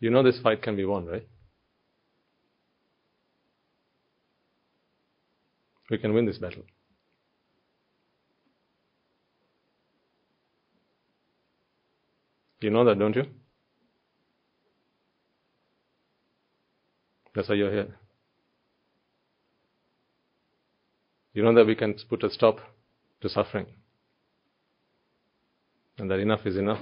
You know this fight can be won, right? We can win this battle. You know that, don't you? That's why you're here. You know that we can put a stop to suffering. And that enough is enough.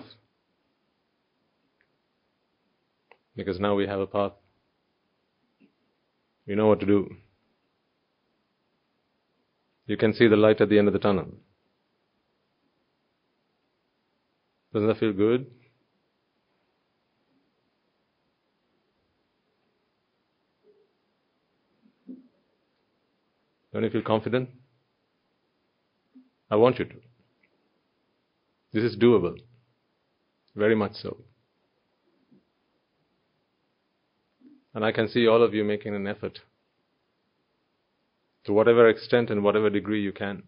Because now we have a path. We know what to do. You can see the light at the end of the tunnel. Doesn't that feel good? Don't you feel confident? I want you to. This is doable. Very much so. And I can see all of you making an effort to whatever extent and whatever degree you can.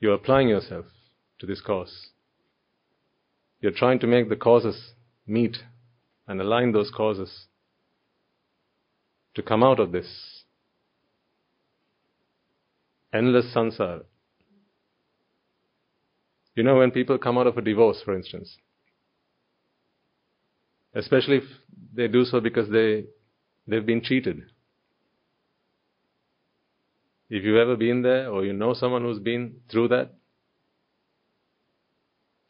You're applying yourself to this cause. You're trying to make the causes meet and align those causes to come out of this endless sansar. You know, when people come out of a divorce, for instance, especially if they do so because they, they've been cheated. If you've ever been there or you know someone who's been through that,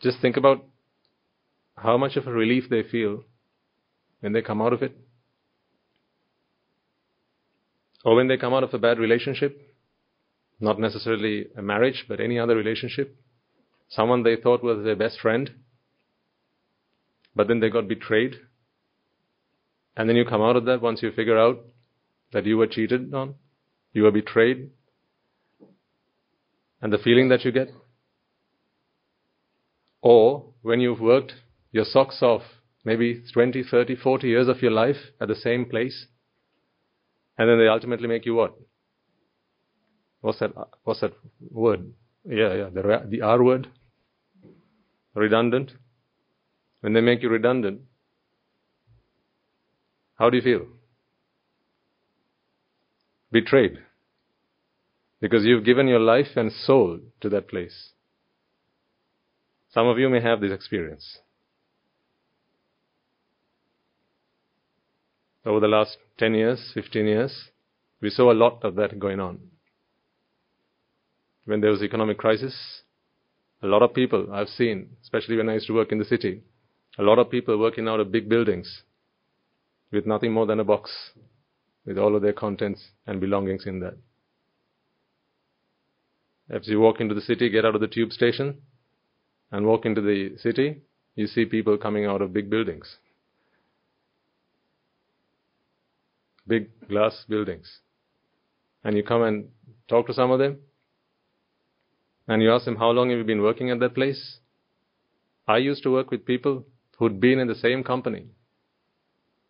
just think about how much of a relief they feel when they come out of it. Or when they come out of a bad relationship, not necessarily a marriage, but any other relationship. Someone they thought was their best friend, but then they got betrayed. And then you come out of that once you figure out that you were cheated on, you were betrayed, and the feeling that you get. Or when you've worked your socks off maybe 20, 30, 40 years of your life at the same place, and then they ultimately make you what? What's that? What's that word? Yeah, yeah, the, the R word. Redundant. When they make you redundant, how do you feel? Betrayed. Because you've given your life and soul to that place. Some of you may have this experience. Over the last 10 years, 15 years, we saw a lot of that going on when there was economic crisis, a lot of people I've seen, especially when I used to work in the city, a lot of people working out of big buildings with nothing more than a box with all of their contents and belongings in that. As you walk into the city, get out of the tube station, and walk into the city, you see people coming out of big buildings. Big glass buildings. And you come and talk to some of them, and you ask them, How long have you been working at that place? I used to work with people who'd been in the same company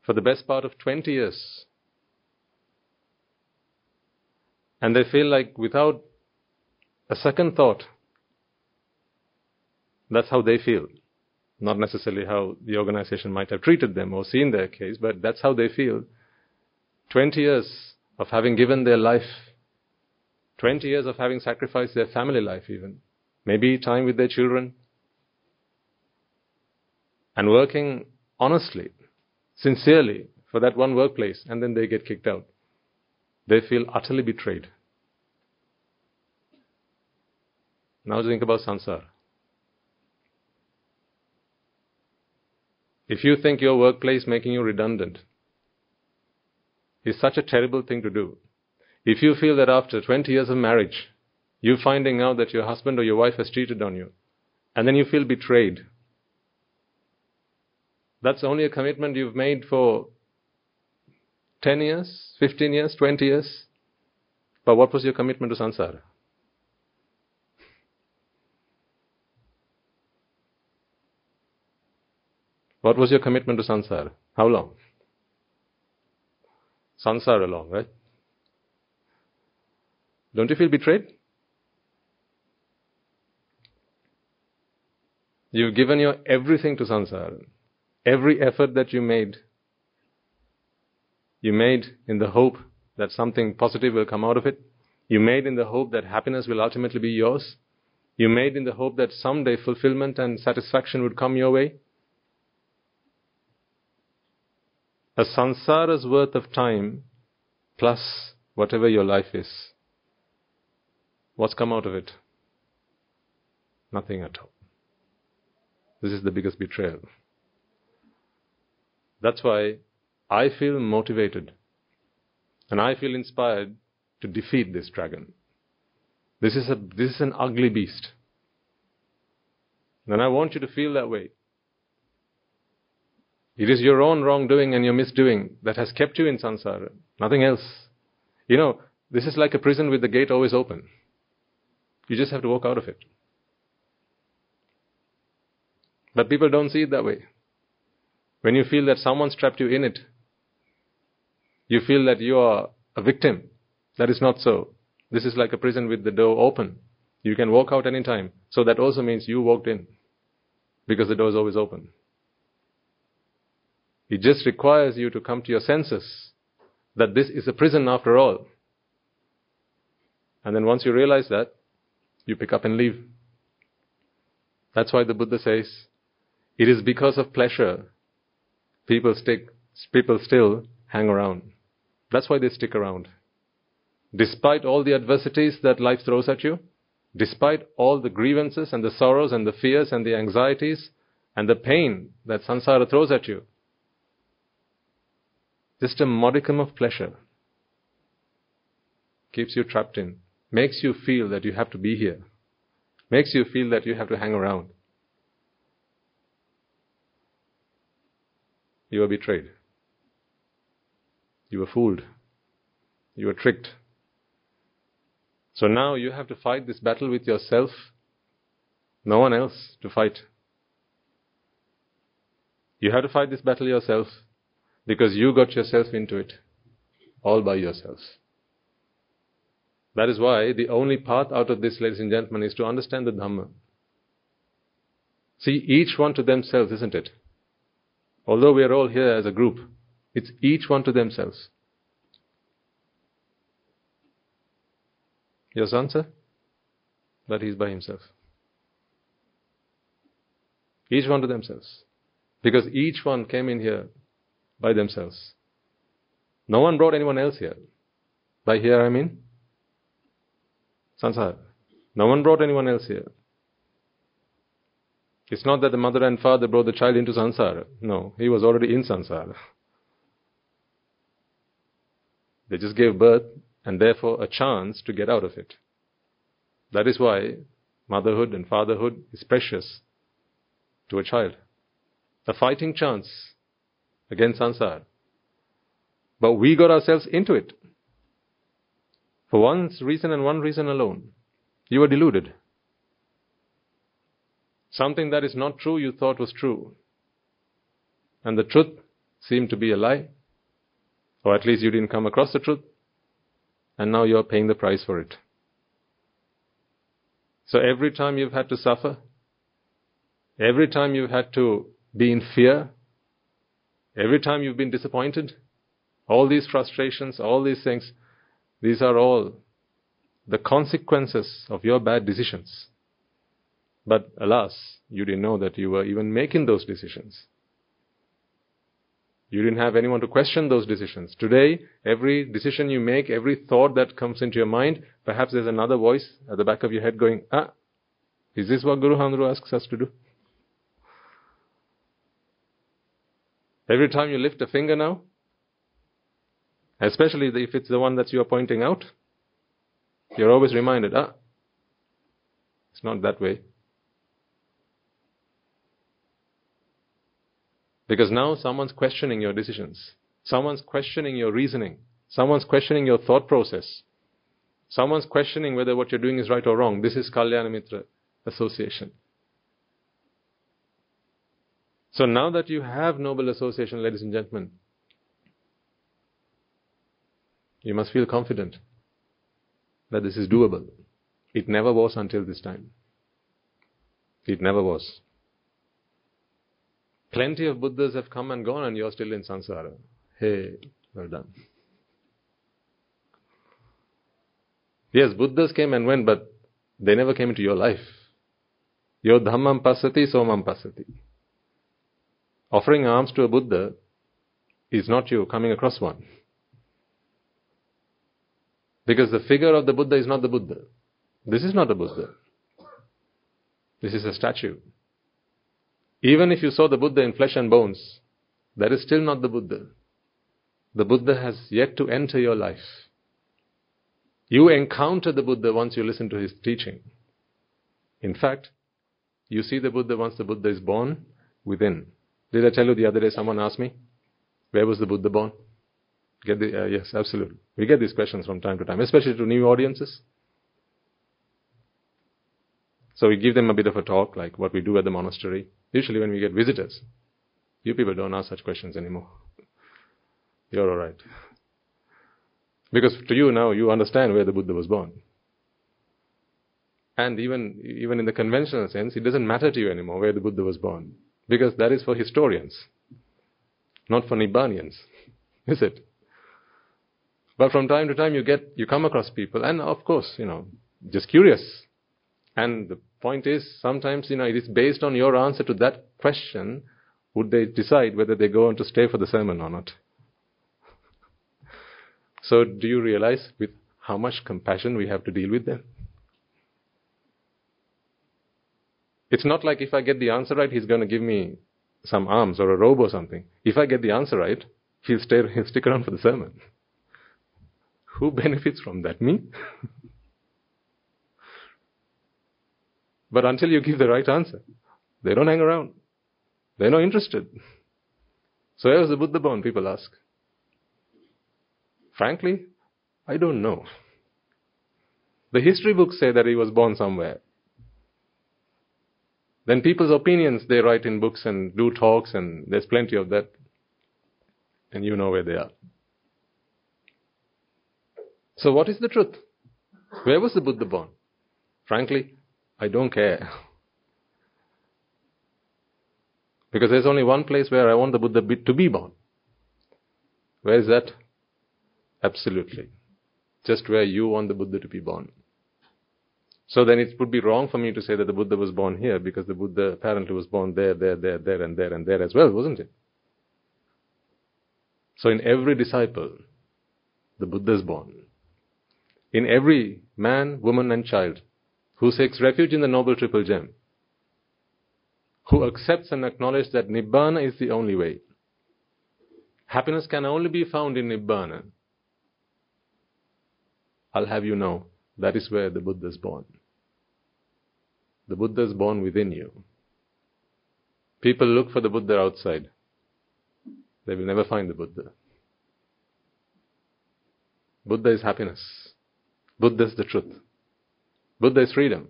for the best part of 20 years. And they feel like without a second thought, that's how they feel. Not necessarily how the organization might have treated them or seen their case, but that's how they feel. 20 years of having given their life 20 years of having sacrificed their family life, even. Maybe time with their children. And working honestly, sincerely for that one workplace, and then they get kicked out. They feel utterly betrayed. Now think about sansar. If you think your workplace making you redundant is such a terrible thing to do, if you feel that after 20 years of marriage, you finding out that your husband or your wife has cheated on you, and then you feel betrayed, that's only a commitment you've made for 10 years, 15 years, 20 years. But what was your commitment to sansara? What was your commitment to sansara? How long? Sansara long, right? Don't you feel betrayed? You've given your everything to sansara. Every effort that you made You made in the hope that something positive will come out of it. You made in the hope that happiness will ultimately be yours. You made in the hope that someday fulfillment and satisfaction would come your way. A sansara's worth of time plus whatever your life is. What's come out of it? Nothing at all. This is the biggest betrayal. That's why I feel motivated and I feel inspired to defeat this dragon. This is, a, this is an ugly beast. And I want you to feel that way. It is your own wrongdoing and your misdoing that has kept you in samsara, nothing else. You know, this is like a prison with the gate always open. You just have to walk out of it. But people don't see it that way. When you feel that someone's trapped you in it, you feel that you are a victim. That is not so. This is like a prison with the door open. You can walk out any time. So that also means you walked in because the door is always open. It just requires you to come to your senses that this is a prison after all. And then once you realize that, you pick up and leave. That's why the Buddha says, it is because of pleasure people stick, people still hang around. That's why they stick around. Despite all the adversities that life throws at you, despite all the grievances and the sorrows and the fears and the anxieties and the pain that samsara throws at you, just a modicum of pleasure keeps you trapped in, makes you feel that you have to be here, makes you feel that you have to hang around. You were betrayed. You were fooled. You were tricked. So now you have to fight this battle with yourself, no one else to fight. You have to fight this battle yourself because you got yourself into it all by yourself. That is why the only path out of this, ladies and gentlemen, is to understand the Dhamma. See, each one to themselves, isn't it? Although we are all here as a group, it's each one to themselves. Son, sir? But he's by himself. Each one to themselves. Because each one came in here by themselves. No one brought anyone else here. By here I mean Sansara. No one brought anyone else here. It's not that the mother and father brought the child into Sansara. No, he was already in Sansara. They just gave birth and therefore a chance to get out of it. That is why motherhood and fatherhood is precious to a child. A fighting chance against Sansara. But we got ourselves into it. For one reason and one reason alone. You were deluded. Something that is not true you thought was true. And the truth seemed to be a lie. Or at least you didn't come across the truth. And now you're paying the price for it. So every time you've had to suffer, every time you've had to be in fear, every time you've been disappointed, all these frustrations, all these things, these are all the consequences of your bad decisions. But alas, you didn't know that you were even making those decisions. You didn't have anyone to question those decisions. Today, every decision you make, every thought that comes into your mind, perhaps there's another voice at the back of your head going, ah, is this what Guru Handru asks us to do? Every time you lift a finger now, especially if it's the one that you are pointing out, you're always reminded, ah, it's not that way. Because now someone's questioning your decisions. Someone's questioning your reasoning. Someone's questioning your thought process. Someone's questioning whether what you're doing is right or wrong. This is Kalyanamitra association. So now that you have noble association, ladies and gentlemen, you must feel confident that this is doable. It never was until this time. It never was. Plenty of Buddhas have come and gone and you're still in samsara. Hey, well done. Yes, Buddhas came and went, but they never came into your life. Yo dhammam pasati somam pasati. Offering alms to a Buddha is not you coming across one. Because the figure of the Buddha is not the Buddha. This is not a Buddha. This is a statue. Even if you saw the Buddha in flesh and bones, that is still not the Buddha. The Buddha has yet to enter your life. You encounter the Buddha once you listen to his teaching. In fact, you see the Buddha once the Buddha is born within. Did I tell you the other day someone asked me, where was the Buddha born? Get the, uh, yes, absolutely. We get these questions from time to time, especially to new audiences. So we give them a bit of a talk, like what we do at the monastery. Usually when we get visitors, you people don't ask such questions anymore. You're alright. Because to you now, you understand where the Buddha was born. And even, even in the conventional sense, it doesn't matter to you anymore where the Buddha was born. Because that is for historians, not for Nibbanians. Is it? But from time to time you get, you come across people, and of course, you know, just curious. And the point is, sometimes, you know, it is based on your answer to that question, would they decide whether they go on to stay for the sermon or not. So do you realize with how much compassion we have to deal with them? It's not like if I get the answer right, he's going to give me some alms or a robe or something. If I get the answer right, he'll, stay, he'll stick around for the sermon. Who benefits from that? Me? but until you give the right answer, they don't hang around. They're not interested. So where was the Buddha born, people ask. Frankly, I don't know. The history books say that he was born somewhere. Then people's opinions they write in books and do talks, and there's plenty of that. And you know where they are. So, what is the truth? Where was the Buddha born? Frankly, I don't care. Because there's only one place where I want the Buddha to be born. Where is that? Absolutely. Just where you want the Buddha to be born. So then it would be wrong for me to say that the Buddha was born here because the Buddha apparently was born there, there, there, there, and there, and there as well, wasn't it? So in every disciple, the Buddha is born. In every man, woman, and child who seeks refuge in the Noble Triple Gem, who accepts and acknowledges that Nibbana is the only way. Happiness can only be found in Nibbana. I'll have you know that is where the Buddha is born. The Buddha is born within you. People look for the Buddha outside. They will never find the Buddha. Buddha is happiness. Buddha is the truth. Buddha is freedom.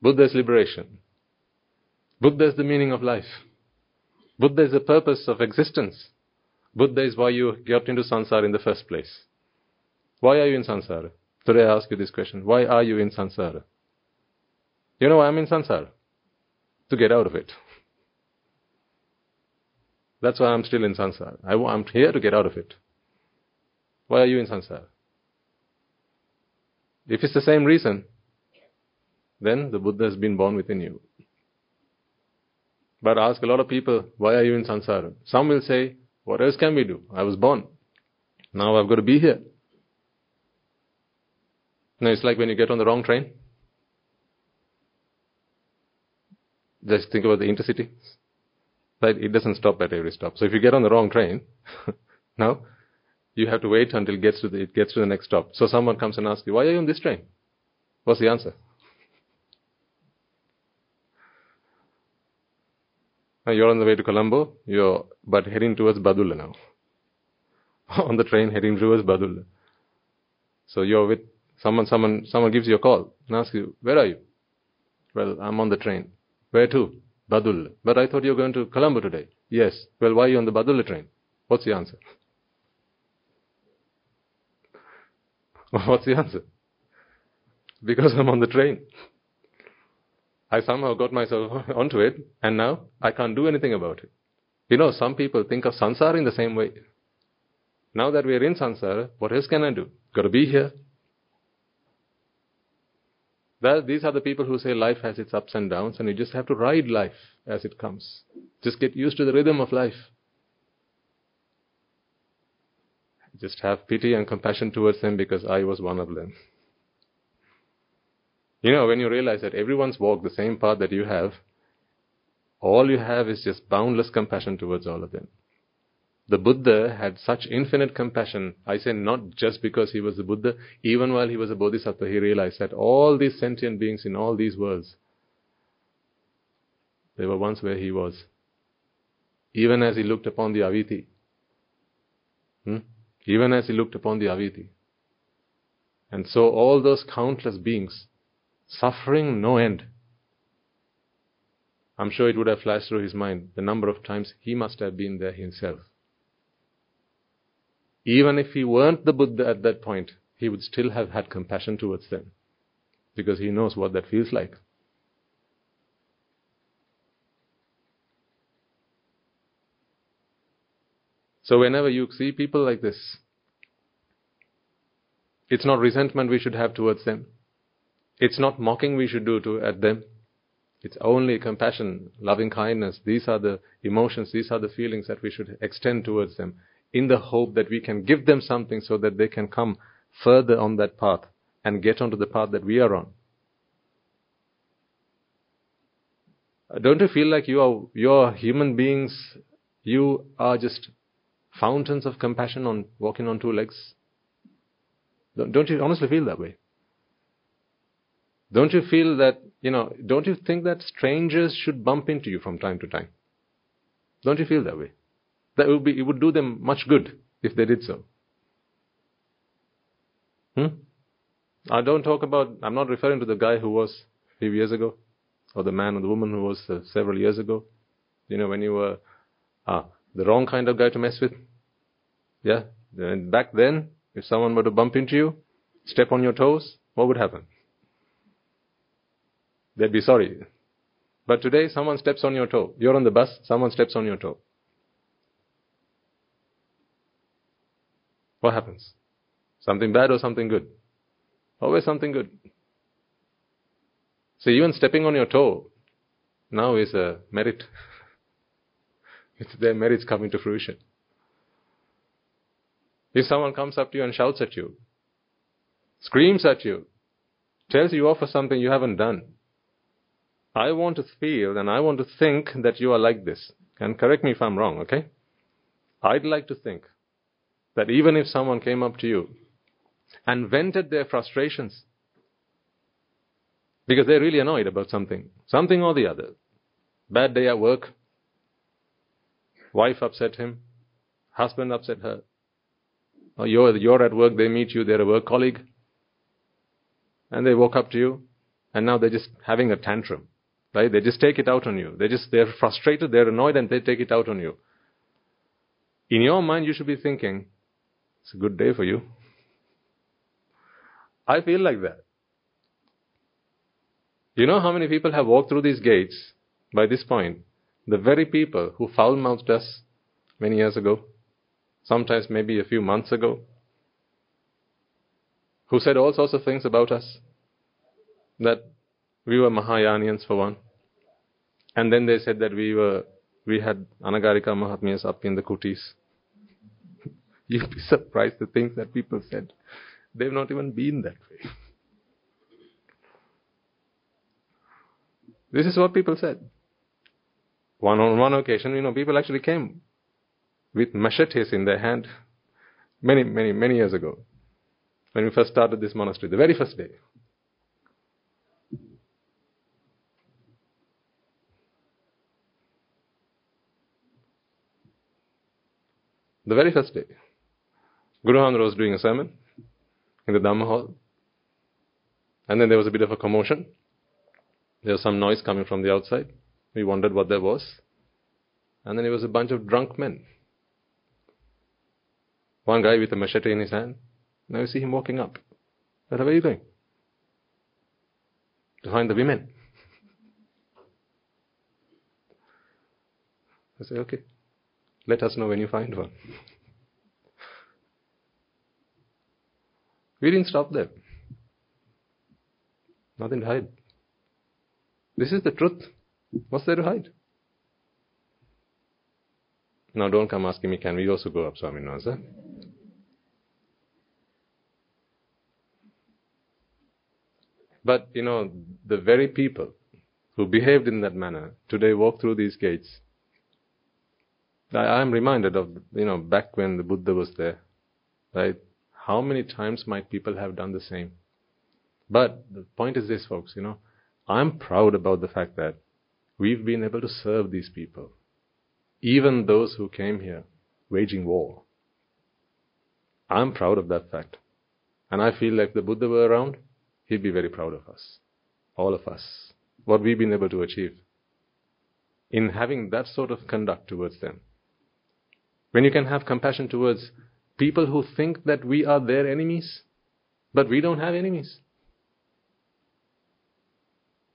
Buddha is liberation. Buddha is the meaning of life. Buddha is the purpose of existence. Buddha is why you got into samsara in the first place. Why are you in samsara? Today I ask you this question. Why are you in samsara? You know why I'm in samsara? To get out of it. That's why I'm still in samsara. I, am here to get out of it. Why are you in samsara? If it's the same reason, then the Buddha has been born within you. But ask a lot of people, why are you in samsara? Some will say, what else can we do? I was born. Now I've got to be here. Now it's like when you get on the wrong train. Just think about the intercity. Right? It doesn't stop at every stop. So if you get on the wrong train, now you have to wait until it gets to the, it gets to the next stop. So someone comes and asks you, why are you on this train? What's the answer? Now you're on the way to Colombo, you're but heading towards Badulla now. on the train heading towards Badulla. So you're with Someone, someone, someone gives you a call and asks you, where are you? Well, I'm on the train. Where to? Badulla. But I thought you were going to Colombo today. Yes. Well, why are you on the Badulla train? What's the answer? What's the answer? Because I'm on the train. I somehow got myself onto it, and now I can't do anything about it. You know, some people think of sansara in the same way. Now that we are in sansara, what else can I do? Got to be here. Well, these are the people who say life has its ups and downs, and you just have to ride life as it comes. Just get used to the rhythm of life. Just have pity and compassion towards them because I was one of them. You know, when you realize that everyone's walked the same path that you have, all you have is just boundless compassion towards all of them. The Buddha had such infinite compassion. I say not just because he was the Buddha, even while he was a Bodhisattva, he realized that all these sentient beings in all these worlds, they were once where he was. Even as he looked upon the Avici. Hmm? Even as he looked upon the Avici. And so all those countless beings, suffering no end. I'm sure it would have flashed through his mind the number of times he must have been there himself. Even if he weren't the Buddha at that point, he would still have had compassion towards them because he knows what that feels like. So, whenever you see people like this, it's not resentment we should have towards them. It's not mocking we should do to, at them. It's only compassion, loving kindness. These are the emotions, these are the feelings that we should extend towards them in the hope that we can give them something so that they can come further on that path and get onto the path that we are on. Don't you feel like you are, you are human beings, you are just fountains of compassion on walking on two legs? Don't you honestly feel that way? Don't you feel that, you know, don't you think that strangers should bump into you from time to time? Don't you feel that way? That would be, it would do them much good if they did so. Hmm? I don't talk about, I'm not referring to the guy who was a few years ago, or the man or the woman who was uh, several years ago. You know, when you were ah, the wrong kind of guy to mess with. Yeah? And back then, if someone were to bump into you, step on your toes, what would happen? They'd be sorry. But today, someone steps on your toe. You're on the bus, someone steps on your toe. What happens? Something bad or something good? Always something good. So even stepping on your toe now is a merit. it's their merits coming to fruition. If someone comes up to you and shouts at you, screams at you, tells you off for something you haven't done, I want to feel and I want to think that you are like this. And correct me if I'm wrong, okay? I'd like to think that even if someone came up to you and vented their frustrations because they're really annoyed about something, something or the other, bad day at work, wife upset him, husband upset her, or you're, you're at work, they meet you, they're a work colleague, and they walk up to you, and now they're just having a tantrum, right? They just take it out on you. They just, they're frustrated, they're annoyed, and they take it out on you. In your mind, you should be thinking, it's a good day for you. I feel like that. You know how many people have walked through these gates by this point? The very people who foul mouthed us many years ago, sometimes maybe a few months ago, who said all sorts of things about us, that we were Mahayanians for one, and then they said that we were we had Anagarika Mahatmyas up in the kutis. You'd be surprised the things that people said. They've not even been that way. This is what people said. One on one occasion, you know, people actually came with machetes in their hand many, many, many years ago when we first started this monastery, the very first day. The very first day. Guru Maharaj was doing a sermon in the Dhamma hall. And then there was a bit of a commotion. There was some noise coming from the outside. We wondered what there was. And then it was a bunch of drunk men. One guy with a machete in his hand. Now you see him walking up. Where are you going? To find the women. I say, Okay. Let us know when you find one. we didn't stop there. Nothing to hide. This is the truth. What's there to hide? Now don't come asking me, can we also go up Swaminasa? But, you know, the very people who behaved in that manner today walk through these gates. I am reminded of, you know, back when the Buddha was there, right? How many times might people have done the same? But the point is this, folks, you know, I'm proud about the fact that we've been able to serve these people, even those who came here waging war. I'm proud of that fact. And I feel like the Buddha were around, he'd be very proud of us. All of us. What we've been able to achieve. In having that sort of conduct towards them. When you can have compassion towards people who think that we are their enemies, but we don't have enemies.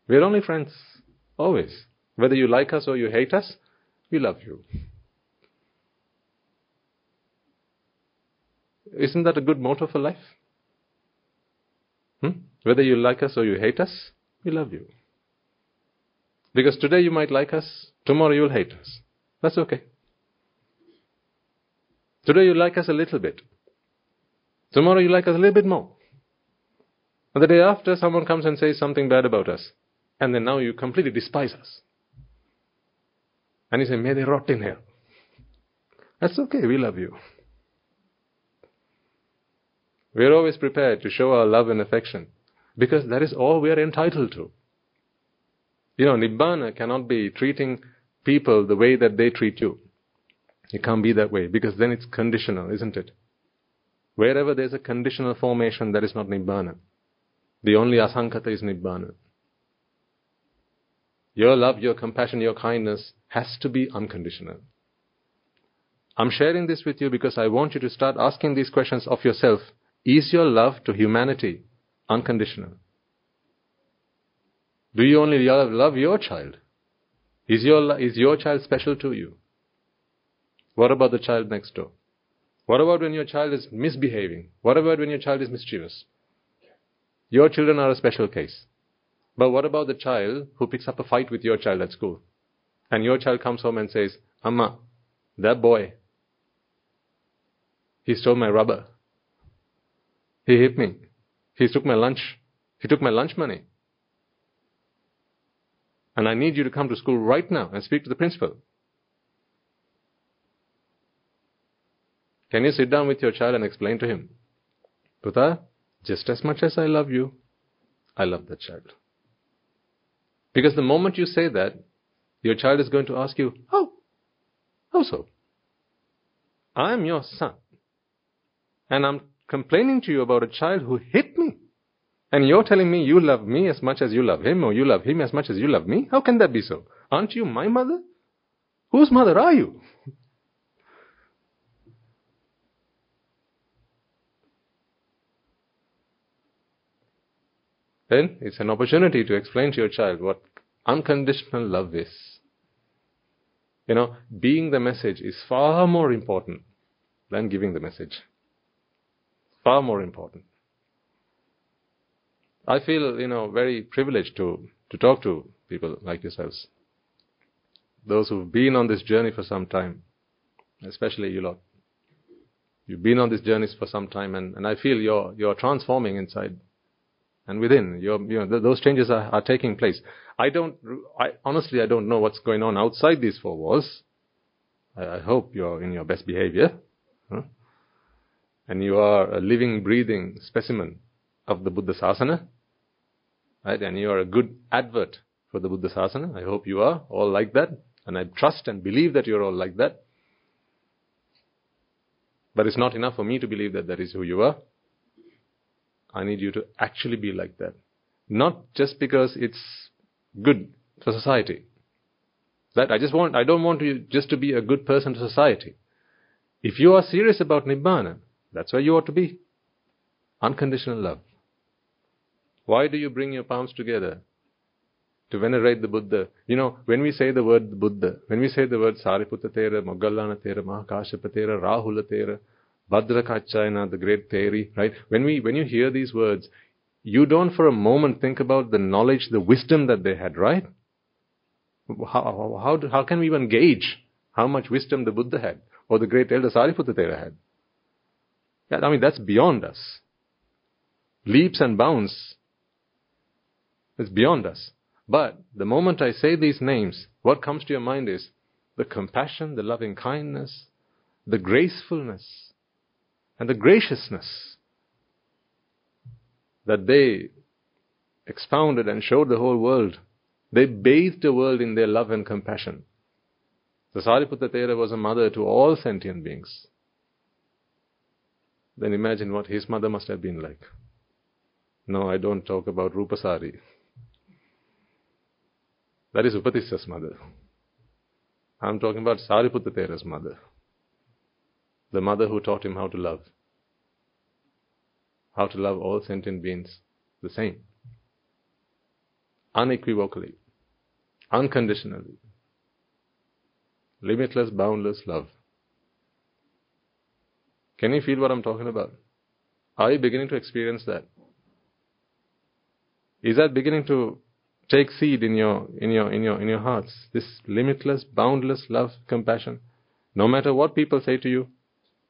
We're only friends. Always. Whether you like us or you hate us, we love you. Isn't that a good motto for life? Hmm? Whether you like us or you hate us, we love you. Because today you might like us, tomorrow you'll hate us. That's okay. Today you like us a little bit. Tomorrow you like us a little bit more. And the day after, someone comes and says something bad about us. And then now you completely despise us. And you say, may they rot in hell. That's okay, we love you. We are always prepared to show our love and affection because that is all we are entitled to. You know, Nibbana cannot be treating people the way that they treat you. It can't be that way because then it's conditional, isn't it? Wherever there's a conditional formation, that is not Nibbana. The only asankata is Nibbana. Your love, your compassion, your kindness has to be unconditional. I'm sharing this with you because I want you to start asking these questions of yourself. Is your love to humanity unconditional? Do you only love your child? Is your, is your child special to you? What about the child next door? What about when your child is misbehaving? What about when your child is mischievous? Your children are a special case. But what about the child who picks up a fight with your child at school? And your child comes home and says, Amma, that boy, he stole my rubber. He hit me. He took my lunch. He took my lunch money. And I need you to come to school right now and speak to the principal. Can you sit down with your child and explain to him, Puta, just as much as I love you, I love that child. Because the moment you say that, your child is going to ask you, How? How so? I am your son. And I'm complaining to you about a child who hit me. And you're telling me you love me as much as you love him, or you love him as much as you love me? How can that be so? Aren't you my mother? Whose mother are you? Then it's an opportunity to explain to your child what unconditional love is. You know, being the message is far more important than giving the message. Far more important. I feel, you know, very privileged to, to talk to people like yourselves. Those who've been on this journey for some time, especially you lot. You've been on this journey for some time and, and I feel you're, you're transforming inside and within. You're, you know, th- those changes are, are taking place. I don't, I, honestly, I don't know what's going on outside these four walls. I, I hope you're in your best behavior. Huh? And you are a living, breathing specimen of the Buddha Sasana. Right? And you are a good advert for the Buddha Sasana. I hope you are all like that. And I trust and believe that you're all like that. But it's not enough for me to believe that that is who you are. I need you to actually be like that. Not just because it's good for society. That I just want, I don't want you just to be a good person to society. If you are serious about Nibbana, that's where you ought to be. Unconditional love. Why do you bring your palms together to venerate the Buddha. You know, when we say the word Buddha, when we say the word Sariputta Thera, Moggallana Thera, Mahakashapa Thera, Rahula Thera, Bhadrakachayana, the great Theri, right? When we, when you hear these words, you don't for a moment think about the knowledge, the wisdom that they had, right? How, how, how can we even gauge how much wisdom the Buddha had or the great elder Sariputta had? Yeah, I mean, that's beyond us. Leaps and bounds. It's beyond us. But the moment I say these names, what comes to your mind is the compassion, the loving kindness, the gracefulness, and the graciousness that they expounded and showed the whole world. They bathed the world in their love and compassion. The Sariputta Thera was a mother to all sentient beings. Then imagine what his mother must have been like. No, I don't talk about Rupasari. That is Upatissa's mother. I'm talking about Sariputta Thera's mother. The mother who taught him how to love. How to love all sentient beings the same. Unequivocally. Unconditionally. Limitless, boundless love. Can you feel what I'm talking about? Are you beginning to experience that? Is that beginning to take seed in your in your in your in your hearts this limitless boundless love compassion no matter what people say to you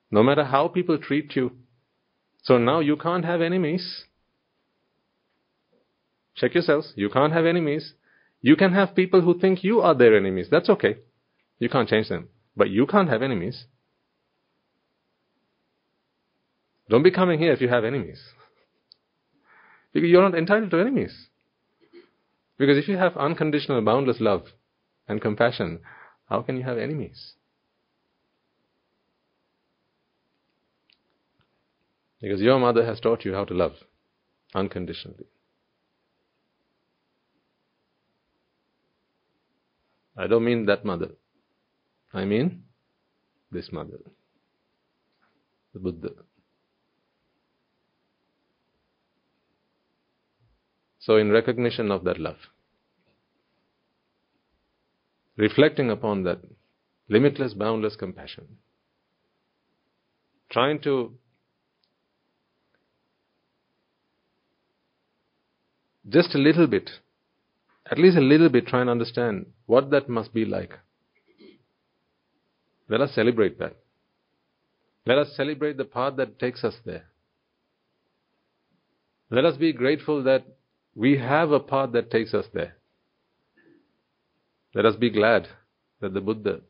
no matter how people treat you. So now you can't have enemies. Check yourselves. You can't have enemies. You can have people who think you are their enemies. That's okay. You can't change them. But you can't have enemies. Don't be coming here if you have enemies. Because you're not entitled to enemies. Because if you have unconditional, boundless love and compassion, how can you have enemies? Because your mother has taught you how to love unconditionally. I don't mean that mother. I mean this mother, the Buddha. So, in recognition of that love, reflecting upon that limitless, boundless compassion, trying to just a little bit, at least a little bit, try and understand what that must be like. Let us celebrate that. Let us celebrate the path that takes us there. Let us be grateful that we have a path that takes us there. Let us be glad that the Buddha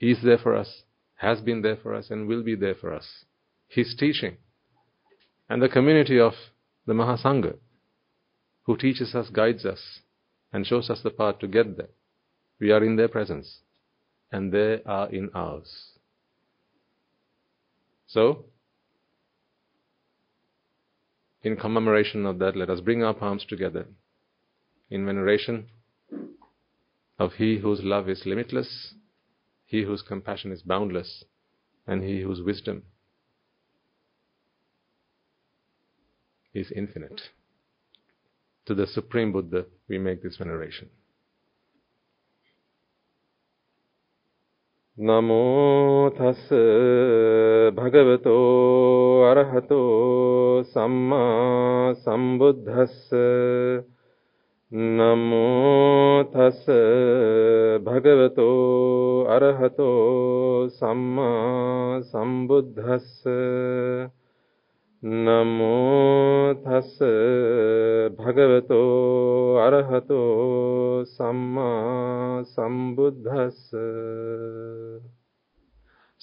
is there for us, has been there for us, and will be there for us. His teaching and the community of the Mahasangha, who teaches us, guides us, and shows us the path to get there. We are in their presence, and they are in ours. So, in commemoration of that, let us bring our palms together in veneration of He whose love is limitless, He whose compassion is boundless, and He whose wisdom is infinite. To the Supreme Buddha, we make this veneration. නමෝ තස් භගවතෝ අරහතෝ සම්මා සම්බුද්දස්ස නමෝ තස් භගවතෝ අරහතෝ සම්මා සම්බුද්දස්ස නමෝ තස් භගවතෝ අරහතෝ සම්මා සම්බුද්දස්ස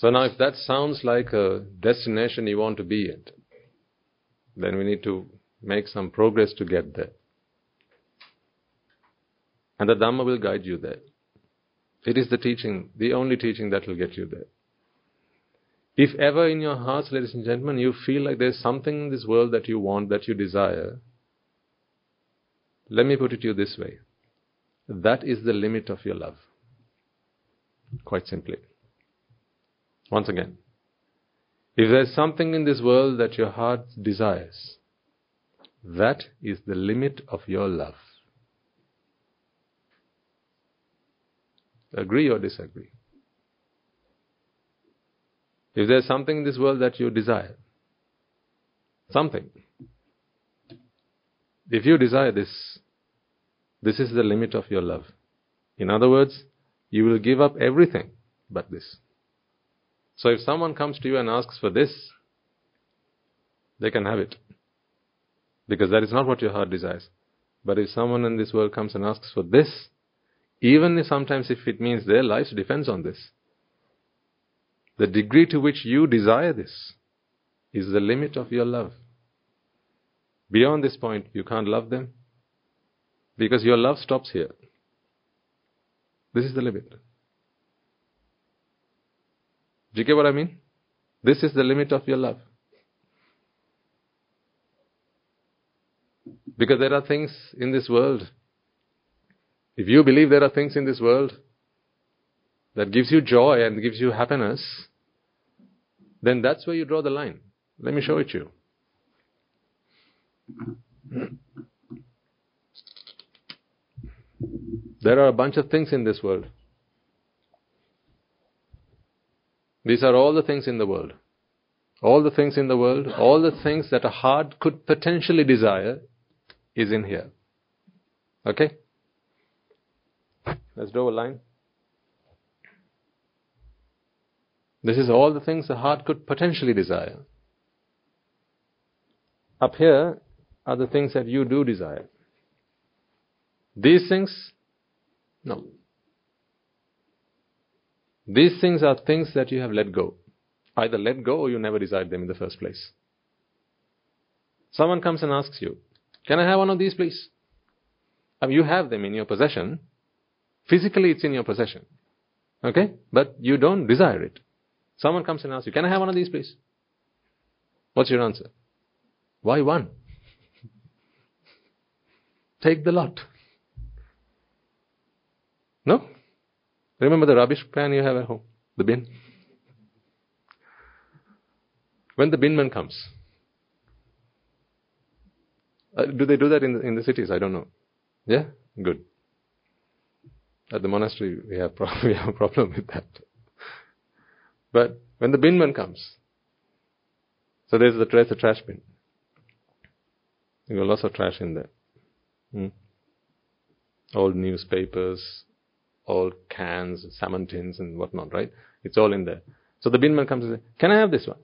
So now if that sounds like a destination you want to be at, then we need to make some progress to get there. And the Dhamma will guide you there. It is the teaching, the only teaching that will get you there. If ever in your hearts, ladies and gentlemen, you feel like there's something in this world that you want, that you desire, let me put it to you this way that is the limit of your love. Quite simply. Once again, if there's something in this world that your heart desires, that is the limit of your love. Agree or disagree? If there's something in this world that you desire, something, if you desire this, this is the limit of your love. In other words, you will give up everything but this. So if someone comes to you and asks for this, they can have it. Because that is not what your heart desires. But if someone in this world comes and asks for this, even if sometimes if it means their lives depends on this, the degree to which you desire this is the limit of your love. Beyond this point, you can't love them because your love stops here. This is the limit. Do you get what I mean? This is the limit of your love. Because there are things in this world. If you believe there are things in this world that gives you joy and gives you happiness, then that's where you draw the line. Let me show it to you. There are a bunch of things in this world. These are all the things in the world. All the things in the world, all the things that a heart could potentially desire is in here. Okay? Let's draw a line. This is all the things the heart could potentially desire. Up here are the things that you do desire. These things, no. These things are things that you have let go. Either let go or you never desired them in the first place. Someone comes and asks you, Can I have one of these, please? I mean, you have them in your possession. Physically, it's in your possession. Okay? But you don't desire it. Someone comes and asks you, Can I have one of these, please? What's your answer? Why one? Take the lot. No? Remember the rubbish pan you have at home? The bin? When the binman comes, uh, do they do that in the, in the cities? I don't know. Yeah? Good. At the monastery, we have, pro- we have a problem with that. But when the binman comes, so there's the, the trash bin. You got lots of trash in there. Hmm? Old newspapers, old cans, salmon tins, and whatnot, right? It's all in there. So the binman comes and says, Can I have this one?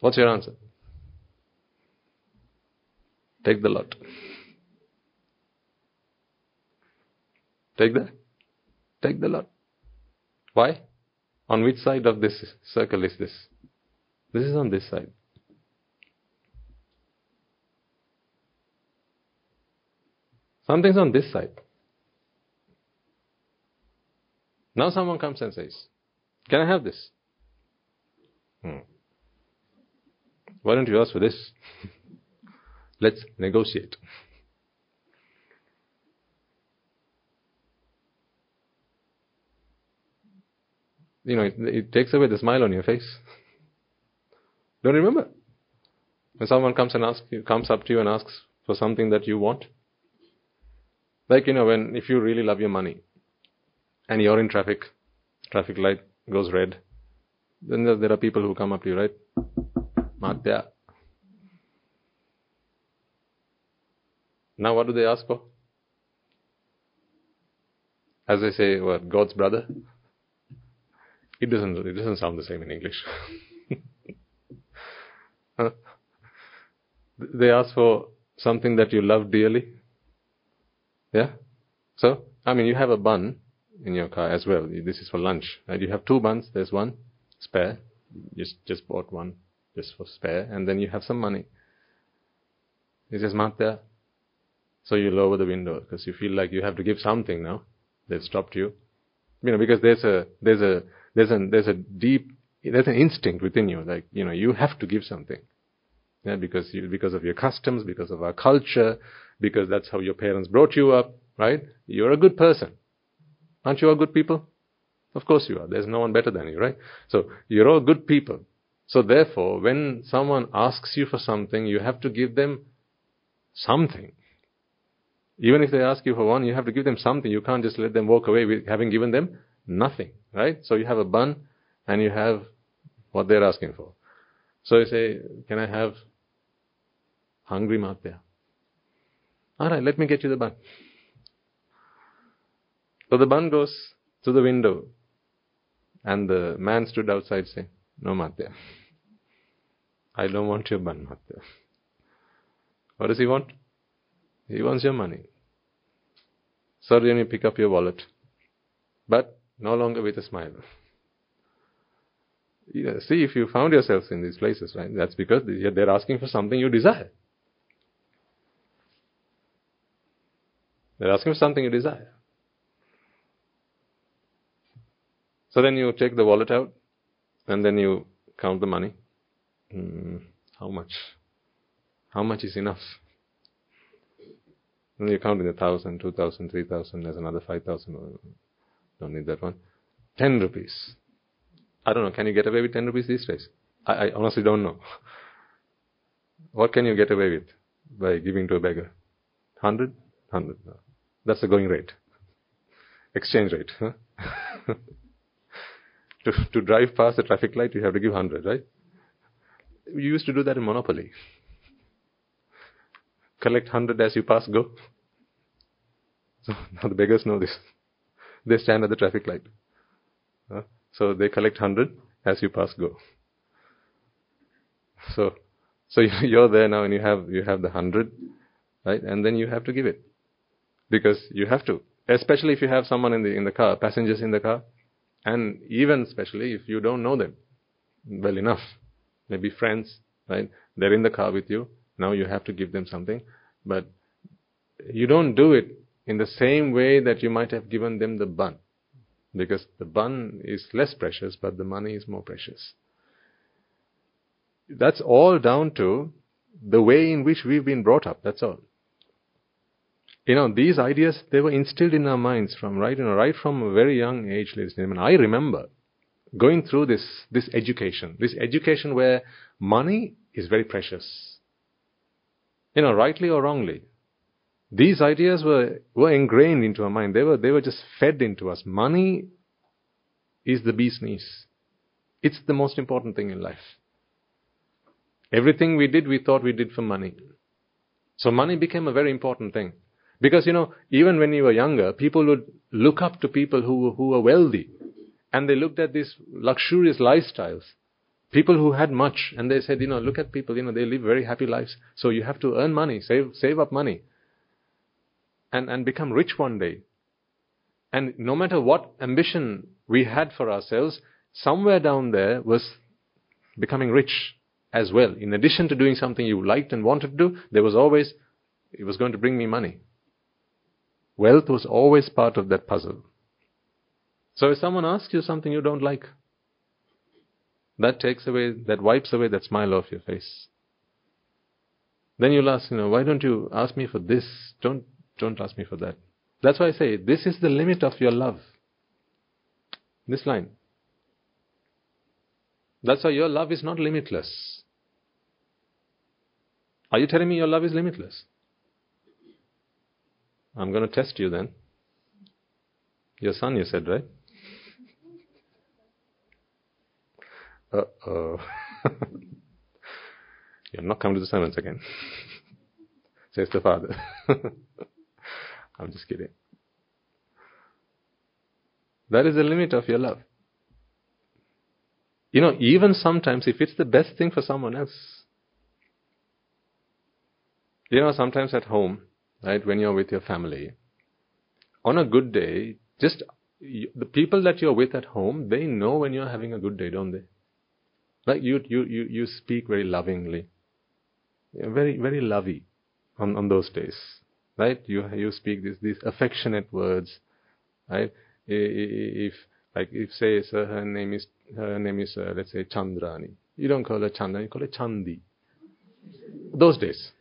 What's your answer? Take the lot. Take the take the lot. Why? On which side of this circle is this? This is on this side. Something's on this side. Now someone comes and says, Can I have this? Hmm. Why don't you ask for this? Let's negotiate. You know, it, it takes away the smile on your face. Don't remember? When someone comes and asks you, comes up to you and asks for something that you want, like, you know, when, if you really love your money and you're in traffic, traffic light goes red, then there, there are people who come up to you, right? Matya. Now what do they ask for? As they say, what, God's brother? It doesn't, it doesn't sound the same in English. They ask for something that you love dearly. Yeah? So, I mean, you have a bun in your car as well. This is for lunch. Right? You have two buns. There's one spare. Just just bought one just for spare, and then you have some money. It's just not there. So you lower the window because you feel like you have to give something now. They've stopped you. You know, because there's a there's a there's a there's a deep there's an instinct within you like you know you have to give something. Yeah, because you because of your customs, because of our culture, because that's how your parents brought you up, right? You're a good person. Aren't you all good people? Of course you are. There's no one better than you, right? So you're all good people. So therefore, when someone asks you for something, you have to give them something. Even if they ask you for one, you have to give them something. You can't just let them walk away with having given them nothing, right? So you have a bun and you have what they're asking for. So you say, can I have hungry Matya? Alright, let me get you the bun. So the bun goes to the window and the man stood outside saying, no Matya. I don't want your bun, Matya. What does he want? He wants your money. Then you pick up your wallet. But no longer with a smile. See, if you found yourselves in these places, right, that's because they're asking for something you desire. They're asking for something you desire. So then you take the wallet out and then you count the money. Hmm, how much? How much is enough? And you count in a thousand, two thousand, three thousand, there's another five thousand. Don't need that one. Ten rupees. I don't know, can you get away with ten rupees these days? I, I honestly don't know. what can you get away with by giving to a beggar? Hundred? Hundred. No. That's the going rate. Exchange rate. To, to drive past the traffic light, you have to give 100, right? You used to do that in Monopoly. Collect 100 as you pass, go. So now the beggars know this. They stand at the traffic light. Uh, so they collect 100 as you pass, go. So, so you're there now and you have, you have the 100, right? And then you have to give it. Because you have to. Especially if you have someone in the, in the car, passengers in the car. And even especially if you don't know them well enough, maybe friends, right? They're in the car with you. Now you have to give them something. But you don't do it in the same way that you might have given them the bun. Because the bun is less precious, but the money is more precious. That's all down to the way in which we've been brought up. That's all you know, these ideas, they were instilled in our minds from right, you know, right from a very young age, ladies and gentlemen. I remember going through this, this education, this education where money is very precious. You know, rightly or wrongly. These ideas were, were ingrained into our mind. They were, they were just fed into us. Money is the bee's knees. It's the most important thing in life. Everything we did, we thought we did for money. So money became a very important thing. Because, you know, even when you were younger, people would look up to people who, who were wealthy. And they looked at these luxurious lifestyles. People who had much. And they said, you know, look at people, you know, they live very happy lives. So you have to earn money, save, save up money. And, and become rich one day. And no matter what ambition we had for ourselves, somewhere down there was becoming rich as well. In addition to doing something you liked and wanted to do, there was always, it was going to bring me money. Wealth was always part of that puzzle. So if someone asks you something you don't like, that takes away, that wipes away that smile off your face. Then you'll ask, you know, why don't you ask me for this? Don't, don't ask me for that. That's why I say, this is the limit of your love. This line. That's why your love is not limitless. Are you telling me your love is limitless? I'm going to test you then. Your son, you said, right? Uh oh. You're not coming to the sermons again, says the father. I'm just kidding. That is the limit of your love. You know, even sometimes if it's the best thing for someone else, you know, sometimes at home, right? When you're with your family, on a good day, just the people that you're with at home, they know when you're having a good day, don't they? Like you, you, you, you speak very lovingly, very, very lovey on, on those days, right? You, you speak these, these affectionate words, right? If, like, if say, so her name is, her name is, uh, let's say, Chandrani. You don't call her Chandrani, you call her Chandi. Those days,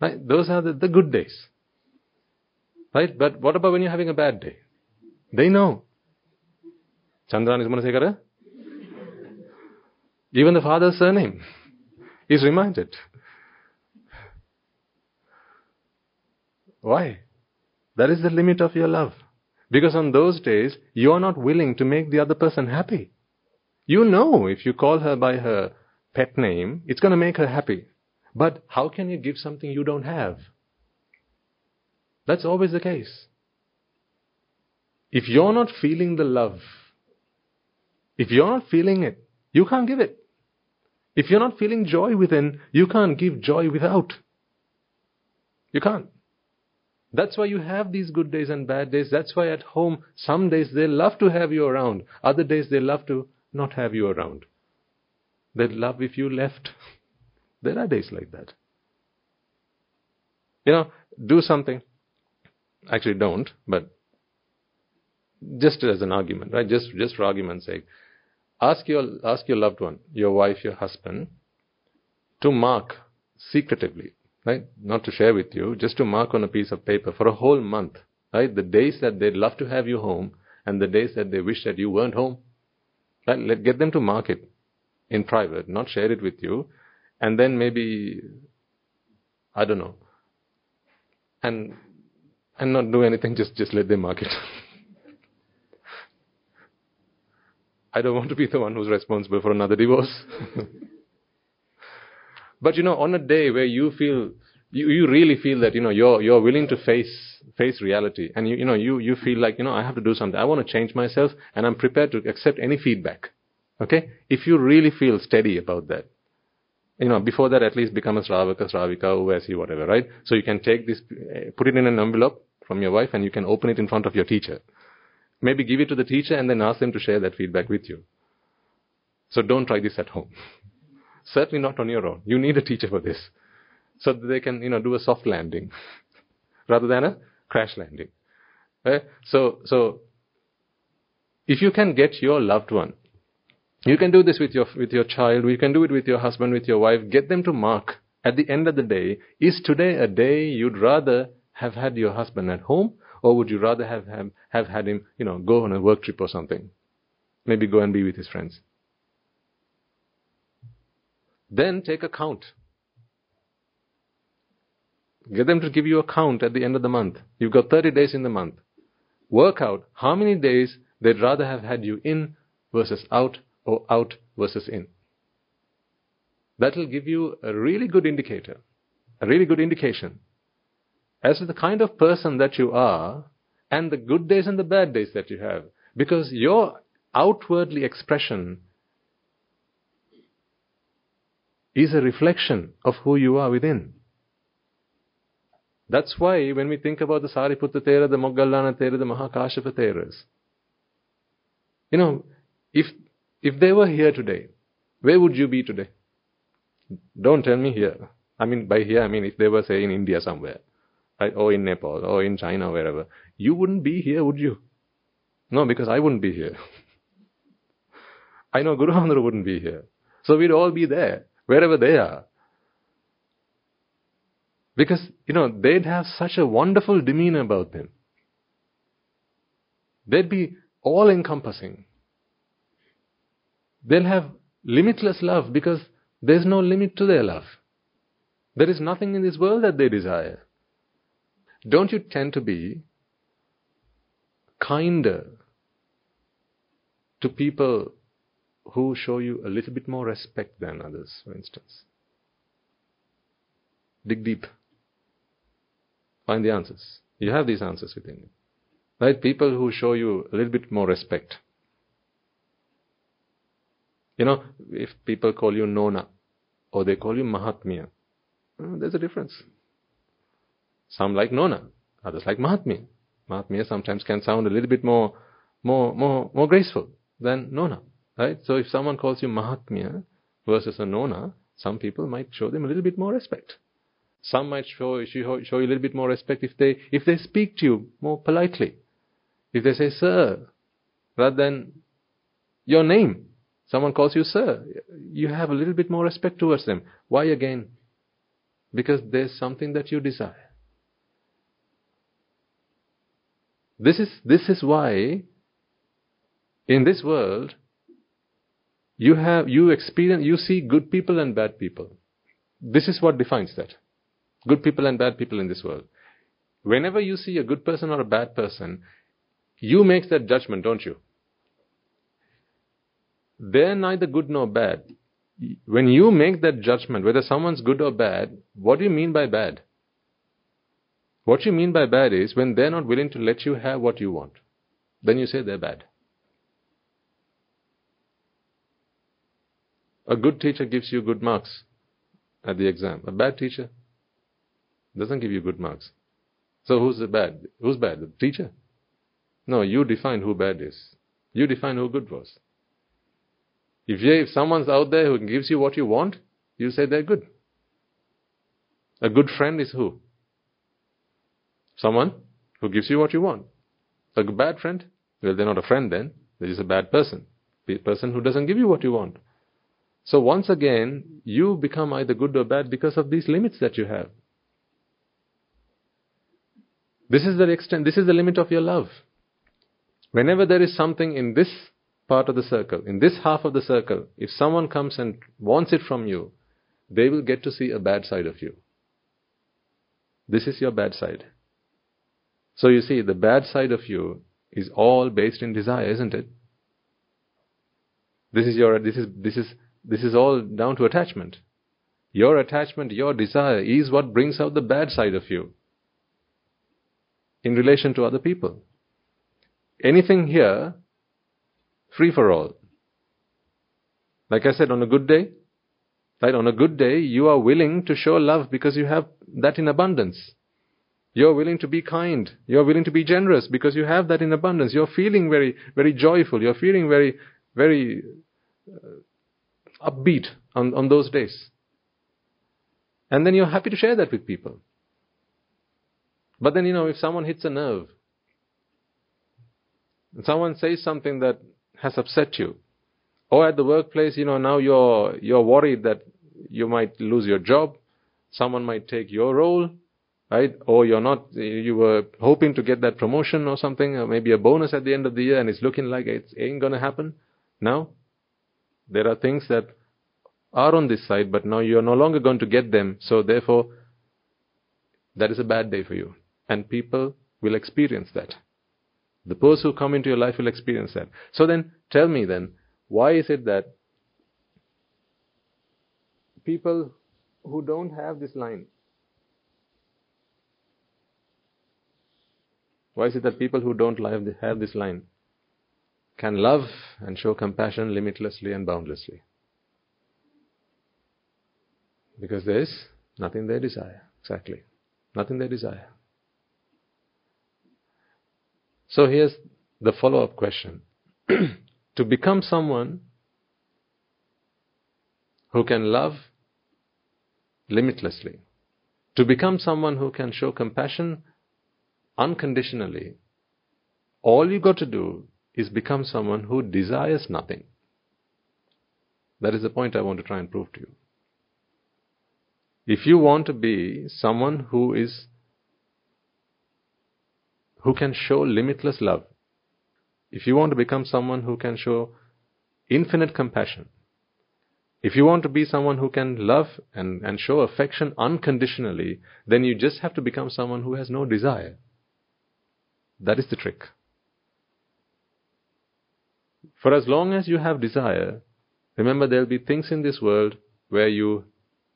Right? Those are the, the good days. Right? But what about when you're having a bad day? They know. Chandran is Manasekara. Even the father's surname is reminded. Why? That is the limit of your love. Because on those days, you are not willing to make the other person happy. You know if you call her by her pet name, it's going to make her happy. But how can you give something you don't have? That's always the case. If you're not feeling the love, if you're not feeling it, you can't give it. If you're not feeling joy within, you can't give joy without. You can't. That's why you have these good days and bad days. That's why at home, some days they love to have you around. Other days they love to not have you around. They'd love if you left. There are days like that. You know, do something. Actually, don't, but just as an argument, right? Just, just for argument's sake. Ask your, ask your loved one, your wife, your husband, to mark secretively right? Not to share with you, just to mark on a piece of paper for a whole month, right? The days that they'd love to have you home and the days that they wish that you weren't home. Right? Let get them to mark it in private, not share it with you, and then maybe I don't know, and and not do anything. Just just let them mark it. I don't want to be the one who's responsible for another divorce. But you know, on a day where you feel, you, you really feel that, you know, you're, you're willing to face, face reality and you, you know, you, you feel like, you know, I have to do something. I want to change myself and I'm prepared to accept any feedback. Okay? If you really feel steady about that, you know, before that at least become a Sravaka, Sravika, OSC, whatever, right? So you can take this, eh, put it in an envelope from your wife and you can open it in front of your teacher. Maybe give it to the teacher and then ask them to share that feedback with you. So don't try this at home. Certainly not on your own. You need a teacher for this. So that they can, you know, do a soft landing rather than a crash landing. Right? So, so if you can get your loved one, you can do this with your, with your child, you can do it with your husband, with your wife, get them to mark at the end of the day, is today a day you'd rather have had your husband at home, or would you rather have, have, have had him, you know, go on a work trip or something? Maybe go and be with his friends. Then take a count. Get them to give you a count at the end of the month. You've got 30 days in the month. Work out how many days they'd rather have had you in versus out or out versus in. That will give you a really good indicator, a really good indication as to the kind of person that you are and the good days and the bad days that you have. Because your outwardly expression is a reflection of who you are within. That's why when we think about the Sariputta Thera, the Moggallana Thera, the Mahakashapa Theras, you know, if, if they were here today, where would you be today? Don't tell me here. I mean, by here, I mean if they were, say, in India somewhere, right? or in Nepal, or in China, wherever. You wouldn't be here, would you? No, because I wouldn't be here. I know Guru Andhra wouldn't be here. So we'd all be there wherever they are. Because, you know, they'd have such a wonderful demeanor about them. They'd be all encompassing. They'll have limitless love because there's no limit to their love. There is nothing in this world that they desire. Don't you tend to be kinder to people who show you a little bit more respect than others, for instance. Dig deep. Find the answers. You have these answers within you. Right? People who show you a little bit more respect. You know, if people call you Nona or they call you Mahattaya, there's a difference. Some like Nona, others like Mahattaya. Mahattaya sometimes can sound a little bit more, more, more, more graceful than Nona. Right? So if someone calls you Mahattaya versus a Nona, some people might show them a little bit more respect. Some might show, show you a little bit more respect if they, if they speak to you more politely. If they say, sir, rather than your name. Someone calls you sir. You have a little bit more respect towards them. Why again? Because there's something that you desire. This is, this is why in this world you have, you experience, you see good people and bad people. This is what defines that. Good people and bad people in this world. Whenever you see a good person or a bad person, you make that judgment, don't you? They're neither good nor bad. When you make that judgment, whether someone's good or bad, what do you mean by bad? What you mean by bad is when they're not willing to let you have what you want. Then you say they're bad. A good teacher gives you good marks at the exam. A bad teacher doesn't give you good marks. So who's the bad? Who's bad? The teacher? No, you define who bad is. You define who good was. If, you, if someone's out there who gives you what you want, you say they're good. A good friend is who? Someone who gives you what you want. A bad friend? Well, they're not a friend then. They're just a bad person. A person who doesn't give you what you want. So once again, you become either good or bad because of these limits that you have. This is the extent, this is the limit of your love. Whenever there is something in this part of the circle, in this half of the circle, if someone comes and wants it from you, they will get to see a bad side of you. This is your bad side. So you see, the bad side of you is all based in desire, isn't it? This is your, this is, this is, this is all down to attachment. Your attachment, your desire is what brings out the bad side of you in relation to other people. Anything here free for all. Like I said, on a good day, right, on a good day, you are willing to show love because you have that in abundance. You're willing to be kind. You're willing to be generous because you have that in abundance. You're feeling very, very joyful. You're feeling very, very uh, upbeat on, on those days. And then you're happy to share that with people. But then, you know, if someone hits a nerve, and someone says something that has upset you. Or at the workplace, you know, now you're, you're worried that you might lose your job, someone might take your role, right? Or you're not, you were hoping to get that promotion or something, or maybe a bonus at the end of the year and it's looking like it ain't gonna happen. Now, there are things that are on this side, but now you're no longer going to get them, so therefore, that is a bad day for you. And people will experience that. The person who come into your life will experience that. So then, tell me then, why is it that people who don't have this line, why is it that people who don't have this line can love and show compassion limitlessly and boundlessly? Because there is nothing they desire. Exactly. Nothing they desire. So here's the follow up question To become someone who can love limitlessly, to become someone who can show compassion unconditionally, all you got to do is become someone who desires nothing. That is the point I want to try and prove to you. If you want to be someone who is who can show limitless love, if you want to become someone who can show infinite compassion, if you want to be someone who can love and, and show affection unconditionally, then you just have to become someone who has no desire. That is the trick. For as long as you have desire, remember there will be things in this world where you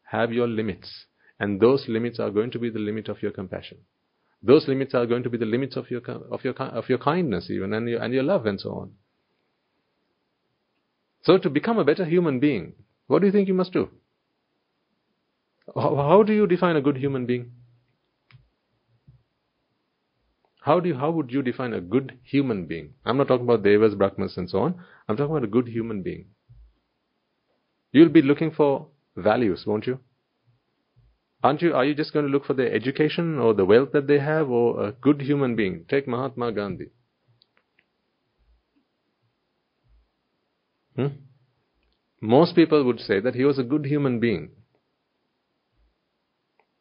have your limits, and those limits are going to be the limit of your compassion. Those limits are going to be the limits of your, of your, of your kindness, even, and your, and your love, and so on. So, to become a better human being, what do you think you must do? How, how do you define a good human being? How do you, how would you define a good human being? I'm not talking about devas, brahmas, and so on. I'm talking about a good human being. You'll be looking for values, won't you? Aren't you, are you just going to look for their education or the wealth that they have or a good human being? Take Mahatma Gandhi. Hmm? Most people would say that he was a good human being.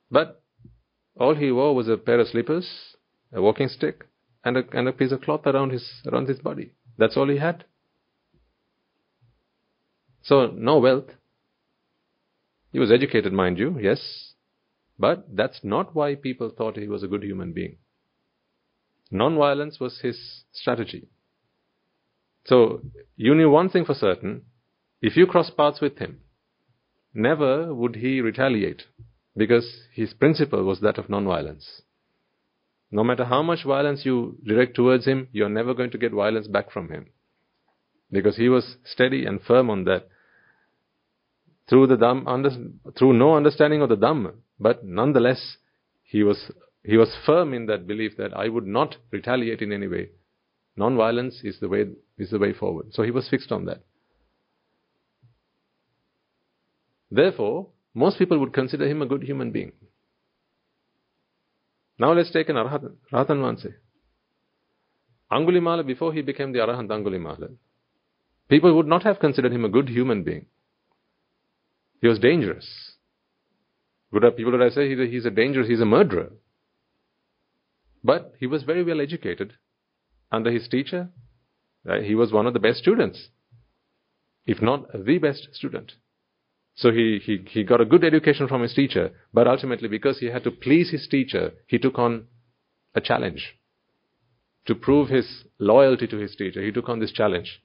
But all he wore was a pair of slippers, a walking stick, and a, and a piece of cloth around his, around his body. That's all he had. So, no wealth. He was educated, mind you, yes. But that's not why people thought he was a good human being. Non-violence was his strategy. So you knew one thing for certain. If you cross paths with him, never would he retaliate because his principle was that of non-violence. No matter how much violence you direct towards him, you're never going to get violence back from him. Because he was steady and firm on that. Through the Dham, under, through no understanding of the Dhamma, but nonetheless, he was, he was firm in that belief that I would not retaliate in any way. Non-violence is the way, is the way forward. So he was fixed on that. Therefore, most people would consider him a good human being. Now let's take an Arhat, Rahatan. Angulimala, before he became the Arahant Angulimala, people would not have considered him a good human being. He was dangerous. Would have, people would have said he's a dangerous, he's a murderer. But he was very well educated under his teacher. He was one of the best students, if not the best student. So he, he, he got a good education from his teacher, but ultimately, because he had to please his teacher, he took on a challenge. To prove his loyalty to his teacher, he took on this challenge.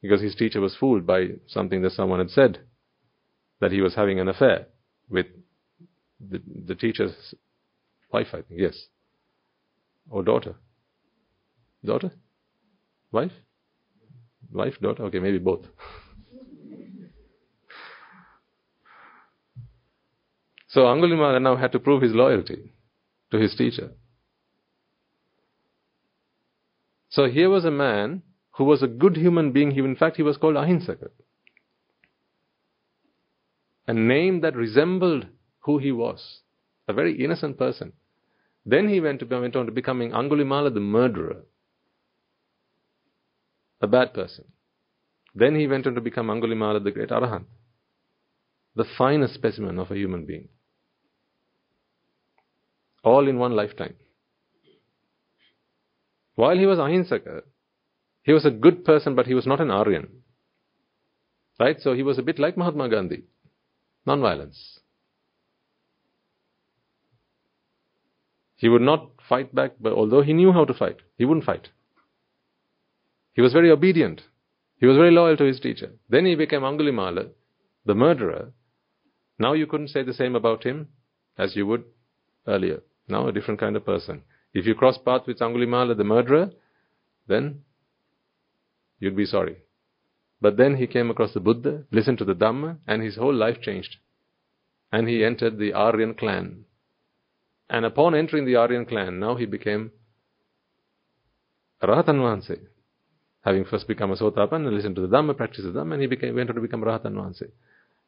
Because his teacher was fooled by something that someone had said, that he was having an affair with the, the teacher's wife, I think, yes. Or daughter. Daughter? Wife? Wife, daughter? Okay, maybe both. So Angulimala now had to prove his loyalty to his teacher. So here was a man who was a good human being. In fact, he was called Ahinsaka. A name that resembled who he was. A very innocent person. Then he went, to, went on to becoming Angulimala the murderer. A bad person. Then he went on to become Angulimala the great Arahant. The finest specimen of a human being all in one lifetime. While he was Ahinsaka, he was a good person, but he was not an Aryan. Right? So he was a bit like Mahatma Gandhi. Non-violence. He would not fight back, but although he knew how to fight, he wouldn't fight. He was very obedient. He was very loyal to his teacher. Then he became Angulimala, the murderer. Now you couldn't say the same about him as you would earlier. Now a different kind of person. If you cross paths with Angulimala, the murderer, then you'd be sorry. But then he came across the Buddha, listened to the Dhamma, and his whole life changed. And he entered the Aryan clan. And upon entering the Aryan clan, now he became Rahatan Vahanse. Having first become a Sotapan and listened to the Dhamma, practiced the Dhamma, and he became, went on to become Rahatan Vahanse.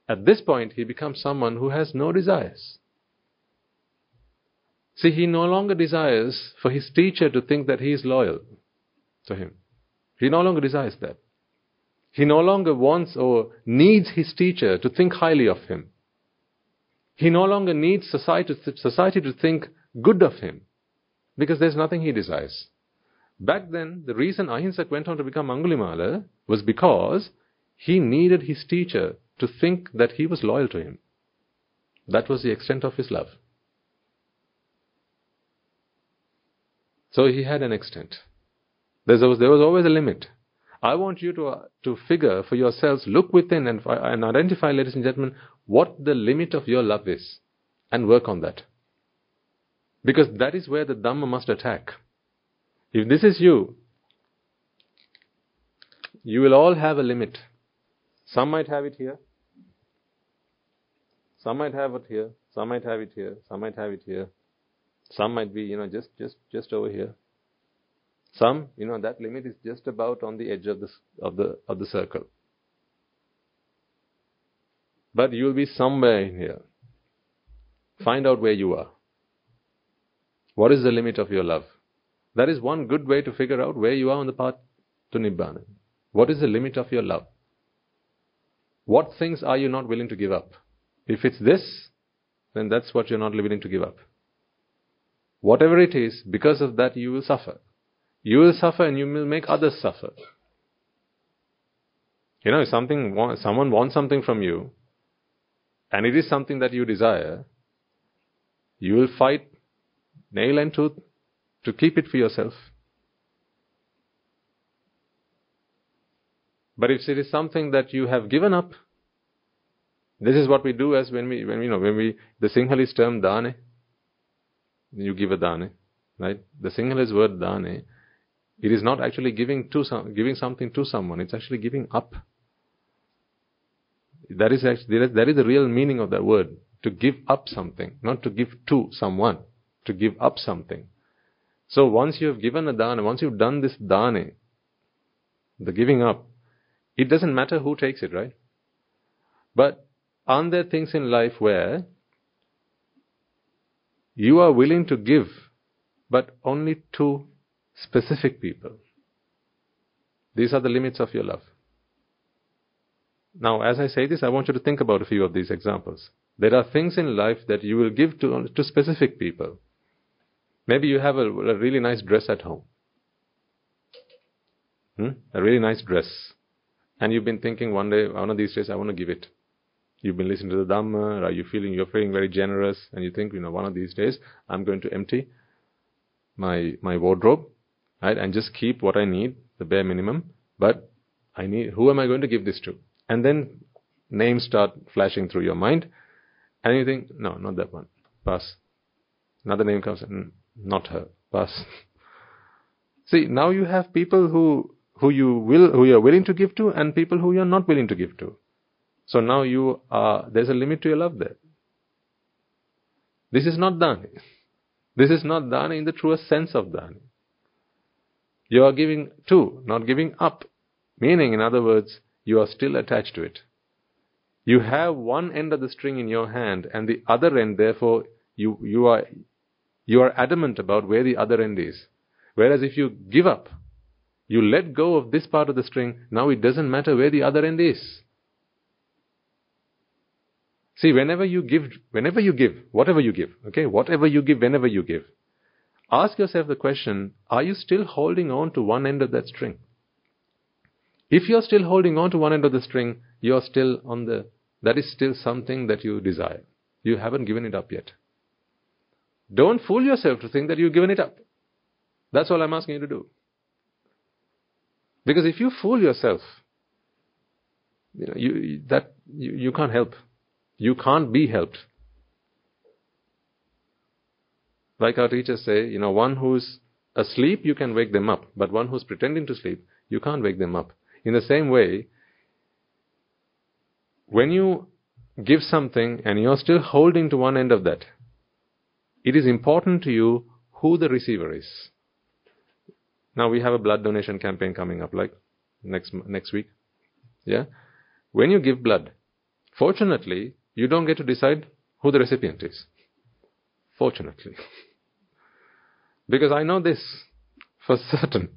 At this point, he becomes someone who has no desires. See, he no longer desires for his teacher to think that he is loyal to him. He no longer desires that. He no longer wants or needs his teacher to think highly of him. He no longer needs society, society to think good of him because there's nothing he desires. Back then, the reason Ahimsak went on to become Angulimala was because he needed his teacher to think that he was loyal to him. That was the extent of his love. So he had an extent. There was, there was always a limit. I want you to, uh, to figure for yourselves, look within and, and identify, ladies and gentlemen, what the limit of your love is and work on that. Because that is where the Dhamma must attack. If this is you, you will all have a limit. Some might have it here. Some might have it here. Some might have it here. Some might have it here. Some might be, you know, just, just, just over here. Some, you know, that limit is just about on the edge of the, of the, of the circle. But you'll be somewhere in here. Find out where you are. What is the limit of your love? That is one good way to figure out where you are on the path to Nibbana. What is the limit of your love? What things are you not willing to give up? If it's this, then that's what you're not willing to give up. Whatever it is, because of that you will suffer. You will suffer and you will make others suffer. You know, if something, someone wants something from you, and it is something that you desire, You will fight nail and tooth to keep it for yourself. But if it is something that you have given up, this is what we do as when we, when you know, when we, the Sinhalese term dane, you give a dane, right? The Sinhalese word dane, it is not actually giving to some, giving something to someone, it's actually giving up. That is actually, that is the real meaning of that word. To give up something, not to give to someone, to give up something. So once you have given a dana, once you've done this dane, the giving up, it doesn't matter who takes it, right? But aren't there things in life where you are willing to give, but only to specific people? These are the limits of your love. Now, as I say this, I want you to think about a few of these examples. There are things in life that you will give to, to specific people. Maybe you have a, a really nice dress at home. Hmm? A really nice dress. And you've been thinking one day, one of these days, I want to give it. You've been listening to the Dhamma, or are you feeling you're feeling very generous, and you think, you know, one of these days, I'm going to empty my my wardrobe, right, and just keep what I need, the bare minimum. But I need, who am I going to give this to? And then names start flashing through your mind, and you think, no, not that one. Pass. Another name comes, not her. Pass. See, now you have people who who you will who you are willing to give to, and people who you are not willing to give to. So now you are there's a limit to your love there. This is not dana. This is not dana in the truest sense of dana. You are giving to, not giving up. Meaning, in other words, you are still attached to it. You have one end of the string in your hand, and the other end, therefore, you, you, are, you are adamant about where the other end is. Whereas if you give up, you let go of this part of the string, now it doesn't matter where the other end is. See, whenever you give, whenever you give, whatever you give, okay, whatever you give, whenever you give, ask yourself the question, are you still holding on to one end of that string? If you're still holding on to one end of the string, you're still on the, that is still something that you desire. You haven't given it up yet. Don't fool yourself to think that you've given it up. That's all I'm asking you to do. Because if you fool yourself, you know, you, that, you, you can't help. You can't be helped. Like our teachers say, you know, one who's asleep, you can wake them up. But one who's pretending to sleep, you can't wake them up. In the same way, when you give something and you're still holding to one end of that, it is important to you who the receiver is. Now we have a blood donation campaign coming up, like next next week. Yeah, when you give blood, fortunately, you don't get to decide who the recipient is. Fortunately, because I know this for certain.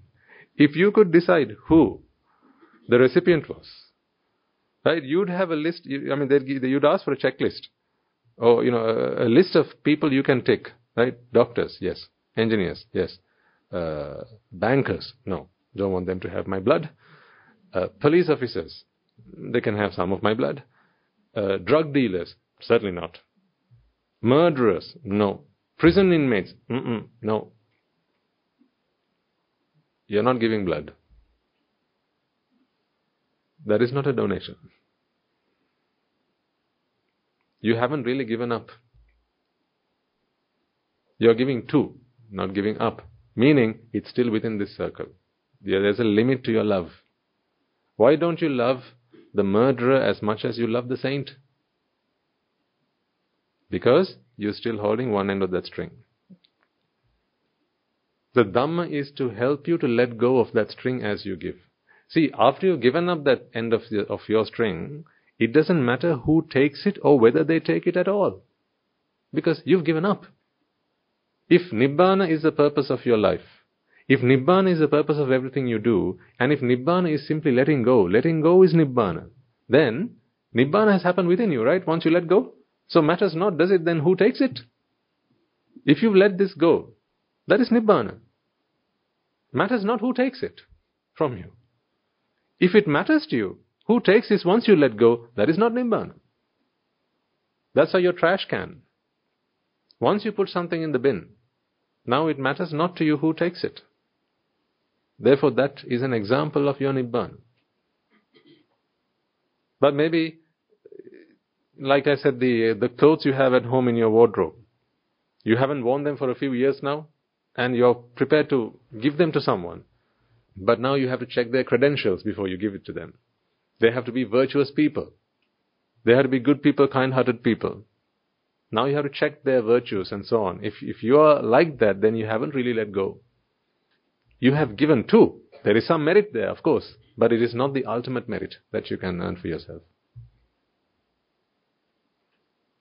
If you could decide who the recipient was. Right? You'd have a list, I mean, you'd ask for a checklist. Or, you know, a, a, list of people you can tick. Right? Doctors, yes. Engineers, yes. Uh, bankers, no. Don't want them to have my blood. Uh, police officers, they can have some of my blood. Uh, drug dealers, certainly not. Murderers, no. Prison inmates, no. You're not giving blood. That is not a donation. You haven't really given up. You're giving to, not giving up. Meaning, it's still within this circle. There's a limit to your love. Why don't you love the murderer as much as you love the saint? Because you're still holding one end of that string. The Dhamma is to help you to let go of that string as you give. See, after you've given up that end of, the, of your string, it doesn't matter who takes it or whether they take it at all. Because you've given up. If Nibbana is the purpose of your life, if Nibbana is the purpose of everything you do, and if Nibbana is simply letting go, letting go is Nibbana, then Nibbana has happened within you, right? Once you let go. So matters not, does it then who takes it? If you've let this go, that is Nibbana. Matters not who takes it from you. If it matters to you, who takes this once you let go, that is not Nibbana. That's how your trash can. Once you put something in the bin, now it matters not to you who takes it. Therefore, that is an example of your Nibbana. But maybe, like I said, the, the clothes you have at home in your wardrobe, you haven't worn them for a few years now, and you're prepared to give them to someone. But now you have to check their credentials before you give it to them. They have to be virtuous people. They have to be good people, kind-hearted people. Now you have to check their virtues and so on. If, if you are like that, then you haven't really let go. You have given too. There is some merit there, of course, but it is not the ultimate merit that you can earn for yourself.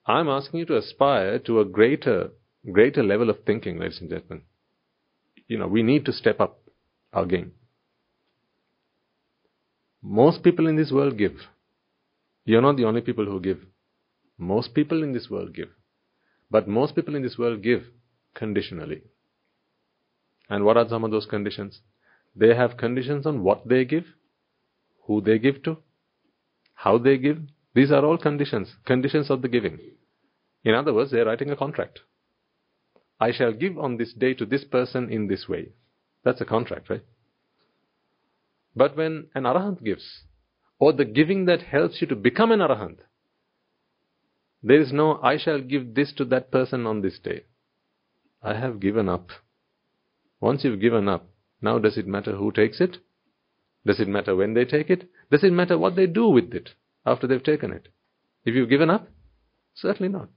I'm asking you to aspire to a greater, greater level of thinking, ladies and gentlemen. You know, we need to step up our game. Most people in this world give. You're not the only people who give. Most people in this world give. But most people in this world give conditionally. And what are some of those conditions? They have conditions on what they give, who they give to, how they give. These are all conditions, conditions of the giving. In other words, they're writing a contract. I shall give on this day to this person in this way. That's a contract, right? But when an arahant gives, or the giving that helps you to become an arahant, there is no, I shall give this to that person on this day. I have given up. Once you've given up, now does it matter who takes it? Does it matter when they take it? Does it matter what they do with it after they've taken it? If you've given up? Certainly not.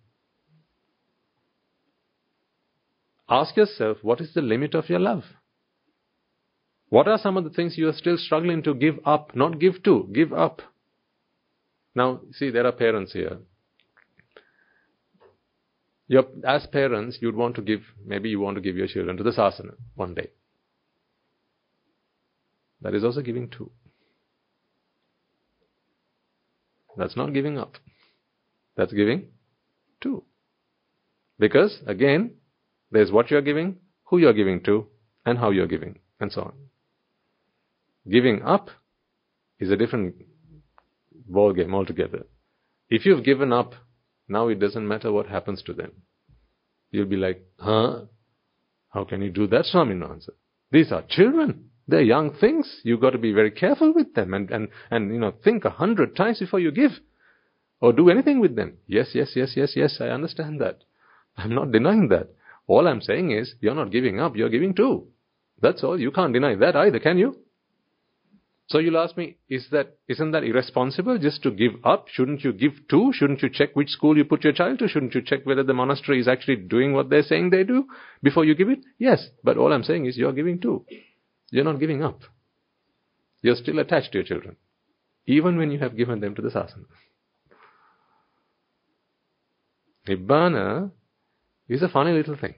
Ask yourself, what is the limit of your love? What are some of the things you are still struggling to give up? Not give to, give up. Now, see, there are parents here. You're, as parents, you'd want to give, maybe you want to give your children to the sasana one day. That is also giving too. That's not giving up. That's giving too. Because, again, there's what you're giving, who you're giving to, and how you're giving, and so on. Giving up is a different ball game altogether. If you've given up, now it doesn't matter what happens to them. You'll be like, huh? How can you do that, Swamin Wahanse? These are children. They're young things. You've got to be very careful with them and, and, and you know, think a hundred times before you give or do anything with them. Yes, yes, yes, yes, yes, I understand that. I'm not denying that. All I'm saying is, you're not giving up, you're giving too. That's all. You can't deny that either, can you? So you'll ask me, is that, isn't that irresponsible just to give up? Shouldn't you give too? Shouldn't you check which school you put your child to? Shouldn't you check whether the monastery is actually doing what they're saying they do before you give it? Yes, but all I'm saying is you're giving too. You're not giving up. You're still attached to your children, even when you have given them to the sasana. Nibbana is a funny little thing.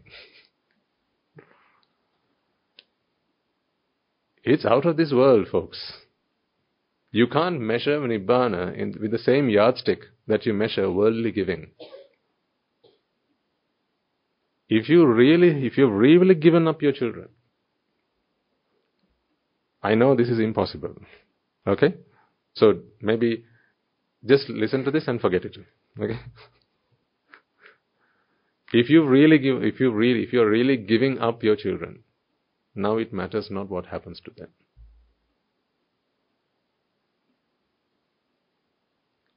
It's out of this world, folks. You can't measure Nibbana in, with the same yardstick that you measure worldly giving. If you really, if you've really given up your children, I know this is impossible. Okay? So maybe just listen to this and forget it. Okay? If you really give, if you really, if you're really giving up your children, now it matters not what happens to them.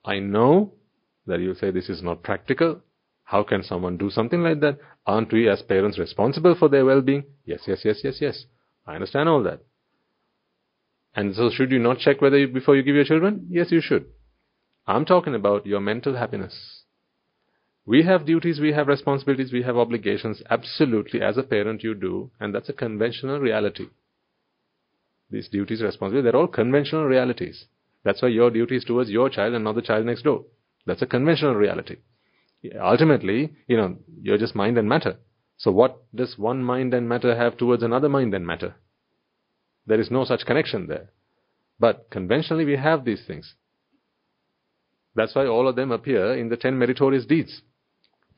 I know that you will say this is not practical. How can someone do something like that? Aren't we as parents responsible for their well-being? Yes, yes, yes, yes, yes. I understand all that. And so should you not check whether you, before you give your children? Yes, you should. I'm talking about your mental happiness. We have duties, we have responsibilities, we have obligations. Absolutely, as a parent, you do, and that's a conventional reality. These duties, responsibilities, they're all conventional realities. That's why your duty is towards your child and not the child next door. That's a conventional reality. Ultimately, you know, you're just mind and matter. So what does one mind and matter have towards another mind and matter? There is no such connection there. But conventionally we have these things. That's why all of them appear in the ten meritorious deeds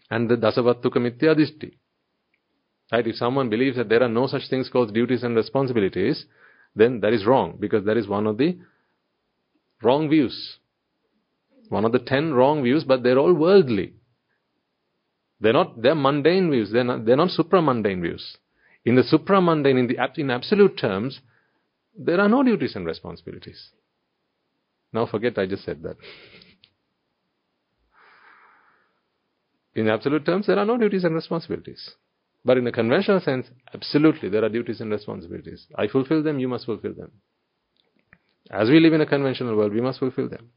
and the Dasavatthuka Micchaditthi. Right? If someone believes that there are no such things called duties and responsibilities, then that is wrong, because that is one of the wrong views. One of the ten wrong views, but they're all worldly. They're not, they're mundane views. They're not, they're not supramundane views. In the supramundane, in the, in absolute terms, there are no duties and responsibilities. Now forget I just said that. In absolute terms, there are no duties and responsibilities. But in the conventional sense, absolutely, there are duties and responsibilities. I fulfill them, you must fulfill them. As we live in a conventional world, we must fulfill them.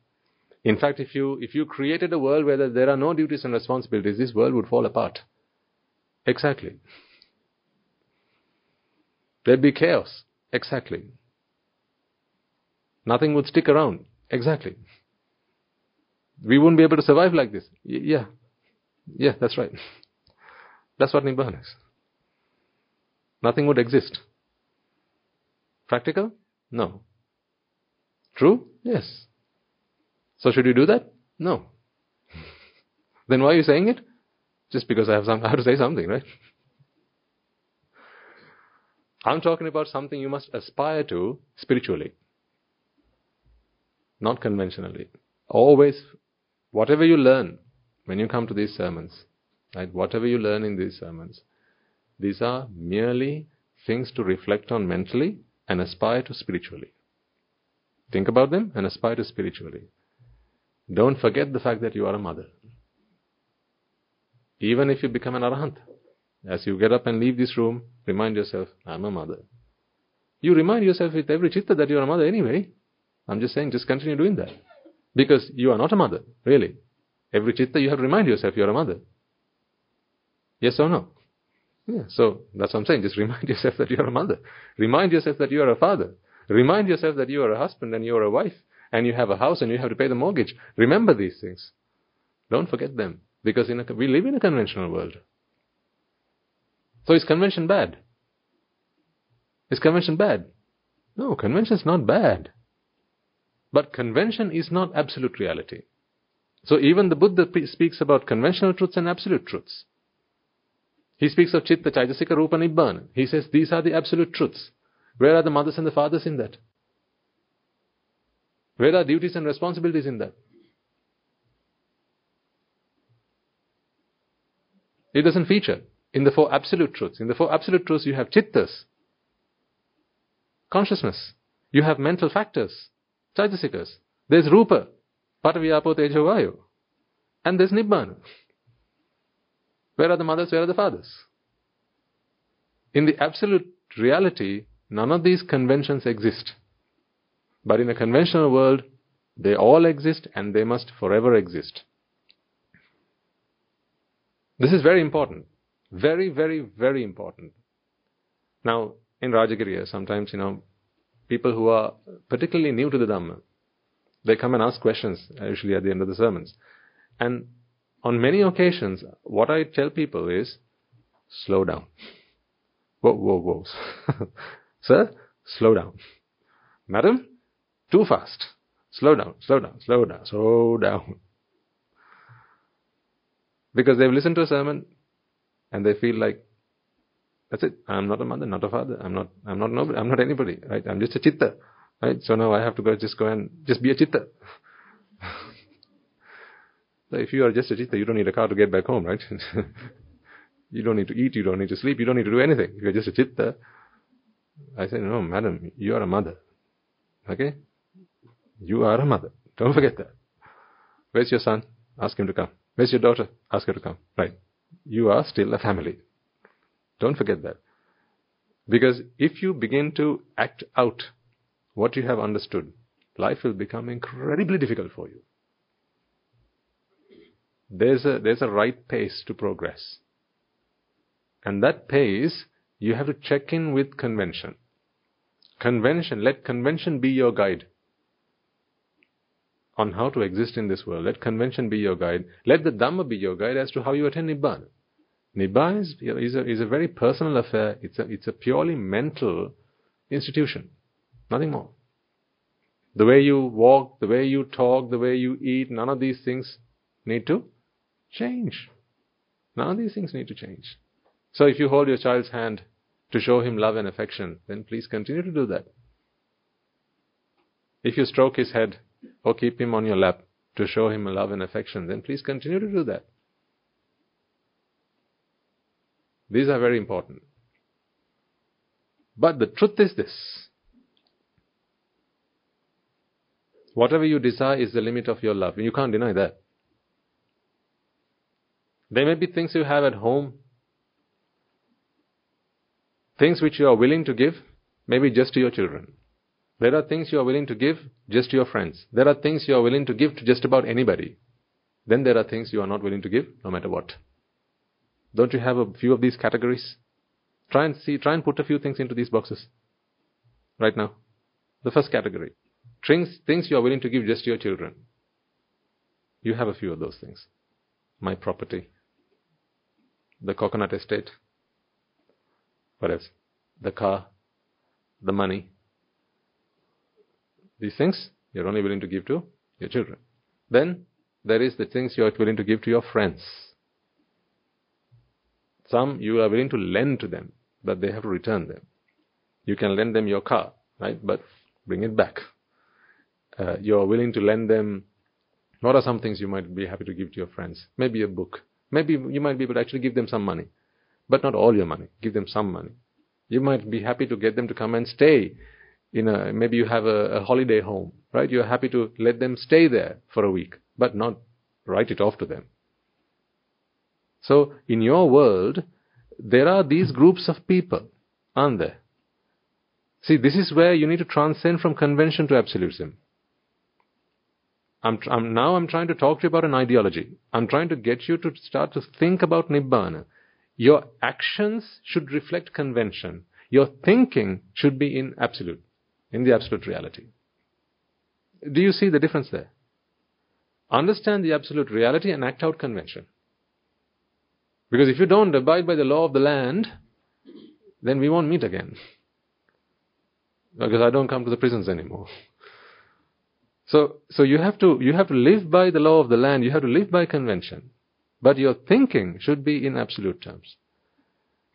In fact, if you, if you created a world where there are no duties and responsibilities, this world would fall apart. Exactly. There'd be chaos. Exactly. Nothing would stick around. Exactly. We wouldn't be able to survive like this. Y- yeah. Yeah, that's right. That's what Nibbana is. Nothing would exist. Practical? No. True? Yes. So should you do that? No. then why are you saying it? Just because I have, some, I have to say something, right? I'm talking about something you must aspire to spiritually, not conventionally. Always, whatever you learn when you come to these sermons, Right? Whatever you learn in these sermons, these are merely things to reflect on mentally and aspire to spiritually. Think about them and aspire to spiritually. Don't forget the fact that you are a mother. Even if you become an arahant, as you get up and leave this room, remind yourself, I'm a mother. You remind yourself with every chitta that you are a mother anyway. I'm just saying, just continue doing that. Because you are not a mother, really. Every chitta you have to remind yourself you are a mother. Yes or no? Yeah, so that's what I'm saying. Just remind yourself that you're a mother. Remind yourself that you are a father. Remind yourself that you are a husband and you are a wife and you have a house and you have to pay the mortgage. Remember these things. Don't forget them because a, we live in a conventional world. So is convention bad? Is convention bad? No, convention is not bad. But convention is not absolute reality. So even the Buddha speaks about conventional truths and absolute truths. He speaks of Chitta, Chaitasika, Rupa, Nibbana. He says these are the absolute truths. Where are the mothers and the fathers in that? Where are duties and responsibilities in that? It doesn't feature in the four absolute truths. In the four absolute truths, you have chittas, consciousness. You have mental factors, chaitasikas. There's rupa, pataviyapo tejo vayu. And there's nibbana. Where are the mothers? Where are the fathers? In the absolute reality, none of these conventions exist. But in a conventional world, they all exist and they must forever exist. This is very important. Very, very, very important. Now, in Rajagiriya, sometimes, you know, people who are particularly new to the Dhamma, they come and ask questions, usually at the end of the sermons. And on many occasions, what I tell people is, slow down. Whoa, whoa, whoa. Sir, slow down. Madam, too fast. Slow down, slow down, slow down, slow down. Because they've listened to a sermon and they feel like, that's it. I'm not a mother, not a father. I'm not, I'm not nobody. I'm not anybody, right? I'm just a chitta, right? So now I have to go, just go and just be a chitta. So if you are just a chitta, you don't need a car to get back home, right? you don't need to eat, you don't need to sleep, you don't need to do anything. If you're just a chitta, I say, no, madam, you are a mother. Okay? You are a mother. Don't forget that. Where's your son? Ask him to come. Where's your daughter? Ask her to come. Right. You are still a family. Don't forget that. Because if you begin to act out what you have understood, life will become incredibly difficult for you there's a, there's a right pace to progress. And that pace, you have to check in with convention. Convention, let convention be your guide on how to exist in this world. Let convention be your guide. Let the Dhamma be your guide as to how you attain Nibbana. Nibbana is, is, a, is a very personal affair. It's a, it's a purely mental institution. Nothing more. The way you walk, the way you talk, the way you eat, none of these things need to change. None of these things need to change. So if you hold your child's hand to show him love and affection, then please continue to do that. If you stroke his head or keep him on your lap to show him love and affection, then please continue to do that. These are very important. But the truth is this whatever you desire is the limit of your love. You can't deny that. There may be things you have at home, things which you are willing to give, maybe just to your children. There are things you are willing to give just to your friends. There are things you are willing to give to just about anybody. Then there are things you are not willing to give, no matter what. Don't you have a few of these categories? Try and see, try and put a few things into these boxes. Right now. The first category. Things, things you are willing to give just to your children. You have a few of those things. My property. The coconut estate. What else? The car. The money. These things you're only willing to give to your children. Then there is the things you are willing to give to your friends. Some you are willing to lend to them, but they have to return them. You can lend them your car, right? But bring it back. Uh, you are willing to lend them. What are some things you might be happy to give to your friends? Maybe a book. Maybe you might be able to actually give them some money, but not all your money. Give them some money. You might be happy to get them to come and stay in a, maybe you have a, a holiday home, right? You're happy to let them stay there for a week, but not write it off to them. So, in your world, there are these groups of people, aren't there? See, this is where you need to transcend from convention to absolutism. I'm, I'm, now I'm trying to talk to you about an ideology. I'm trying to get you to start to think about Nibbana. Your actions should reflect convention. Your thinking should be in absolute in the absolute reality. Do you see the difference there? Understand the absolute reality and act out convention. Because if you don't abide by the law of the land, then we won't meet again. Because I don't come to the prisons anymore. So, so you have to, you have to live by the law of the land, you have to live by convention. But your thinking should be in absolute terms.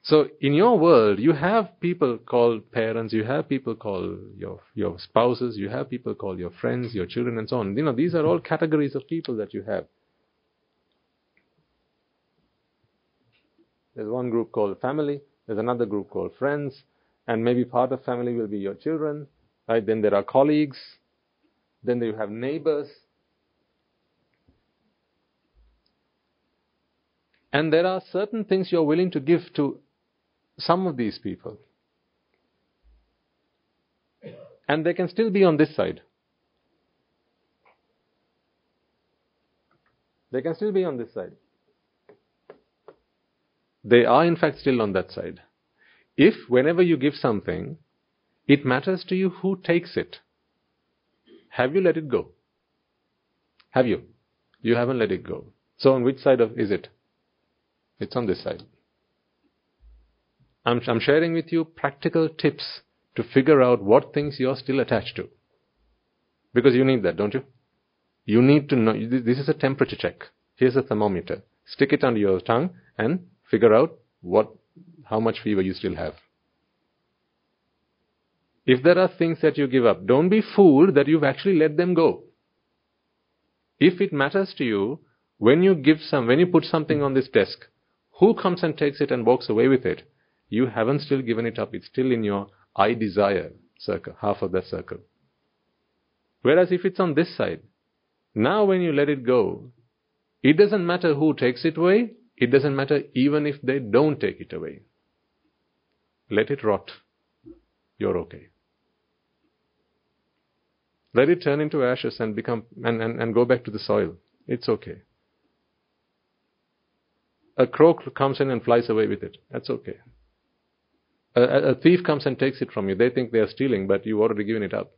So in your world, you have people called parents, you have people called your, your spouses, you have people called your friends, your children, and so on. You know, these are all categories of people that you have. There's one group called family, there's another group called friends, and maybe part of family will be your children, right? Then there are colleagues, then you have neighbors. And there are certain things you're willing to give to some of these people. And they can still be on this side. They can still be on this side. They are, in fact, still on that side. If, whenever you give something, it matters to you who takes it, have you let it go? Have you? You haven't let it go. So, on which side of is it? It's on this side. I'm, I'm sharing with you practical tips to figure out what things you're still attached to. Because you need that, don't you? You need to know, this is a temperature check. Here's a thermometer. Stick it under your tongue and figure out what, how much fever you still have. If there are things that you give up, don't be fooled that you've actually let them go. If it matters to you, when you give some, when you put something on this desk, who comes and takes it and walks away with it? you haven't still given it up. It's still in your I desire circle, half of that circle. Whereas if it's on this side, now when you let it go, it doesn't matter who takes it away, it doesn't matter even if they don't take it away. Let it rot. You're okay. Let it turn into ashes and become and, and, and go back to the soil. It's okay. A crow comes in and flies away with it. That's okay. A, a thief comes and takes it from you. They think they are stealing, but you've already given it up.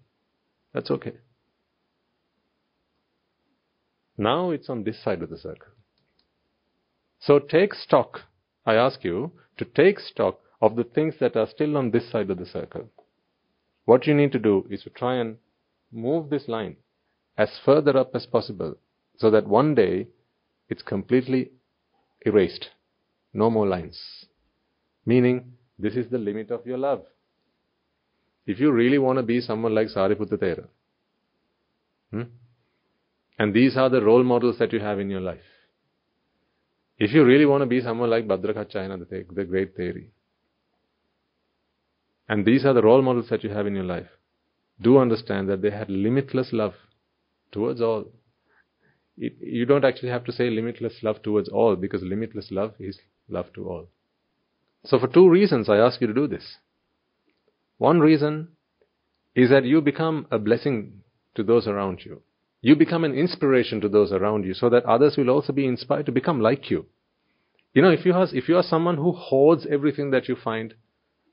That's okay. Now it's on this side of the circle. So take stock. I ask you to take stock of the things that are still on this side of the circle. What you need to do is to try and move this line as further up as possible so that one day it's completely erased. No more lines. Meaning, this is the limit of your love. If you really want to be someone like Sariputta Thera, hmm? and these are the role models that you have in your life, If you really want to be someone like Bhadrakachayana, the, the great Theri, and these are the role models that you have in your life, do understand that they had limitless love towards all. It, you don't actually have to say limitless love towards all because limitless love is love to all. So, for two reasons, I ask you to do this. One reason is that you become a blessing to those around you. You become an inspiration to those around you so that others will also be inspired to become like you. You know, if you are, if you are someone who hoards everything that you find,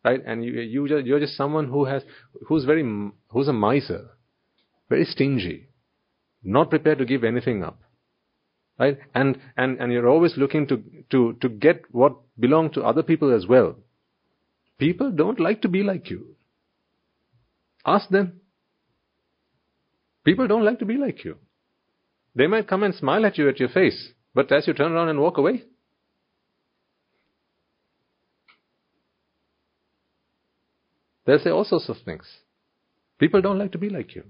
right, and you, you just, you're just someone who has, who's very, who's a miser, very stingy, not prepared to give anything up, right, and, and, and you're always looking to, to, to get what belong to other people as well. People don't like to be like you. Ask them. People don't like to be like you. They might come and smile at you at your face, but as you turn around and walk away, they'll say all sorts of things. People don't like to be like you.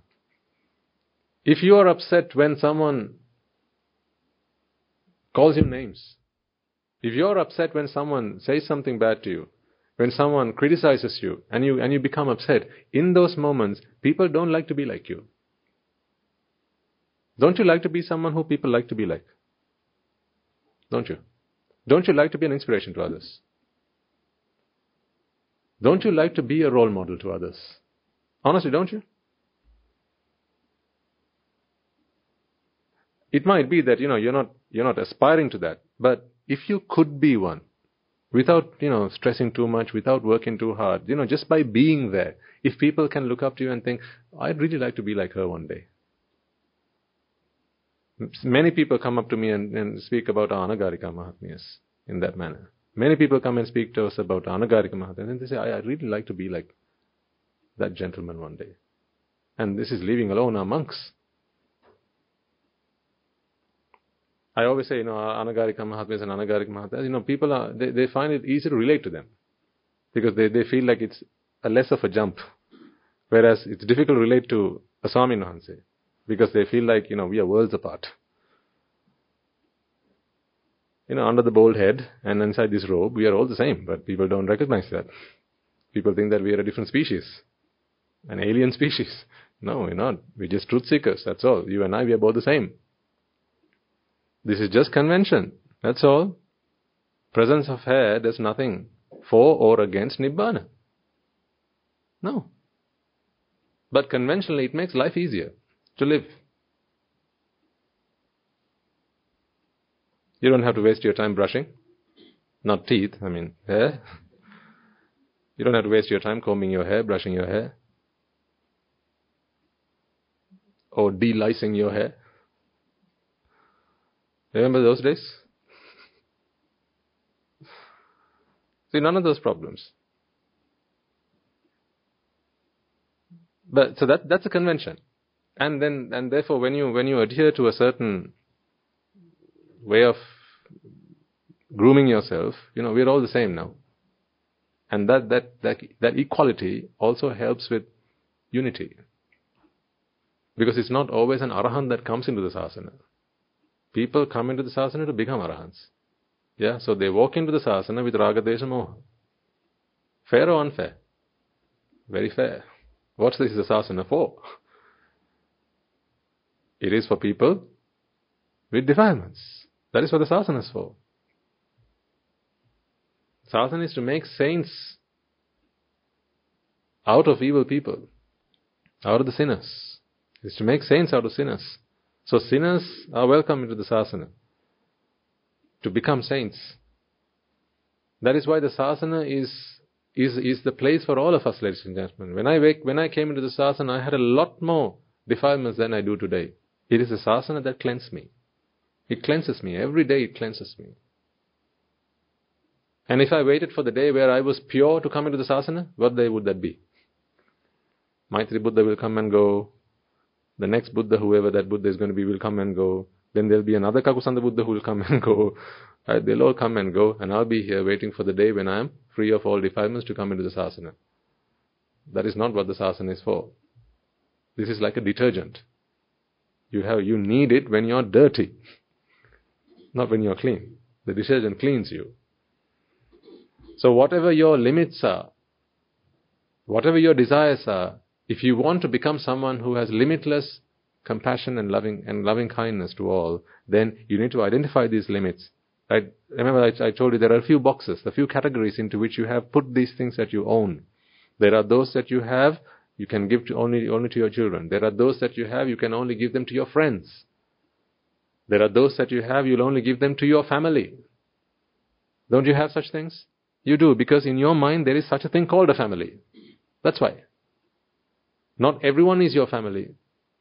If you are upset when someone calls you names, if you're upset when someone says something bad to you, when someone criticizes you and you and you become upset, in those moments, people don't like to be like you. Don't you like to be someone who people like to be like? Don't you? Don't you like to be an inspiration to others? Don't you like to be a role model to others? Honestly, don't you? It might be that you know you're not you're not aspiring to that, but if you could be one, without you know stressing too much, without working too hard, you know, just by being there, if people can look up to you and think, I'd really like to be like her one day, Many people come up to me and, and speak about Anagarika Mahattayas in that manner. Many people come and speak to us about Anagarika Mahattayas and they say, I, I really like to be like that gentleman one day. And this is leaving alone our monks. I always say, you know, Anagarika Mahattayas and Anagarika Mahattayas, you know, people are, they, they find it easy to relate to them because they, they feel like it's a less of a jump. Whereas it's difficult to relate to a Swamin Wahanse because they feel like, you know, we are worlds apart. You know, under the bald head and inside this robe, we are all the same, but people don't recognize that. People think that we are a different species, an alien species. No, we're not. We're just truth seekers, that's all. You and I, we are both the same. This is just convention, that's all. Presence of hair does nothing for or against Nibbana. No. But conventionally, it makes life easier to live. You don't have to waste your time brushing. Not teeth, I mean, hair. You don't have to waste your time combing your hair, brushing your hair. Or delicing your hair. Remember those days? See, none of those problems. But so that that's a convention and then and therefore when you when you adhere to a certain way of grooming yourself you know we're all the same now. And that that that, that equality also helps with unity. Because it's not always an arahant that comes into the sasana. People come into the sasana to become arahants. Yeah so they walk into the sasana with raga moha. Fair or unfair? Very fair. What's this sasana for? It is for people with defilements. That is what the sasana is for. Sasana is to make saints out of evil people, out of the sinners. Is to make saints out of sinners. So sinners are welcome into the sasana to become saints. That is why the sasana is is is the place for all of us, ladies and gentlemen. When I wake, when I came into the sasana, I had a lot more defilements than I do today. It is the sasana that cleanses me. It cleanses me. Every day it cleanses me. And if I waited for the day where I was pure to come into the sasana, what day would that be? Maitri Buddha will come and go. The next Buddha, whoever that Buddha is going to be, will come and go. Then there'll be another Kakusanda Buddha who will come and go. Right? They'll all come and go, and I'll be here waiting for the day when I am free of all defilements to come into the sasana. That is not what the sasana is for. This is like a detergent. You have you need it when you're dirty, not when you're clean. The detergent cleans you. So, whatever your limits are, whatever your desires are, if you want to become someone who has limitless compassion and loving and loving kindness to all, then you need to identify these limits. I remember I, I told you there are a few boxes, a few categories into which you have put these things that you own. There are those that you have you can give to only only to your children. There are those that you have you can only give them to your friends. There are those that you have you'll only give them to your family. Don't you have such things? You do because in your mind there is such a thing called a family. That's why. Not everyone is your family.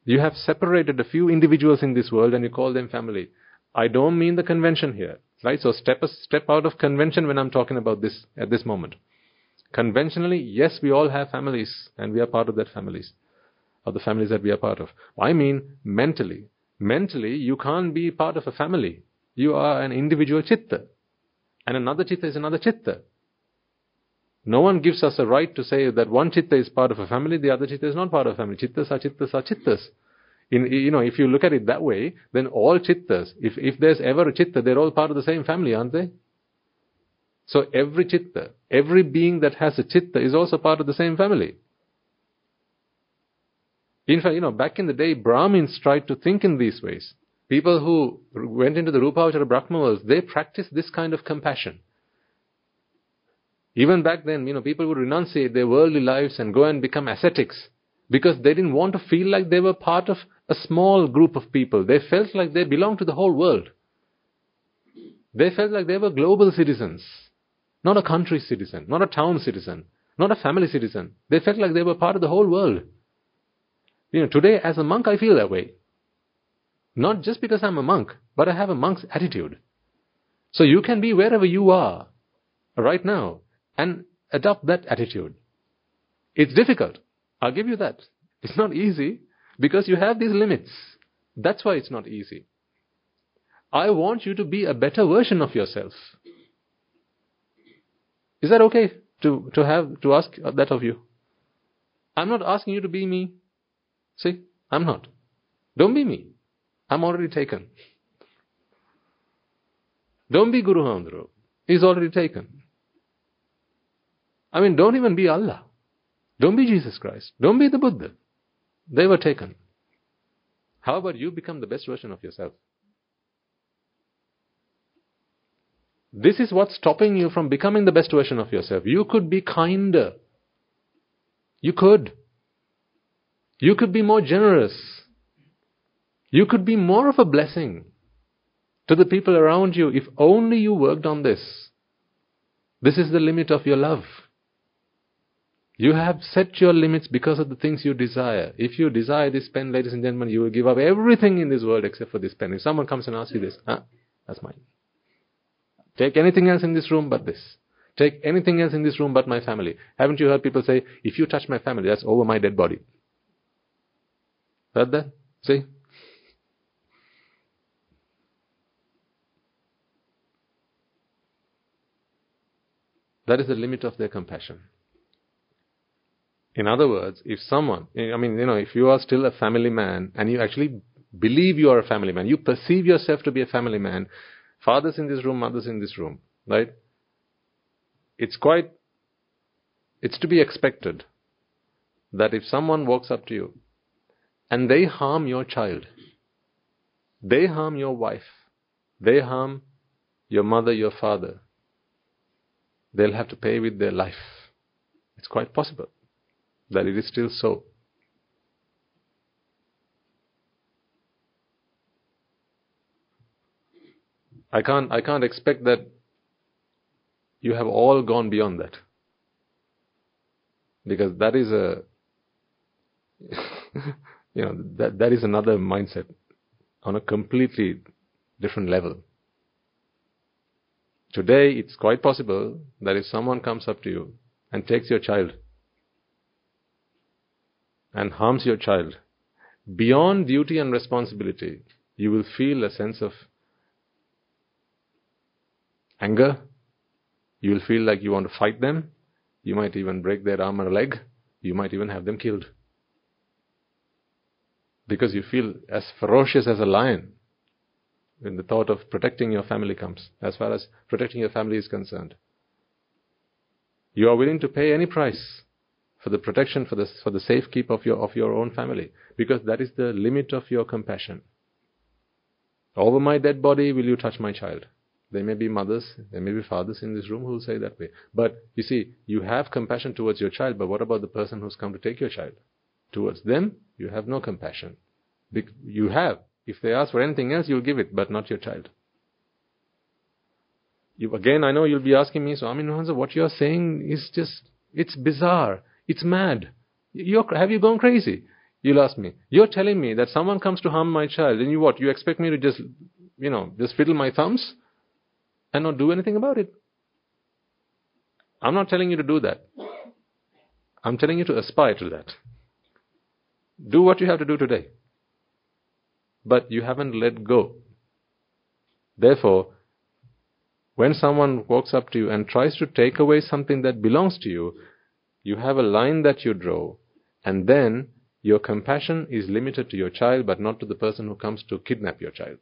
You have separated a few individuals in this world and you call them family. I don't mean the convention here, right? So step a step out of convention when I'm talking about this at this moment. Conventionally, yes, we all have families and we are part of that families, of the families that we are part of. I mean mentally. Mentally, you can't be part of a family. You are an individual chitta. And another chitta is another chitta. No one gives us a right to say that one chitta is part of a family, the other chitta is not part of a family. Chittas are chittas are chittas. In, you know, if you look at it that way, then all chittas, if, if there's ever a chitta, they're all part of the same family, aren't they? So every chitta, every being that has a chitta is also part of the same family. In fact, you know, back in the day, Brahmins tried to think in these ways. People who went into the Rupavachara Brahma worlds, they practiced this kind of compassion. Even back then, you know, people would renunciate their worldly lives and go and become ascetics because they didn't want to feel like they were part of a small group of people. They felt like they belonged to the whole world. They felt like they were global citizens, not a country citizen, not a town citizen, not a family citizen. They felt like they were part of the whole world. You know, today as a monk, I feel that way. Not just because I'm a monk, but I have a monk's attitude. So you can be wherever you are right now and adopt that attitude. It's difficult. I'll give you that. It's not easy because you have these limits. That's why it's not easy. I want you to be a better version of yourself. Is that okay to, to have to ask that of you? I'm not asking you to be me. See, I'm not. Don't be me. I'm already taken. Don't be Guru Handro. He's already taken. I mean, don't even be Allah. Don't be Jesus Christ. Don't be the Buddha. They were taken. How about you become the best version of yourself? This is what's stopping you from becoming the best version of yourself. You could be kinder. You could. You could be more generous. You could be more of a blessing to the people around you if only you worked on this. This is the limit of your love. You have set your limits because of the things you desire. If you desire this pen, ladies and gentlemen, you will give up everything in this world except for this pen. If someone comes and asks you this, that's mine. Take anything else in this room but this. Take anything else in this room but my family. Haven't you heard people say, if you touch my family, that's over my dead body? Heard that? See? That is the limit of their compassion. In other words, if someone, eh, I mean, you know, if you are still a family man and you actually believe you are a family man, you perceive yourself to be a family man, fathers in this room, mothers in this room, right? It's quite, it's to be expected that if someone walks up to you and they harm your child, they harm your wife, they harm your mother, your father, they'll have to pay with their life. It's quite possible that it is still so. I can't, I can't expect that you have all gone beyond that. Because that is a, you know, that, that is another mindset on a completely different level. Today, it's quite possible that if someone comes up to you and takes your child and harms your child, beyond duty and responsibility, you will feel a sense of anger. You will feel like you want to fight them. You might even break their arm or leg. You might even have them killed. Because you feel as ferocious as a lion. when the thought of protecting your family comes, as far as protecting your family is concerned. You are willing to pay any price for the protection, for the, for the safekeep of your, of your own family, because that is the limit of your compassion. Over my dead body will you touch my child. There may be mothers, there may be fathers in this room who will say that way. But you see, you have compassion towards your child, but what about the person who's come to take your child? Towards them, you have no compassion. You have. If they ask for anything else, you'll give it, but not your child. You, again, I know you'll be asking me, Swamin Wahanse, what you're saying is just, it's bizarre. It's mad. You're, have you gone crazy? You'll ask me. You're telling me that someone comes to harm my child, and you what? You expect me to just, you know, just fiddle my thumbs and not do anything about it? I'm not telling you to do that. I'm telling you to aspire to that. Do what you have to do today. But you haven't let go. Therefore, when someone walks up to you and tries to take away something that belongs to you, you have a line that you draw, and then your compassion is limited to your child, but not to the person who comes to kidnap your child.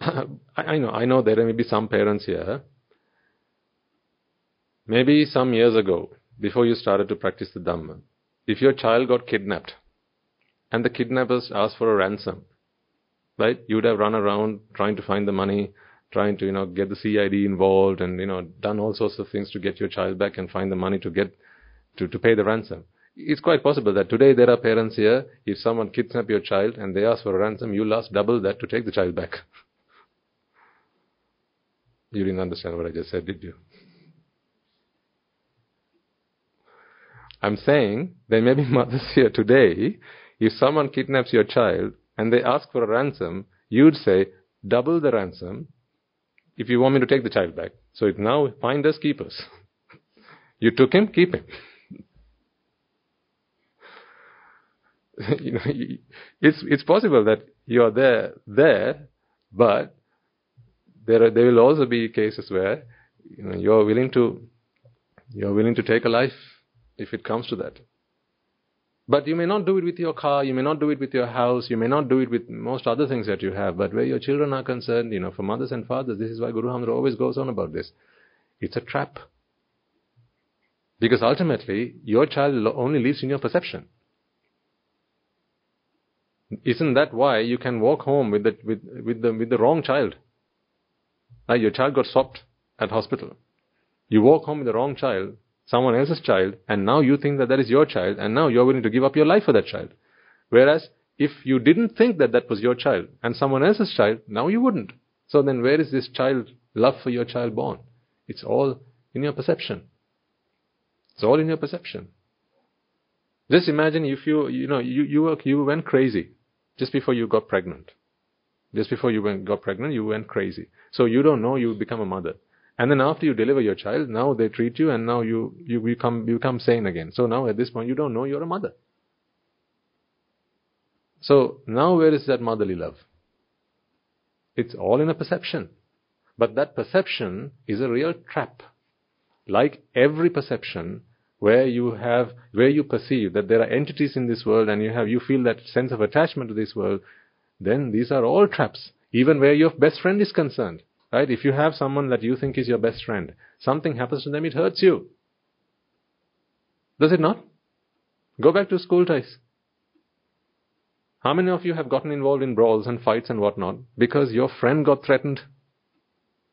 I know, I know there may be some parents here. Maybe some years ago, before you started to practice the Dhamma, if your child got kidnapped and the kidnappers asked for a ransom, right? You would have run around trying to find the money, trying to, you know, get the CID involved and, you know, done all sorts of things to get your child back and find the money to get, to, to pay the ransom. It's quite possible that today there are parents here, if someone kidnaps your child and they ask for a ransom, you'll ask double that to take the child back. you didn't understand what I just said, did you? I'm saying there may be mothers here today, if someone kidnaps your child and they ask for a ransom, you'd say, double the ransom if you want me to take the child back. So it's now find us keepers. you took him, keep him. you know, it's it's possible that you are there there, but there are, there will also be cases where you know you are willing to you are willing to take a life if it comes to that. But you may not do it with your car, you may not do it with your house, you may not do it with most other things that you have. But where your children are concerned, you know, for mothers and fathers, this is why Guru Hamdra always goes on about this. It's a trap. Because ultimately, your child only lives in your perception. Isn't that why you can walk home with the, with, with the, with the wrong child? Uh, your child got stopped at hospital. You walk home with the wrong child, someone else's child, and now you think that that is your child, and now you're willing to give up your life for that child. Whereas, if you didn't think that that was your child and someone else's child, now you wouldn't. So then where is this child, love for your child born? It's all in your perception. It's all in your perception. Just imagine if you, you know, you, you, you went crazy just before you got pregnant. Just before you went, got pregnant, you went crazy. So you don't know you become a mother. And then after you deliver your child, now they treat you and now you, you become, you become sane again. So now at this point you don't know you're a mother. So now where is that motherly love? It's all in a perception. But that perception is a real trap. Like every perception, where you have where you perceive that there are entities in this world and you have you feel that sense of attachment to this world then these are all traps even where your best friend is concerned right? If you have someone that you think is your best friend something happens to them it hurts you. Does it not? Go back to school days. How many of you have gotten involved in brawls and fights and whatnot because your friend got threatened?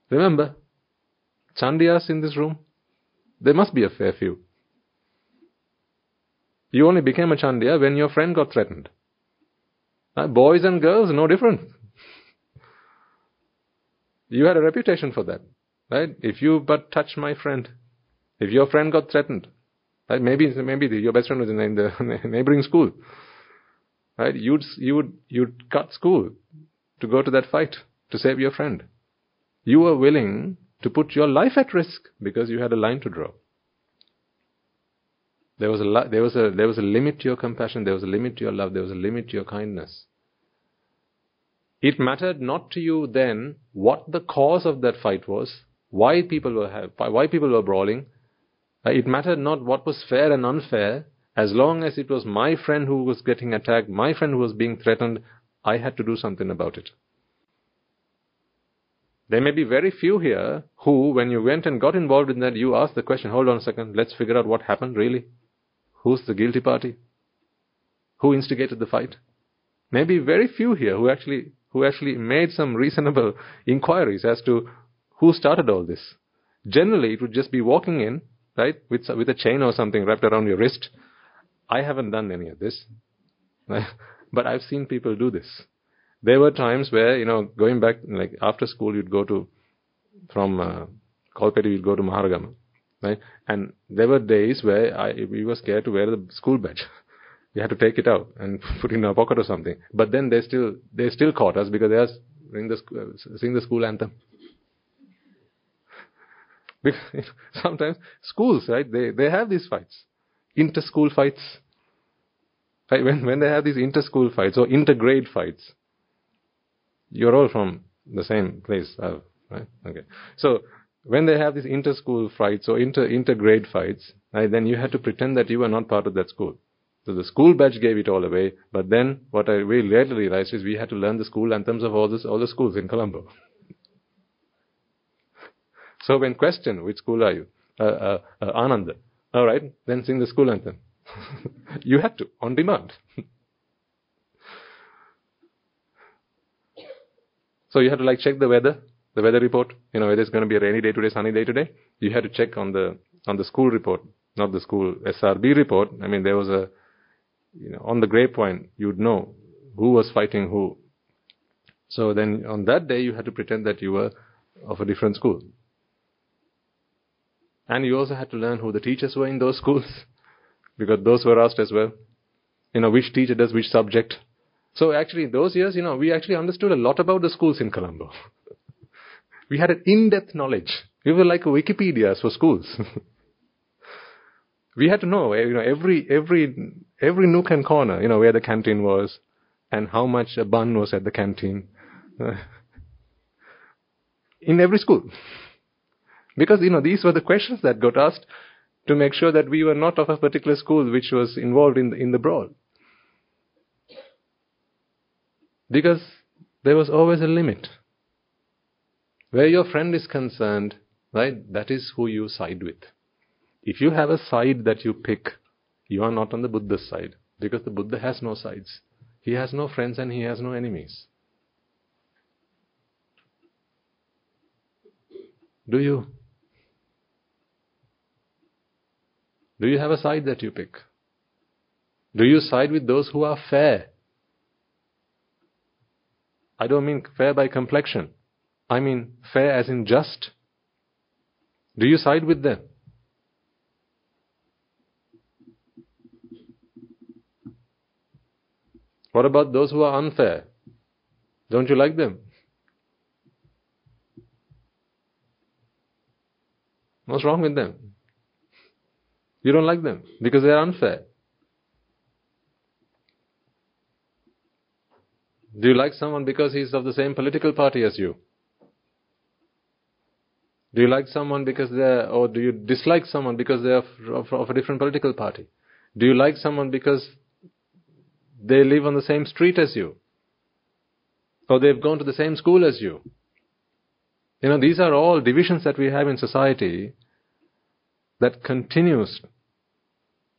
Remember chandias in this room? There must be a fair few. You only became a Chandiya when your friend got threatened. Boys and girls, no different. You had a reputation for that, right? If you but touch my friend, if your friend got threatened, right? Maybe maybe your best friend was in the neighboring school, right? You'd you would you'd cut school to go to that fight to save your friend. You were willing to put your life at risk because you had a line to draw. There was, a, there, was a, there was a limit to your compassion, there was a limit to your love, there was a limit to your kindness. It mattered not to you then what the cause of that fight was, why people were, why people were brawling. Uh, it mattered not what was fair and unfair, as long as it was my friend who was getting attacked, my friend who was being threatened, I had to do something about it. There may be very few here who, when you went and got involved in that, you asked the question, hold on a second, let's figure out what happened really. Who's the guilty party? Who instigated the fight? Maybe very few here who actually, who actually made some reasonable inquiries as to who started all this. Generally, it would just be walking in, right, with, with a chain or something wrapped around your wrist. I haven't done any of this. but I've seen people do this there were times where, you know, going back, like after school, you'd go to, from uh, Kolpetty, you'd go to Maharagama, right? And there were days where I, we were scared to wear the school badge. we had to take it out and put it in our pocket or something. But then they still, they still caught us because they are sing the, uh, sing the school anthem. Because sometimes schools, right, they, they have these fights, inter-school fights. Right? When, when they have these inter-school fights or inter-grade fights, you're all from the same place, uh, right? Okay. So when they have these inter-school fights or inter inter-grade fights, right, then you had to pretend that you were not part of that school. So the school badge gave it all away. But then what I we later realized is we had to learn the school anthems of all the all the schools in Colombo. so when questioned, which school are you? Uh, uh, uh, Ananda. All right, then sing the school anthem. you had to on demand. So you have to like check the weather, the weather report. You know whether it's going to be a rainy day today, sunny day today. You had to check on the on the school report, not the school SRB report. I mean there was a you know on the grapevine you'd know who was fighting who. So then on that day you had to pretend that you were of a different school. And you also had to learn who the teachers were in those schools, because those were asked as well. You know, which teacher does which subject, so actually, those years, you know, we actually understood a lot about the schools in Colombo. we had an in-depth knowledge. We were like Wikipedias for schools. we had to know, eh, you know, every every every nook and corner, you know, where the canteen was, and how much a bun was at the canteen. in every school. Because, you know, these were the questions that got asked to make sure that we were not of a particular school which was involved in the, in the brawl. Because there was always a limit. Where your friend is concerned, right, that is who you side with. If you have a side that you pick, you are not on the Buddha's side. Because the Buddha has no sides. He has no friends and he has no enemies. Do you? Do you have a side that you pick? Do you side with those who are fair? I don't mean fair by complexion. I mean fair as in just. Do you side with them? What about those who are unfair? Don't you like them? What's wrong with them? You don't like them because they are unfair. Do you like someone because he's of the same political party as you? Do you like someone because they're, or do you dislike someone because they're of, of, of, a different political party? Do you like someone because they live on the same street as you? Or they've gone to the same school as you? You know, these are all divisions that we have in society that continues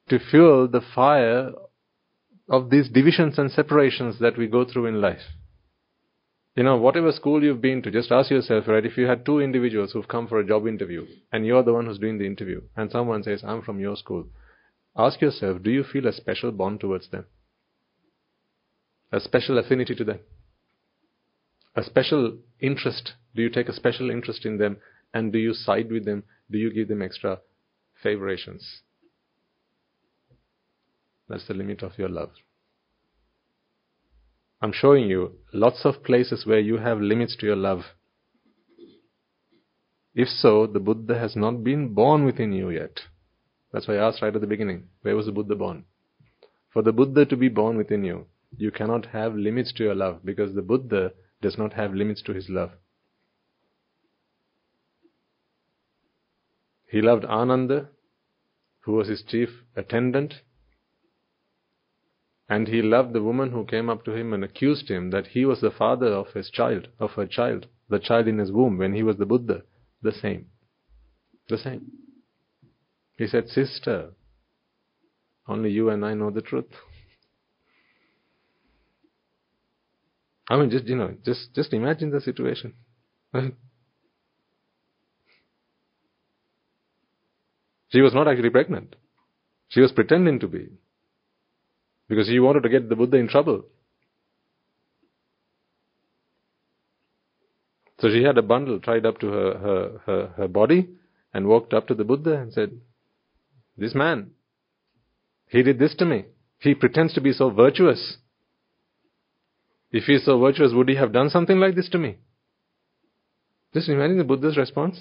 to fuel the fire of these divisions and separations that we go through in life. You know, whatever school you've been to, just ask yourself, right, if you had two individuals who've come for a job interview and you're the one who's doing the interview and someone says, I'm from your school, ask yourself, do you feel a special bond towards them? A special affinity to them? A special interest? Do you take a special interest in them and do you side with them? Do you give them extra favorations? That's the limit of your love. I'm showing you lots of places where you have limits to your love. If so, the Buddha has not been born within you yet. That's why I asked right at the beginning, where was the Buddha born? For the Buddha to be born within you, you cannot have limits to your love because the Buddha does not have limits to his love. He loved Ananda, who was his chief attendant, And he loved the woman who came up to him and accused him that he was the father of his child, of her child, the child in his womb when he was the Buddha. The same. The same. He said, Sister, only you and I know the truth. I mean, just, you know, just, just imagine the situation. She was not actually pregnant. She was pretending to be. Because she wanted to get the Buddha in trouble. So she had a bundle tied up to her, her, her, her body and walked up to the Buddha and said, This man, he did this to me. He pretends to be so virtuous. If he is so virtuous, would he have done something like this to me? Just imagine the Buddha's response.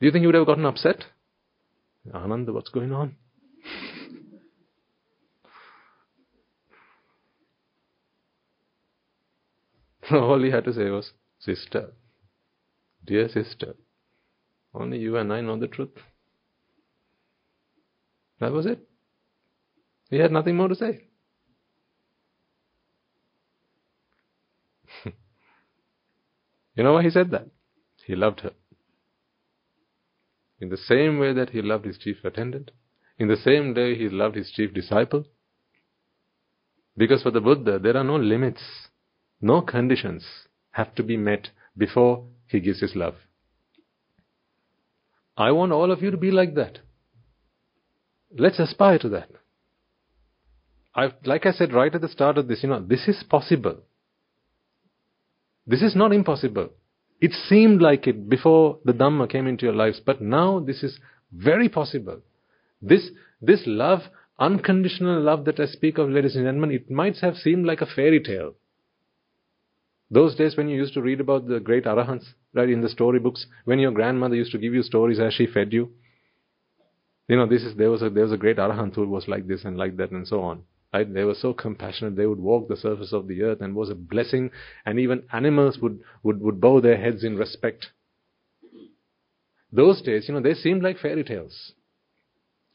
Do you think he would have gotten upset? Ananda, what's going on? All he had to say was, Sister, dear sister, only you and I know the truth. That was it. He had nothing more to say. You know why he said that? He loved her. In the same way that he loved his chief attendant, in the same way he loved his chief disciple. Because for the Buddha, there are no limits, no conditions have to be met before he gives his love. I want all of you to be like that. Let's aspire to that. I, like I said right at the start of this, you know, this is possible. This is not impossible. It seemed like it before the Dhamma came into your lives, but now this is very possible. This, this love, unconditional love that I speak of, ladies and gentlemen, it might have seemed like a fairy tale. Those days when you used to read about the great arahants, right, in the storybooks, when your grandmother used to give you stories as she fed you, you know, this is there was a there was a great arahant who was like this and like that and so on. Right? They were so compassionate. They would walk the surface of the earth and was a blessing. And even animals would, would, would bow their heads in respect. Those days, you know, they seemed like fairy tales.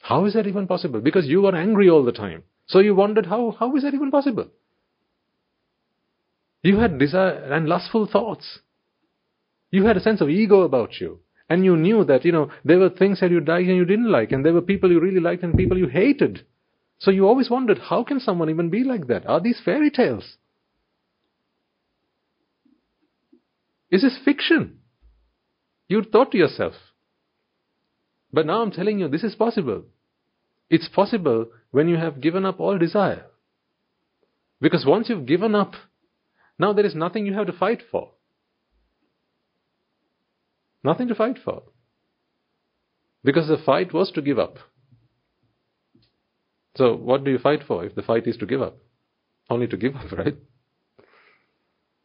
How is that even possible? Because you were angry all the time. So you wondered how, how is that even possible? You had desire and lustful thoughts. You had a sense of ego about you. And you knew that, you know, there were things that you liked and you didn't like, and there were people you really liked and people you hated. So you always wondered, how can someone even be like that? Are these fairy tales? Is this fiction? You thought to yourself. But now I'm telling you, this is possible. It's possible when you have given up all desire. Because once you've given up, now there is nothing you have to fight for. Nothing to fight for. Because the fight was to give up. So, what do you fight for if the fight is to give up? Only to give up, right?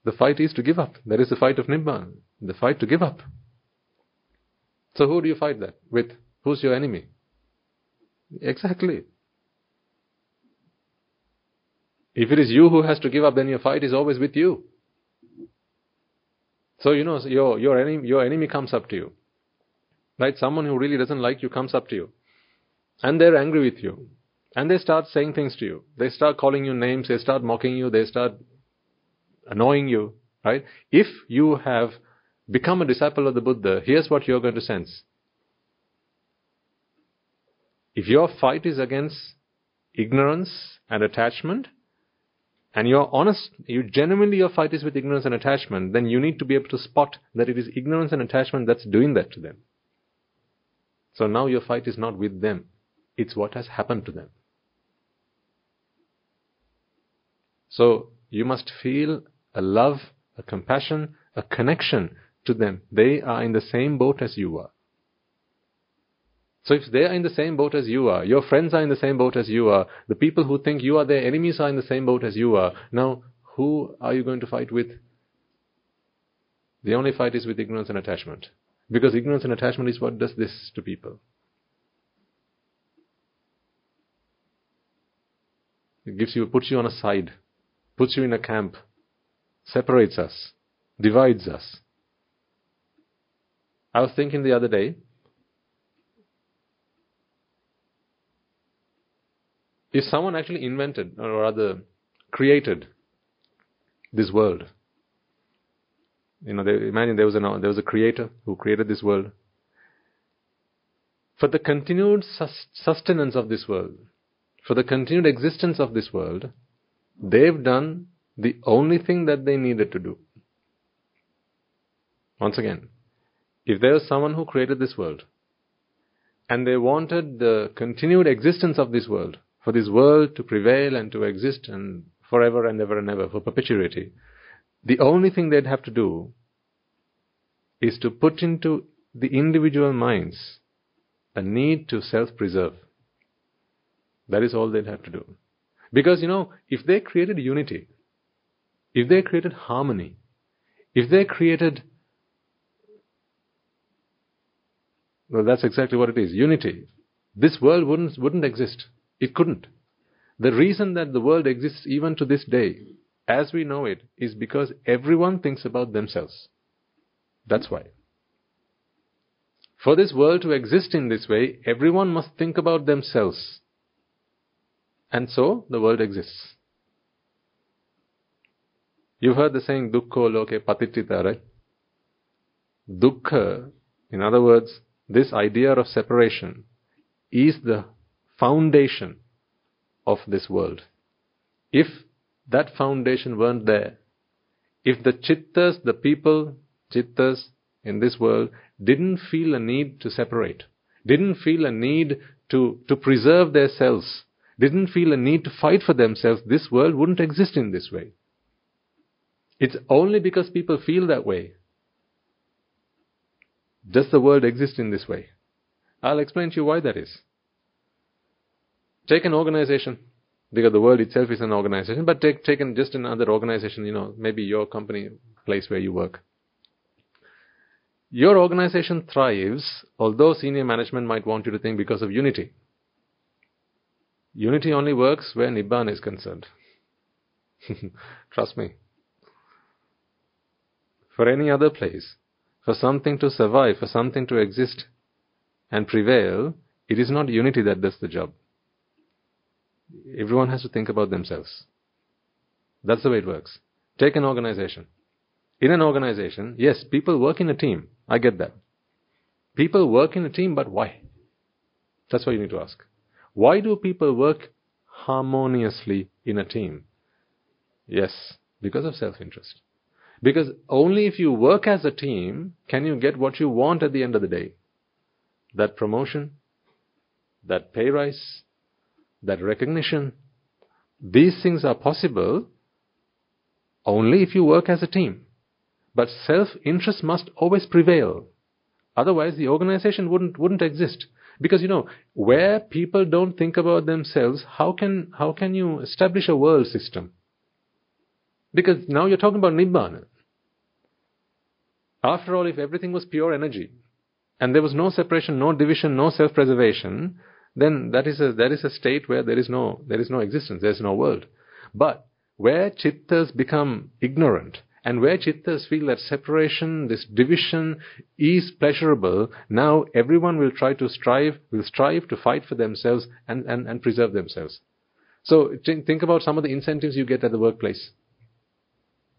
The fight is to give up. That is the fight of Nibbana. The fight to give up. So, who do you fight that with? Who's your enemy? Exactly. If it is you who has to give up, then your fight is always with you. So, you know, your, your, enemy, your enemy comes up to you. Right? Someone who really doesn't like you comes up to you. And they're angry with you. And they start saying things to you. They start calling you names, they start mocking you, they start annoying you, right? If you have become a disciple of the Buddha, here's what you're going to sense. If your fight is against ignorance and attachment, and you're honest, you genuinely your fight is with ignorance and attachment, then you need to be able to spot that it is ignorance and attachment that's doing that to them. So now your fight is not with them, it's what has happened to them. So you must feel a love, a compassion, a connection to them. They are in the same boat as you are. So if they are in the same boat as you are, your friends are in the same boat as you are, the people who think you are their enemies are in the same boat as you are, now who are you going to fight with? The only fight is with ignorance and attachment. Because ignorance and attachment is what does this to people. It gives you, puts you on a side puts you in a camp, separates us, divides us. I was thinking the other day, if someone actually invented, or rather created, this world, you know, they, imagine there was, an, there was a creator who created this world. For the continued sustenance of this world, for the continued existence of this world, they've done the only thing that they needed to do. Once again, if there was someone who created this world, and they wanted the continued existence of this world, for this world to prevail and to exist and forever and ever and ever, for perpetuity, the only thing they'd have to do is to put into the individual minds a need to self preserve. That is all they'd have to do. Because, you know, if they created unity, if they created harmony, if they created well, that's exactly what it is unity. This world wouldn't, wouldn't exist. It couldn't. The reason that the world exists even to this day, as we know it, is because everyone thinks about themselves. That's why. For this world to exist in this way, everyone must think about themselves. And so the world exists. You've heard the saying dukkho loke patittita, right? Dukkha, in other words, this idea of separation is the foundation of this world. If that foundation weren't there, if the chittas, the people, chittas in this world, didn't feel a need to separate, didn't feel a need to, to preserve their selves, didn't feel a need to fight for themselves, this world wouldn't exist in this way. It's only because people feel that way does the world exist in this way? I'll explain to you why that is. Take an organization, because the world itself is an organization, but take, take an, just another organization, you know, maybe your company, place where you work. Your organization thrives, although senior management might want you to think because of unity. Unity only works where Nibbana is concerned. Trust me. For any other place, for something to survive, for something to exist and prevail, it is not unity that does the job. Everyone has to think about themselves. That's the way it works. Take an organization. In an organization, yes, people work in a team. I get that. People work in a team, but why? That's what you need to ask. Why do people work harmoniously in a team? Yes, because of self interest. Because only if you work as a team can you get what you want at the end of the day. That promotion, that pay rise, that recognition. These things are possible only if you work as a team. But self-interest must always prevail. Otherwise, the organization wouldn't, wouldn't exist. Because, you know, where people don't think about themselves, how can, how can you establish a world system? Because now you're talking about Nibbana. After all, if everything was pure energy, and there was no separation, no division, no self-preservation, then that is a, that is a state where there is no, there is no existence, there is no world. But where chittas become ignorant, and where chittas feel that separation, this division is pleasurable, now everyone will try to strive, will strive to fight for themselves and, and, and preserve themselves. So think about some of the incentives you get at the workplace.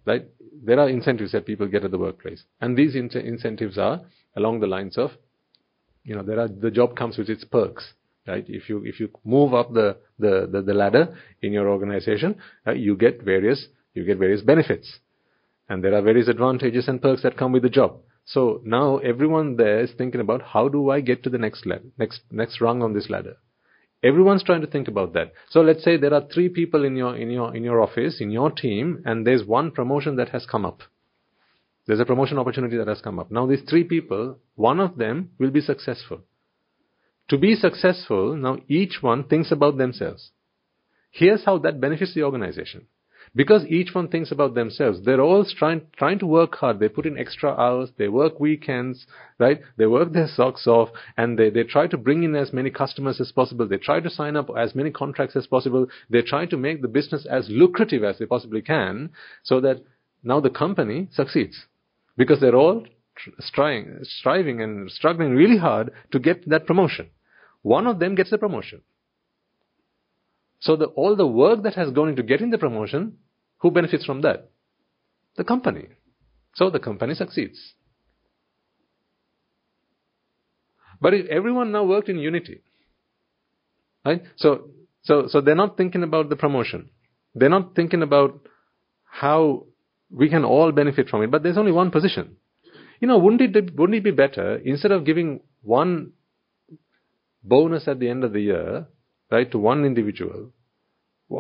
Right? There are incentives that people get at the workplace. And these in- incentives are along the lines of, you know, there are, the job comes with its perks. Right? If you, if you move up the, the, the, the ladder in your organization, uh, you get various, you get various benefits. And there are various advantages and perks that come with the job. So now everyone there is thinking about how do I get to the next ladder, next, next rung on this ladder. Everyone's trying to think about that. So let's say there are three people in your in your in your office, in your team, and there's one promotion that has come up. There's a promotion opportunity that has come up. Now these three people, one of them will be successful. To be successful, now each one thinks about themselves. Here's how that benefits the organization. Because each one thinks about themselves, they're all trying, trying to work hard. They put in extra hours, they work weekends, right? They work their socks off, and they, they try to bring in as many customers as possible. They try to sign up as many contracts as possible. They try to make the business as lucrative as they possibly can, so that now the company succeeds. Because they're all striving, striving and struggling really hard to get that promotion. One of them gets the promotion. So the, all the work that has gone into getting the promotion, who benefits from that? The company. So the company succeeds. But if everyone now worked in unity, right? So, so, so they're not thinking about the promotion. They're not thinking about how we can all benefit from it. But there's only one position. You know, wouldn't it, wouldn't it be better, instead of giving one bonus at the end of the year, right, to one individual,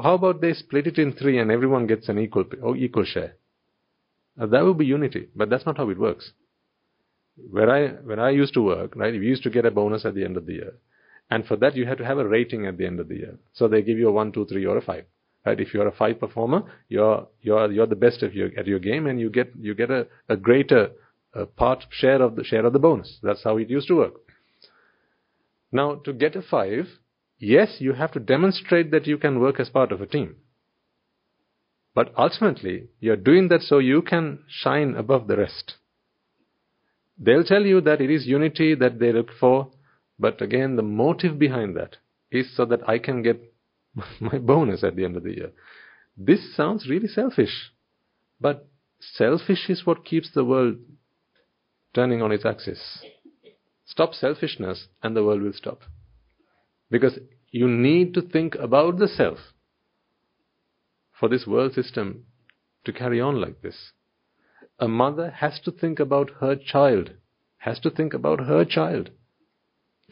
how about they split it in three and everyone gets an equal, equal share? Now, that would be unity, but that's not how it works. Where I, when I used to work, right, we used to get a bonus at the end of the year. And for that, you had to have a rating at the end of the year. So they give you a one, two, three, or a five. Right? If you're a five performer, you're you're you're the best of your at your game, and you get you get a, a greater uh, part share of the share of the bonus. That's how it used to work. Now, to get a five, yes, you have to demonstrate that you can work as part of a team. But ultimately, you're doing that so you can shine above the rest. They'll tell you that it is unity that they look for, but again, the motive behind that is so that I can get my bonus at the end of the year. This sounds really selfish, but selfish is what keeps the world turning on its axis. Stop selfishness and the world will stop. Because you need to think about the self for this world system to carry on like this. A mother has to think about her child, has to think about her child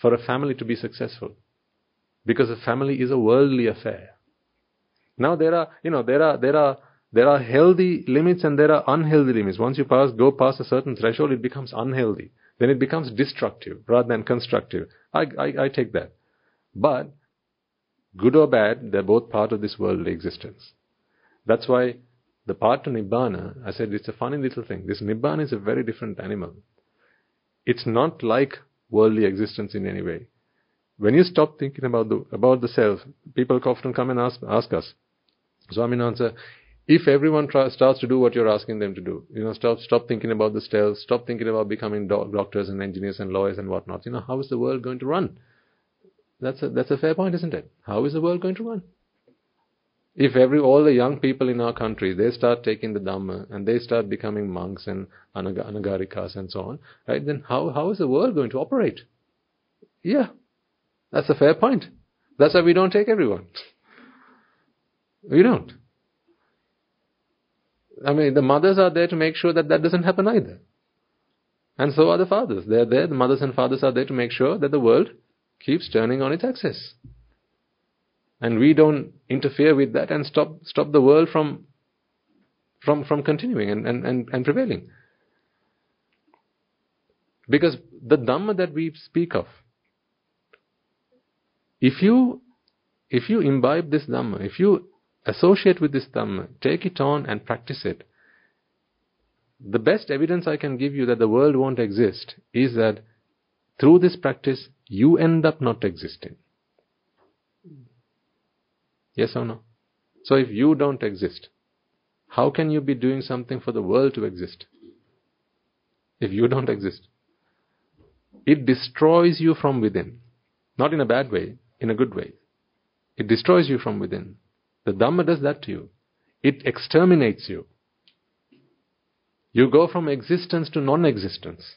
for a family to be successful because a family is a worldly affair. Now there are, you know, there are, there are, there are healthy limits and there are unhealthy limits. Once you pass, go past a certain threshold, it becomes unhealthy. Then it becomes destructive rather than constructive. I, I, I take that. But, good or bad, they're both part of this worldly existence. That's why the part to Nibbana, I said it's a funny little thing. This Nibbana is a very different animal. It's not like worldly existence in any way. When you stop thinking about the, about the self, people often come and ask, ask us, Swamin Wahanse, if everyone starts to do what you're asking them to do, you know, stop, stop thinking about the self, stop thinking about becoming do- doctors and engineers and lawyers and whatnot, you know, how is the world going to run? That's a, that's a fair point, isn't it? How is the world going to run? If every all the young people in our country they start taking the Dhamma and they start becoming monks and anagarikas and so on, right? Then how how is the world going to operate? Yeah, that's a fair point. That's why we don't take everyone. We don't. I mean, the mothers are there to make sure that that doesn't happen either. And so are the fathers. They're there, the mothers and fathers are there to make sure that the world keeps turning on its axis. And we don't interfere with that and stop, stop the world from, from, from continuing and, and, and, and prevailing. Because the Dhamma that we speak of, if you, if you imbibe this Dhamma, if you associate with this Dhamma, take it on and practice it, the best evidence I can give you that the world won't exist is that through this practice, you end up not existing. Yes or no? So if you don't exist, how can you be doing something for the world to exist? If you don't exist. It destroys you from within. Not in a bad way, in a good way. It destroys you from within. The Dhamma does that to you. It exterminates you. You go from existence to non existence.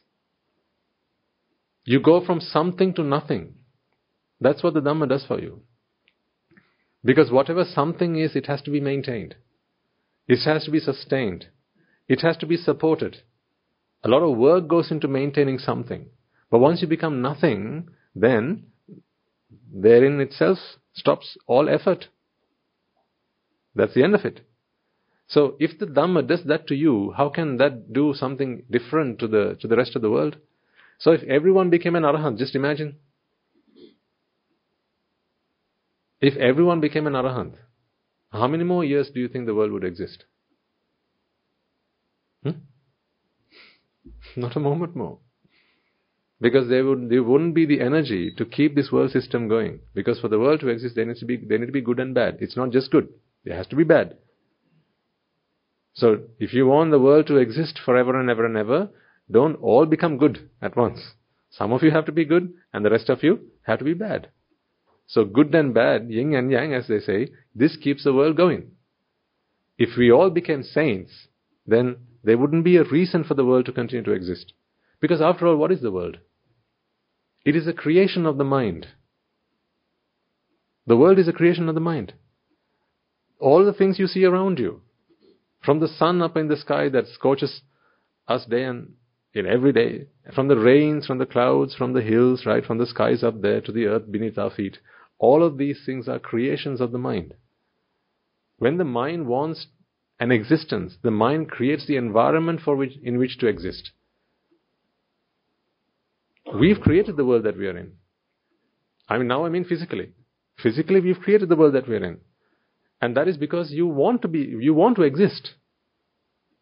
You go from something to nothing. That's what the Dhamma does for you. Because whatever something is, it has to be maintained. It has to be sustained. It has to be supported. A lot of work goes into maintaining something. But once you become nothing, then therein itself stops all effort. That's the end of it. So if the Dhamma does that to you, how can that do something different to the to the rest of the world? So if everyone became an arahant, just imagine. If everyone became an arahant, how many more years do you think the world would exist? Hmm? Not a moment more. Because there would there wouldn't be the energy to keep this world system going. Because for the world to exist, there needs to be there need to be good and bad. It's not just good. There has to be bad. So if you want the world to exist forever and ever and ever, don't all become good at once. Some of you have to be good, and the rest of you have to be bad. So good and bad, yin and yang, as they say, this keeps the world going. If we all became saints, then there wouldn't be a reason for the world to continue to exist. Because after all, what is the world? It is a creation of the mind. The world is a creation of the mind. All the things you see around you, from the sun up in the sky that scorches us day and in every day, from the rains, from the clouds, from the hills, right, from the skies up there to the earth beneath our feet, all of these things are creations of the mind. When the mind wants an existence, the mind creates the environment for which, in which to exist. We've created the world that we are in. I mean, now I mean physically. Physically, we've created the world that we're in. And that is because you want to be, you want to exist.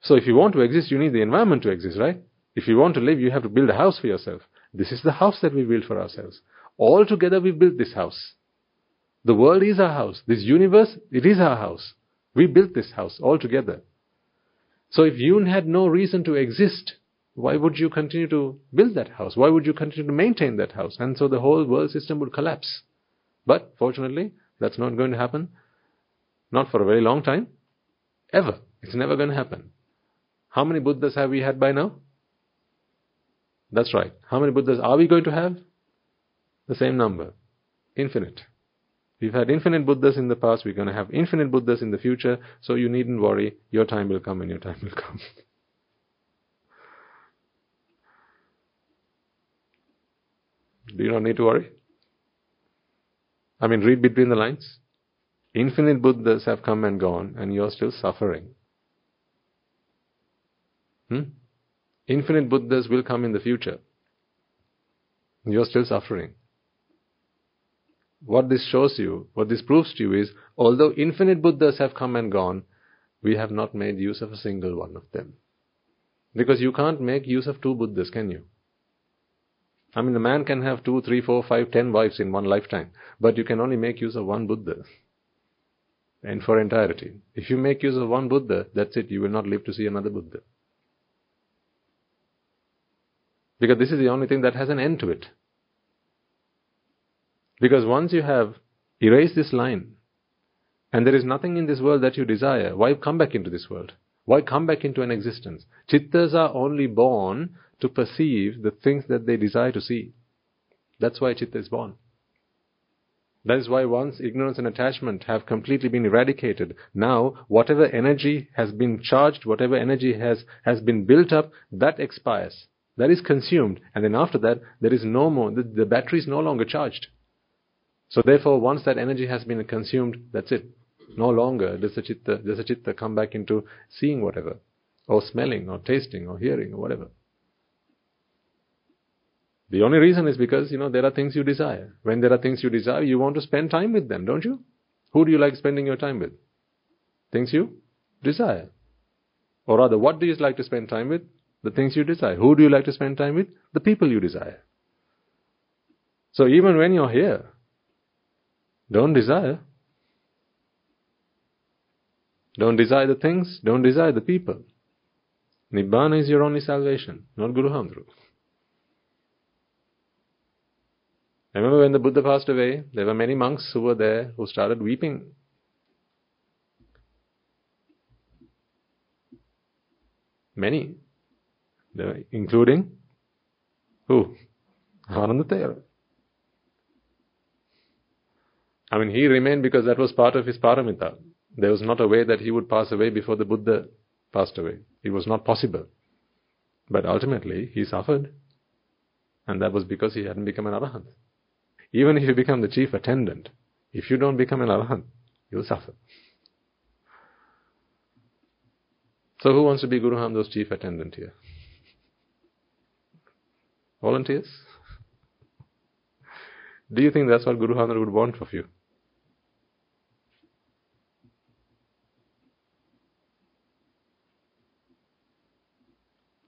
So if you want to exist, you need the environment to exist, right? If you want to live, you have to build a house for yourself. This is the house that we built for ourselves. All together we built this house. The world is our house. This universe, it is our house. We built this house all together. So if you had no reason to exist, why would you continue to build that house? Why would you continue to maintain that house? And so the whole world system would collapse. But fortunately, that's not going to happen. Not for a very long time. Ever. It's never going to happen. How many Buddhas have we had by now? That's right. How many Buddhas are we going to have? The same number. Infinite. We've had infinite Buddhas in the past, we're going to have infinite Buddhas in the future, so you needn't worry. Your time will come and your time will come. Do you not need to worry? I mean, read between the lines. Infinite Buddhas have come and gone, and you're still suffering. Hmm? Infinite Buddhas will come in the future. You're still suffering. What this shows you, what this proves to you is, although infinite Buddhas have come and gone, we have not made use of a single one of them. Because you can't make use of two Buddhas, can you? I mean, a man can have two, three, four, five, ten wives in one lifetime, but you can only make use of one Buddha. And for entirety. If you make use of one Buddha, that's it, you will not live to see another Buddha. Because this is the only thing that has an end to it. Because once you have erased this line, and there is nothing in this world that you desire, why come back into this world? Why come back into an existence? Chittas are only born to perceive the things that they desire to see. That's why chitta is born. That is why once ignorance and attachment have completely been eradicated, now whatever energy has been charged, whatever energy has, has been built up, that expires. That is consumed. And then after that, there is no more, the, the battery is no longer charged. So therefore, once that energy has been consumed, that's it. No longer does the chitta, does the chitta come back into seeing whatever, or smelling, or tasting, or hearing, or whatever. The only reason is because, you know, there are things you desire. When there are things you desire, you want to spend time with them, don't you? Who do you like spending your time with? Things you desire. Or rather, what do you like to spend time with? The things you desire. Who do you like to spend time with? The people you desire. So even when you're here, don't desire. Don't desire the things, don't desire the people. Nibbana is your only salvation, not Guru Hamudru. Remember when the Buddha passed away, there were many monks who were there who started weeping. Many. Including who? Ananda I mean, he remained because that was part of his paramita. There was not a way that he would pass away before the Buddha passed away. It was not possible. But ultimately, he suffered. And that was because he hadn't become an arahant. Even if you become the chief attendant, if you don't become an arahant, you'll suffer. So who wants to be Guru Hamda's chief attendant here? Volunteers? Do you think that's what Guru Hamda would want of you?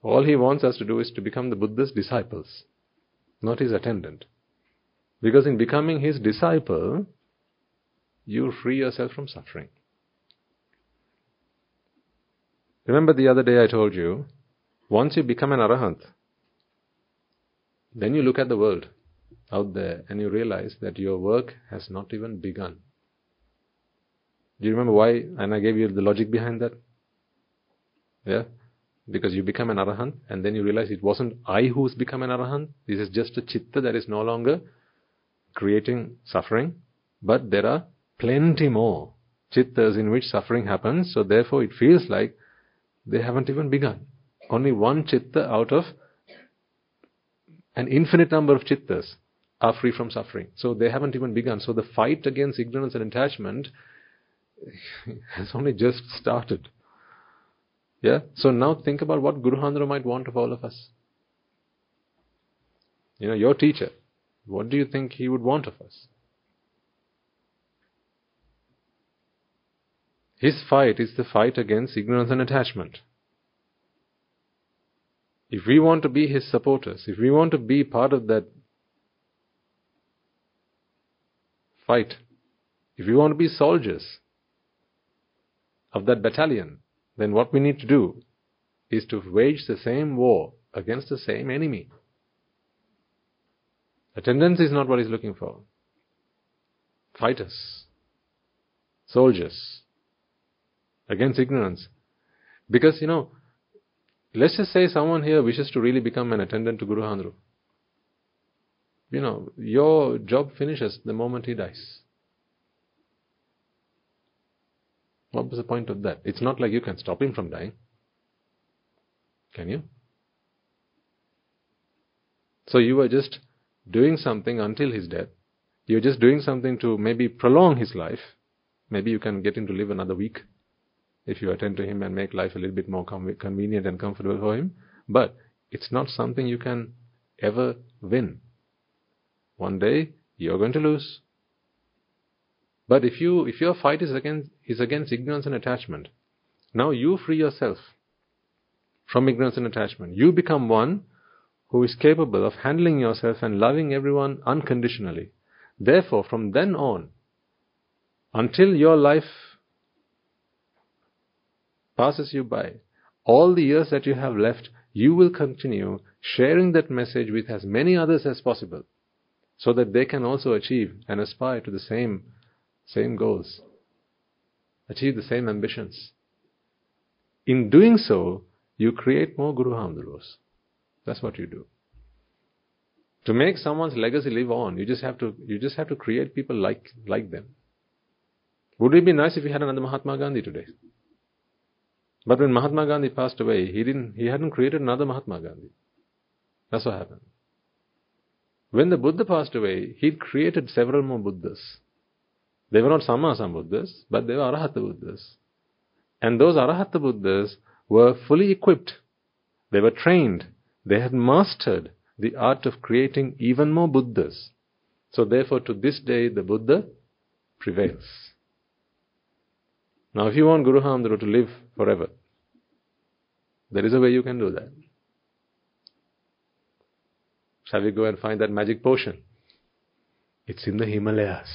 All he wants us to do is to become the Buddha's disciples, not his attendant. Because in becoming his disciple, you free yourself from suffering. Remember the other day I told you, once you become an arahant, then you look at the world. out there and you realize that your work has not even begun. Do you remember why? And I gave you the logic behind that. Yeah? Because you become an arahant and then you realize it wasn't I who's become an arahant. This is just a chitta that is no longer creating suffering. But there are plenty more chittas in which suffering happens. So therefore it feels like they haven't even begun. Only one chitta out of an infinite number of chittas are free from suffering. So they haven't even begun. So the fight against ignorance and attachment has only just started. Yeah? So now think about what Guru Hamudru might want of all of us. You know, your teacher, what do you think he would want of us? His fight is the fight against ignorance and attachment. If we want to be his supporters, if we want to be part of that fight, if we want to be soldiers of that battalion, then what we need to do is to wage the same war against the same enemy. Attendance is not what he's looking for. Fighters, soldiers, against ignorance. Because, you know, let's just say someone here wishes to really become an attendant to Guru Hamudru. You know, your job finishes the moment he dies. What was the point of that? It's not like you can stop him from dying. Can you? So you are just doing something until his death. You're just doing something to maybe prolong his life. Maybe you can get him to live another week if you attend to him and make life a little bit more convenient and comfortable for him. But it's not something you can ever win. One day you're going to lose. But if you if your fight is against is against ignorance and attachment, now you free yourself from ignorance and attachment. You become one who is capable of handling yourself and loving everyone unconditionally. Therefore, from then on, until your life passes you by, all the years that you have left, you will continue sharing that message with as many others as possible so that they can also achieve and aspire to the same, same goals, achieve the same ambitions. In doing so, you create more Guru Hamdurus. That's what you do. To make someone's legacy live on, you just have to you just have to create people like like them. Would it be nice if we had another Mahatma Gandhi today? But when Mahatma Gandhi passed away, he didn't he hadn't created another Mahatma Gandhi. That's what happened. When the Buddha passed away, he created several more Buddhas. They were not Samma Buddhas, but they were Arahata Buddhas. And those Arahata Buddhas were fully equipped. They were trained. They had mastered the art of creating even more Buddhas. So therefore, to this day, the Buddha prevails. Now, if you want Guru Hamudru to live forever, there is a way you can do that. Shall we go and find that magic potion? It's in the Himalayas.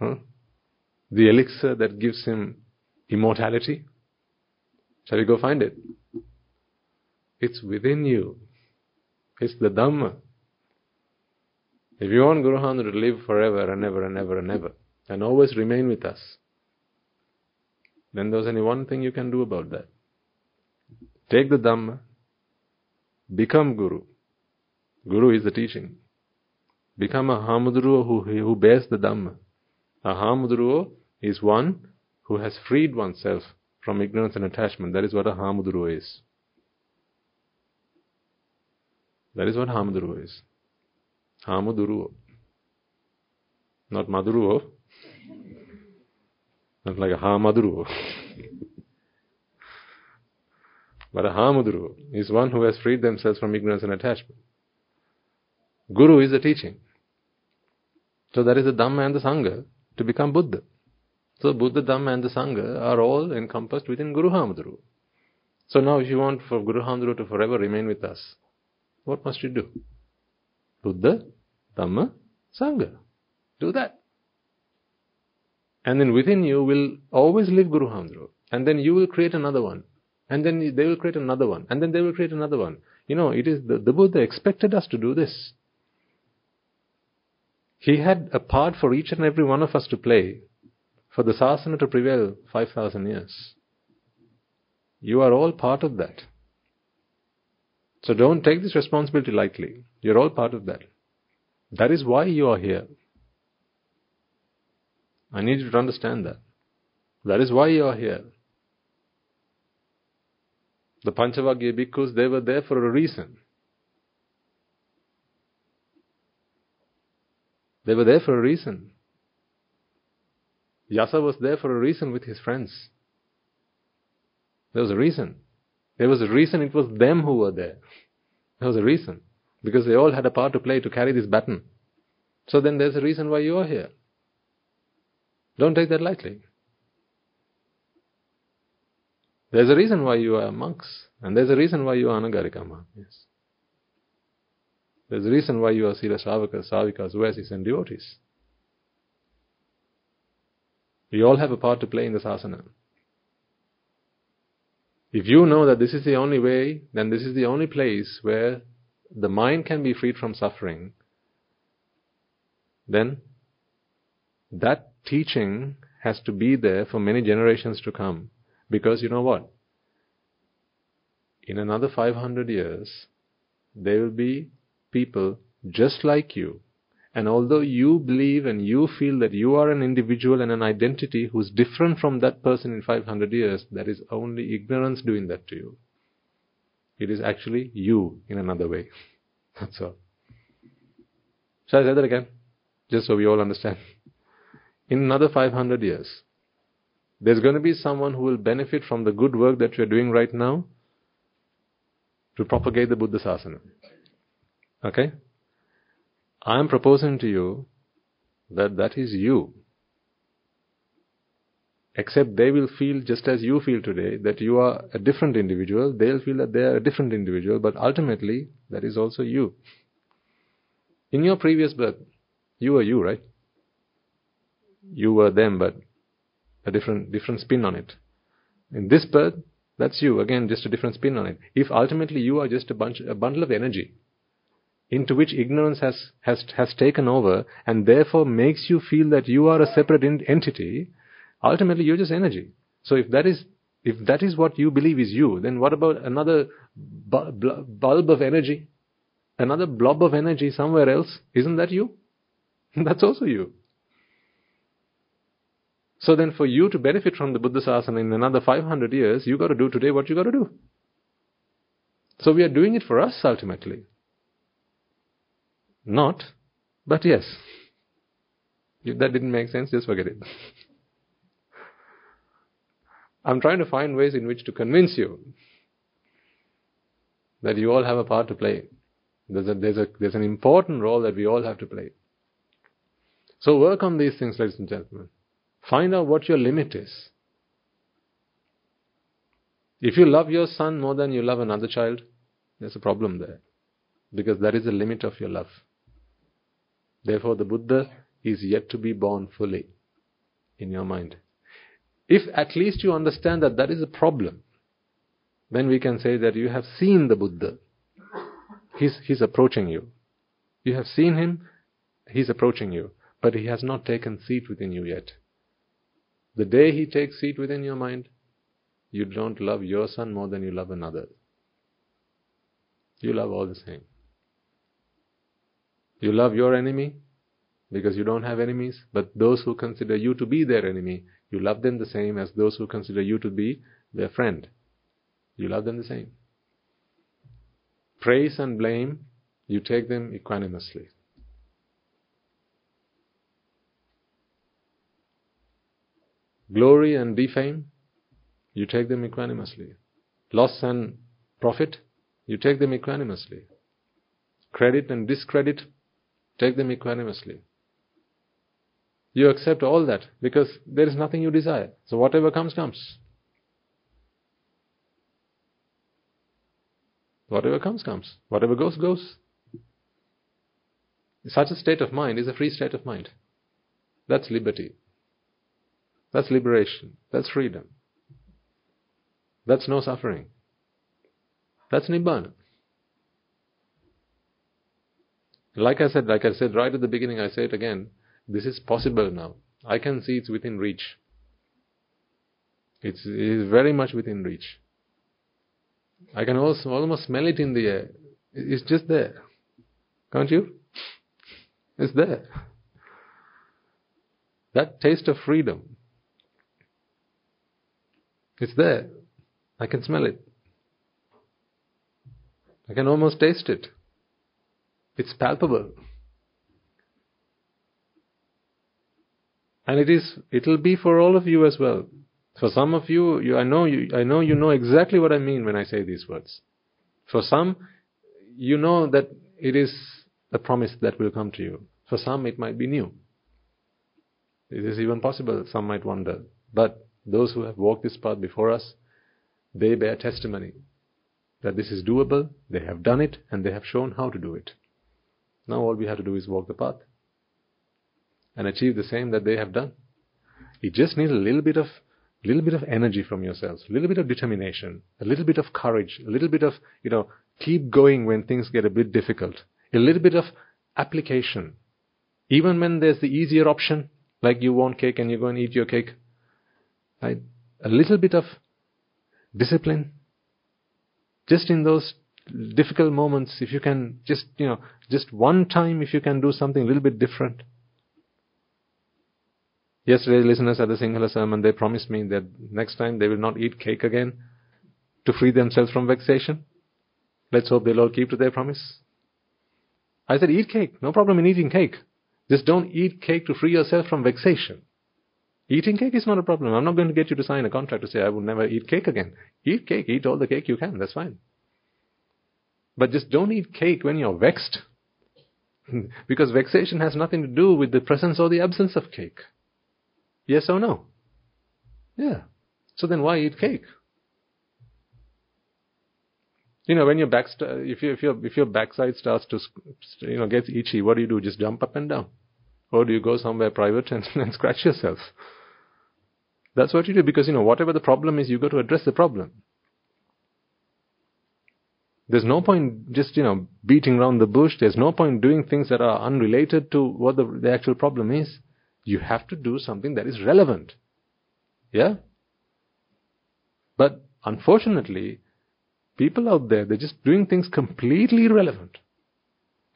Huh? The elixir that gives him immortality. Shall we go find it? It's within you. It's the Dhamma. If you want Guru Hamudru to live forever and ever and ever and ever, and always remain with us, then there's only one thing you can do about that. Take the Dhamma, become Guru. Guru is the teaching. Become a Hamudruo who, who bears the Dhamma. A Hamudruo is one who has freed oneself from ignorance and attachment. That is what a Hamudruo is. That is what Hamudruo is. Hamuduruo. Not Maduruo. Not like a. But a Hamudru is one who has freed themselves from ignorance and attachment. Guru is the teaching. So that is the Dhamma and the Sangha to become Buddha. So Buddha, Dhamma and the Sangha are all encompassed within Guru Hamudru. So now if you want for Guru Hamudru to forever remain with us, what must you do? Buddha, Dhamma, Sangha. Do that. And then within you will always live Guru Hamudru. And then you will create another one and then they will create another one, and then they will create another one. You know, it is the, the Buddha expected us to do this. He had a part for each and every one of us to play for the sasana to prevail 5,000 years. You are all part of that. So don't take this responsibility lightly. You're all part of that. That is why you are here. I need you to understand that. That is why you are here. The Panchavaggiya bhikkhus, they were there for a reason. They were there for a reason. Yasa was there for a reason with his friends. There was a reason. There was a reason it was them who were there. There was a reason. Because they all had a part to play to carry this baton. So then there's a reason why you are here. Don't take that lightly. There's a reason why you are monks, and there's a reason why you are Anagarika Yes. There's a reason why you are Sila Sravakas, Savikas, Uvasis, and devotees. We all have a part to play in this Sasana. If you know that this is the only way, then this is the only place where the mind can be freed from suffering, then that teaching has to be there for many generations to come. Because you know what? In another 500 years, there will be people just like you. And although you believe and you feel that you are an individual and an identity who's different from that person in 500 years, that is only ignorance doing that to you. It is actually you in another way. That's all. Shall I say that again? Just so we all understand. In another 500 years, there's going to be someone who will benefit from the good work that you're doing right now to propagate the Buddha Sasana. Okay? I am proposing to you that that is you. Except they will feel just as you feel today that you are a different individual. They'll feel that they are a different individual, but ultimately that is also you. In your previous birth, you were you, right? You were them, but a different different spin on it. In this birth, that's you again, just a different spin on it. If ultimately you are just a bunch, a bundle of energy, into which ignorance has, has, has taken over and therefore makes you feel that you are a separate in- entity, ultimately you're just energy. So if that is if that is what you believe is you, then what about another bu- bulb of energy? Another blob of energy somewhere else? Isn't that you? That's also you. So then for you to benefit from the Buddha Sasana in another 500 years, you got to do today what you got to do. So we are doing it for us ultimately. Not, but yes. If that didn't make sense, just forget it. I'm trying to find ways in which to convince you that you all have a part to play. There's, a, there's, a, there's an important role that we all have to play. So work on these things, ladies and gentlemen. Find out what your limit is. If you love your son more than you love another child, there's a problem there. Because that is the limit of your love. Therefore, the Buddha is yet to be born fully in your mind. If at least you understand that that is a problem, then we can say that you have seen the Buddha. He's, he's approaching you. You have seen him, he's approaching you, but he has not taken seat within you yet. The day he takes seat within your mind, you don't love your son more than you love another. You love all the same. You love your enemy because you don't have enemies, but those who consider you to be their enemy, you love them the same as those who consider you to be their friend. You love them the same. Praise and blame, you take them equanimously. Glory and defame, you take them equanimously. Loss and profit, you take them equanimously. Credit and discredit, Take them equanimously. You accept all that because there is nothing you desire. So whatever comes, comes. Whatever comes, comes. Whatever goes, goes. Such a state of mind is a free state of mind. That's liberty. That's liberation. That's freedom. That's no suffering. That's Nibbana. Like I said, like I said right at the beginning, I say it again. This is possible now. I can see it's within reach. It's, it is very much within reach. I can also almost smell it in the air. It's just there. Can't you? It's there. That taste of freedom. It's there. I can smell it. I can almost taste it. It's palpable. And it is, it'll be for all of you as well. For some of you, you, I know you, I know you know exactly what I mean when I say these words. For some, you know that it is a promise that will come to you. For some, it might be new. It is even possible some might wonder. But those who have walked this path before us, they bear testimony that this is doable, they have done it, and they have shown how to do it. Now all we have to do is walk the path and achieve the same that they have done. It just needs a little bit of little bit of energy from yourselves, a little bit of determination, a little bit of courage, a little bit of, you know, keep going when things get a bit difficult, a little bit of application. Even when there's the easier option, like you want cake and you go and eat your cake, right? A little bit of discipline. Just in those difficult moments, if you can just, you know, just one time, if you can do something a little bit different, Yesterday, listeners at the Sinhala sermon, they promised me that next time they will not eat cake again to free themselves from vexation. Let's hope they'll all keep to their promise. I said, eat cake. No problem in eating cake. Just don't eat cake to free yourself from vexation. Eating cake is not a problem. I'm not going to get you to sign a contract to say I will never eat cake again. Eat cake. Eat all the cake you can. That's fine. But just don't eat cake when you're vexed. because vexation has nothing to do with the presence or the absence of cake. Yes or no? Yeah. So then why eat cake? You know, when your back, if, you, if, your, if your backside starts to, you know, gets itchy, what do you do? Just jump up and down. Or do you go somewhere private and, and scratch yourself? That's what you do because, you know, whatever the problem is, you got to address the problem. There's no point just, you know, beating around the bush. There's no point doing things that are unrelated to what the, the actual problem is. You have to do something that is relevant. Yeah? But unfortunately, people out there, they're just doing things completely irrelevant.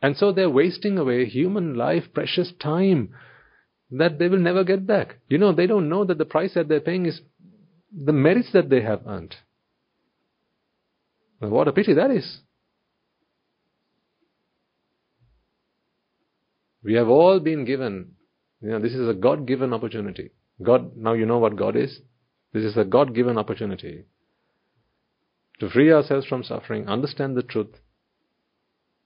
And so they're wasting away human life, precious time that they will never get back. You know, they don't know that the price that they're paying is the merits that they have earned. Well, what a pity that is. We have all been given you know, this is a God given opportunity. God, now you know what God is. This is a God given opportunity to free ourselves from suffering, understand the truth.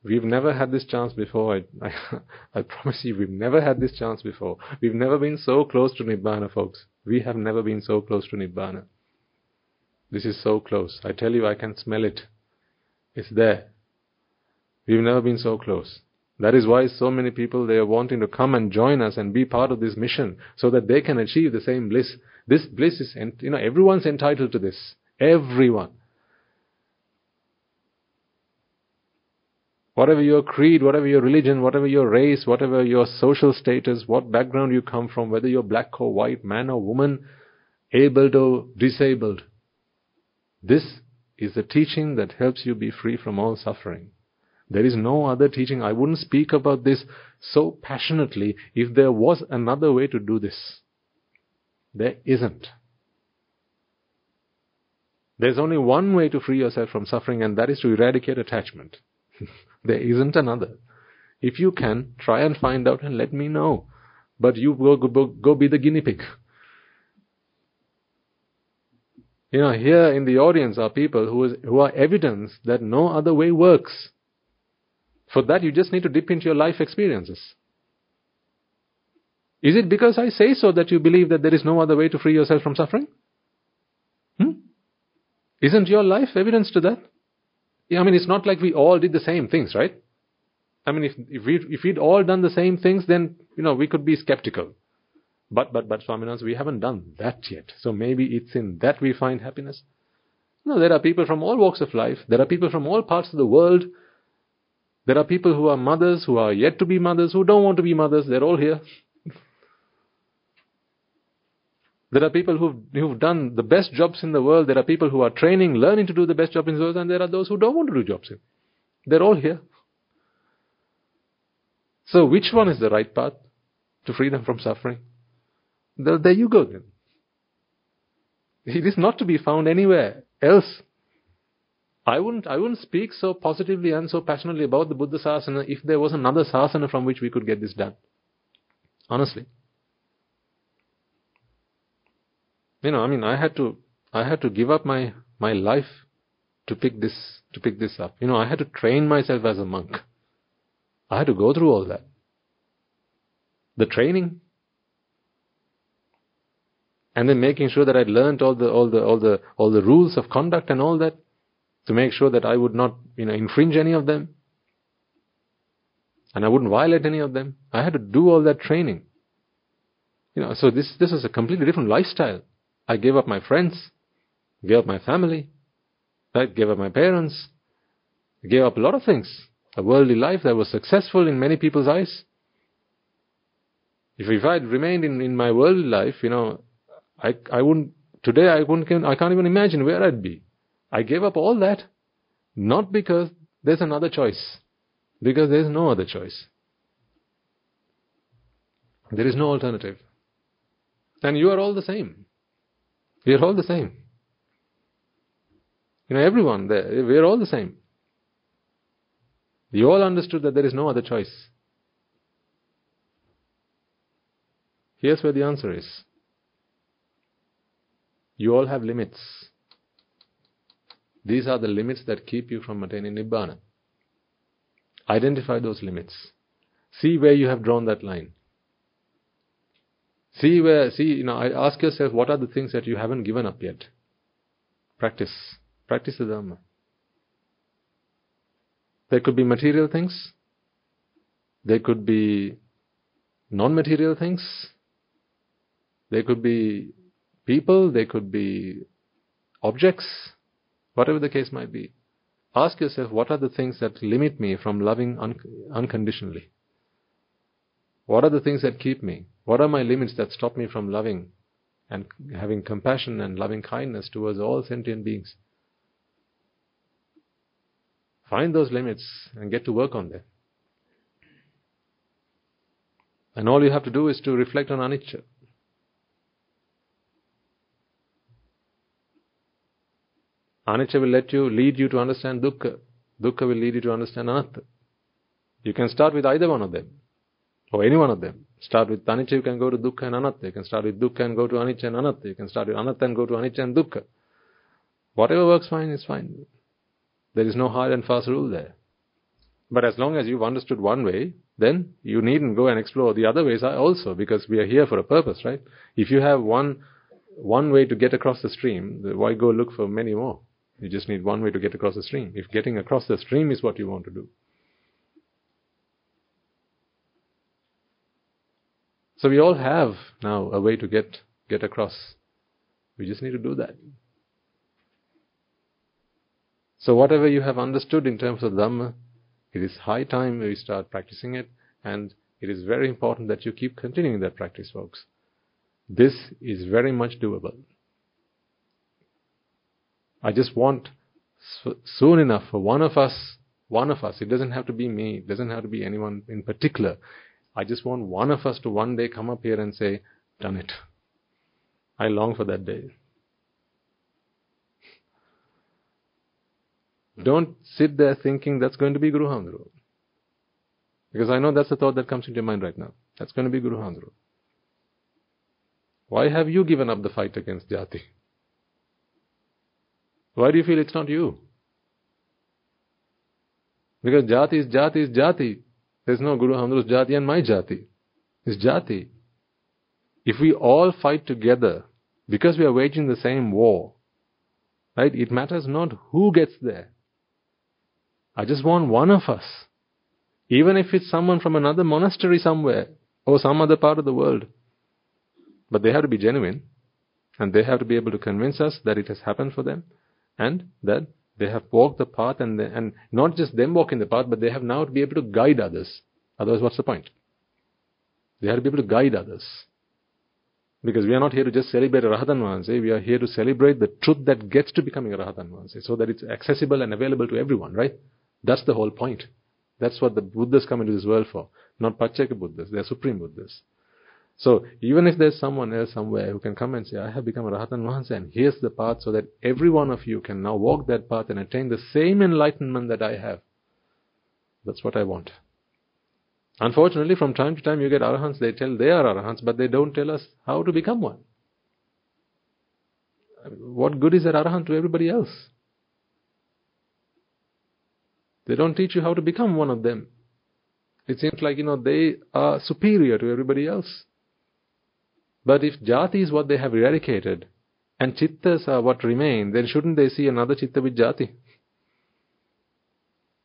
We've never had this chance before. I, I, I, promise you, we've never had this chance before. We've never been so close to Nibbana, folks. We have never been so close to Nibbana. This is so close. I tell you, I can smell it. It's there. We've never been so close. That is why so many people they are wanting to come and join us and be part of this mission so that they can achieve the same bliss. This bliss is, you know, everyone's entitled to this. Everyone. Whatever your creed, whatever your religion, whatever your race, whatever your social status, what background you come from, whether you're black or white, man or woman, able or disabled. This is the teaching that helps you be free from all suffering. There is no other teaching. I wouldn't speak about this so passionately if there was another way to do this. There isn't. There's only one way to free yourself from suffering, and that is to eradicate attachment. there isn't another. If you can, try and find out and let me know. But you go, go, go be the guinea pig. You know, here in the audience are people who, is, who are evidence that no other way works. For that, you just need to dip into your life experiences. Is it because I say so that you believe that there is no other way to free yourself from suffering? Hmm? Isn't your life evidence to that? Yeah, I mean, it's not like we all did the same things, right? I mean, if, if, we, if we'd all done the same things, then, you know, we could be skeptical. But, but, but, Swamin Wahanse, we haven't done that yet. So maybe it's in that we find happiness. No, there are people from all walks of life. There are people from all parts of the world There are people who are mothers, who are yet to be mothers, who don't want to be mothers. They're all here. There are people who've, who've done the best jobs in the world. There are people who are training, learning to do the best job in the world, and there are those who don't want to do jobs. In. They're all here. So which one is the right path to freedom from suffering? There, there you go then. It is not to be found anywhere else. I wouldn't, I wouldn't speak so positively and so passionately about the Buddha Sasana if there was another Sasana from which we could get this done. Honestly. You know, I mean, I had to, I had to give up my, my life to pick this, to pick this up. You know, I had to train myself as a monk. I had to go through all that. The training, and then making sure that I'd learned all the all the all the all the rules of conduct and all that to make sure that I would not you know infringe any of them and I wouldn't violate any of them. I had to do all that training. You know, so this this is a completely different lifestyle. I gave up my friends, gave up my family, I gave up my parents, gave up a lot of things. A worldly life that was successful in many people's eyes. If, if I'd remained in, in my worldly life, you know, I, I wouldn't, today I wouldn't, I can't even imagine where I'd be. I gave up all that, not because there's another choice, because there's no other choice. There is no alternative. And you are all the same. We are all the same. You know, everyone there, we are all the same. You all understood that there is no other choice. Here's where the answer is. You all have limits. These are the limits that keep you from attaining Nibbana. Identify those limits. See where you have drawn that line. See where, see, you know, ask yourself what are the things that you haven't given up yet. Practice. Practice the Dharma. There could be material things. There could be non-material things. There could be people, There could be objects, whatever the case might be. Ask yourself, what are the things that limit me from loving un- unconditionally? What are the things that keep me? What are my limits that stop me from loving and having compassion and loving kindness towards all sentient beings? Find those limits and get to work on them. And all you have to do is to reflect on anicca. Anicca will let you lead you to understand dukkha. Dukkha will lead you to understand anatta. You can start with either one of them, or any one of them. Start with anicca, you can go to dukkha and anatta. You can start with dukkha and go to anicca and anatta. You can start with anatta and go to anicca and dukkha. Whatever works fine is fine. There is no hard and fast rule there. But as long as you've understood one way, then you needn't go and explore the other ways also, because we are here for a purpose, right? If you have one one way to get across the stream, why go look for many more? You just need one way to get across the stream. If getting across the stream is what you want to do. So we all have now a way to get, get across. We just need to do that. So whatever you have understood in terms of Dhamma, it is high time we start practicing it and it is very important that you keep continuing that practice folks. This is very much doable. I just want soon enough for one of us, one of us, it doesn't have to be me, it doesn't have to be anyone in particular. I just want one of us to one day come up here and say, done it. I long for that day. Don't sit there thinking that's going to be Guru Hamudru. Because I know that's the thought that comes into your mind right now. That's going to be Guru Hamudru. Why have you given up the fight against Jati? Why do you feel it's not you? Because Jati is Jati is Jati. There's no Guru Hamudru's Jati and my Jati. It's Jati. If we all fight together, because we are waging the same war, right, it matters not who gets there. I just want one of us. Even if it's someone from another monastery somewhere, or some other part of the world. But they have to be genuine, and they have to be able to convince us that it has happened for them, and that They have walked the path and, they, and not just them walking the path, but they have now to be able to guide others. Otherwise, what's the point? They have to be able to guide others. Because we are not here to just celebrate a Rahatan Vahanse, eh? we are here to celebrate the truth that gets to becoming a Rahatan Vahanse, eh? so that it's accessible and available to everyone, right? That's the whole point. That's what the Buddhas come into this world for. Not Pacceka Buddhas, they are Supreme Buddhas. So even if there's someone else somewhere who can come and say, I have become a Rahatan Vahanse and here's the path so that every one of you can now walk that path and attain the same enlightenment that I have. That's what I want. Unfortunately, from time to time you get arahants, they tell they are arahants, but they don't tell us how to become one. What good is that arahant to everybody else? They don't teach you how to become one of them. It seems like, you know, they are superior to everybody else. But if jati is what they have eradicated, and chittas are uh, what remain, then shouldn't they see another chitta with jati?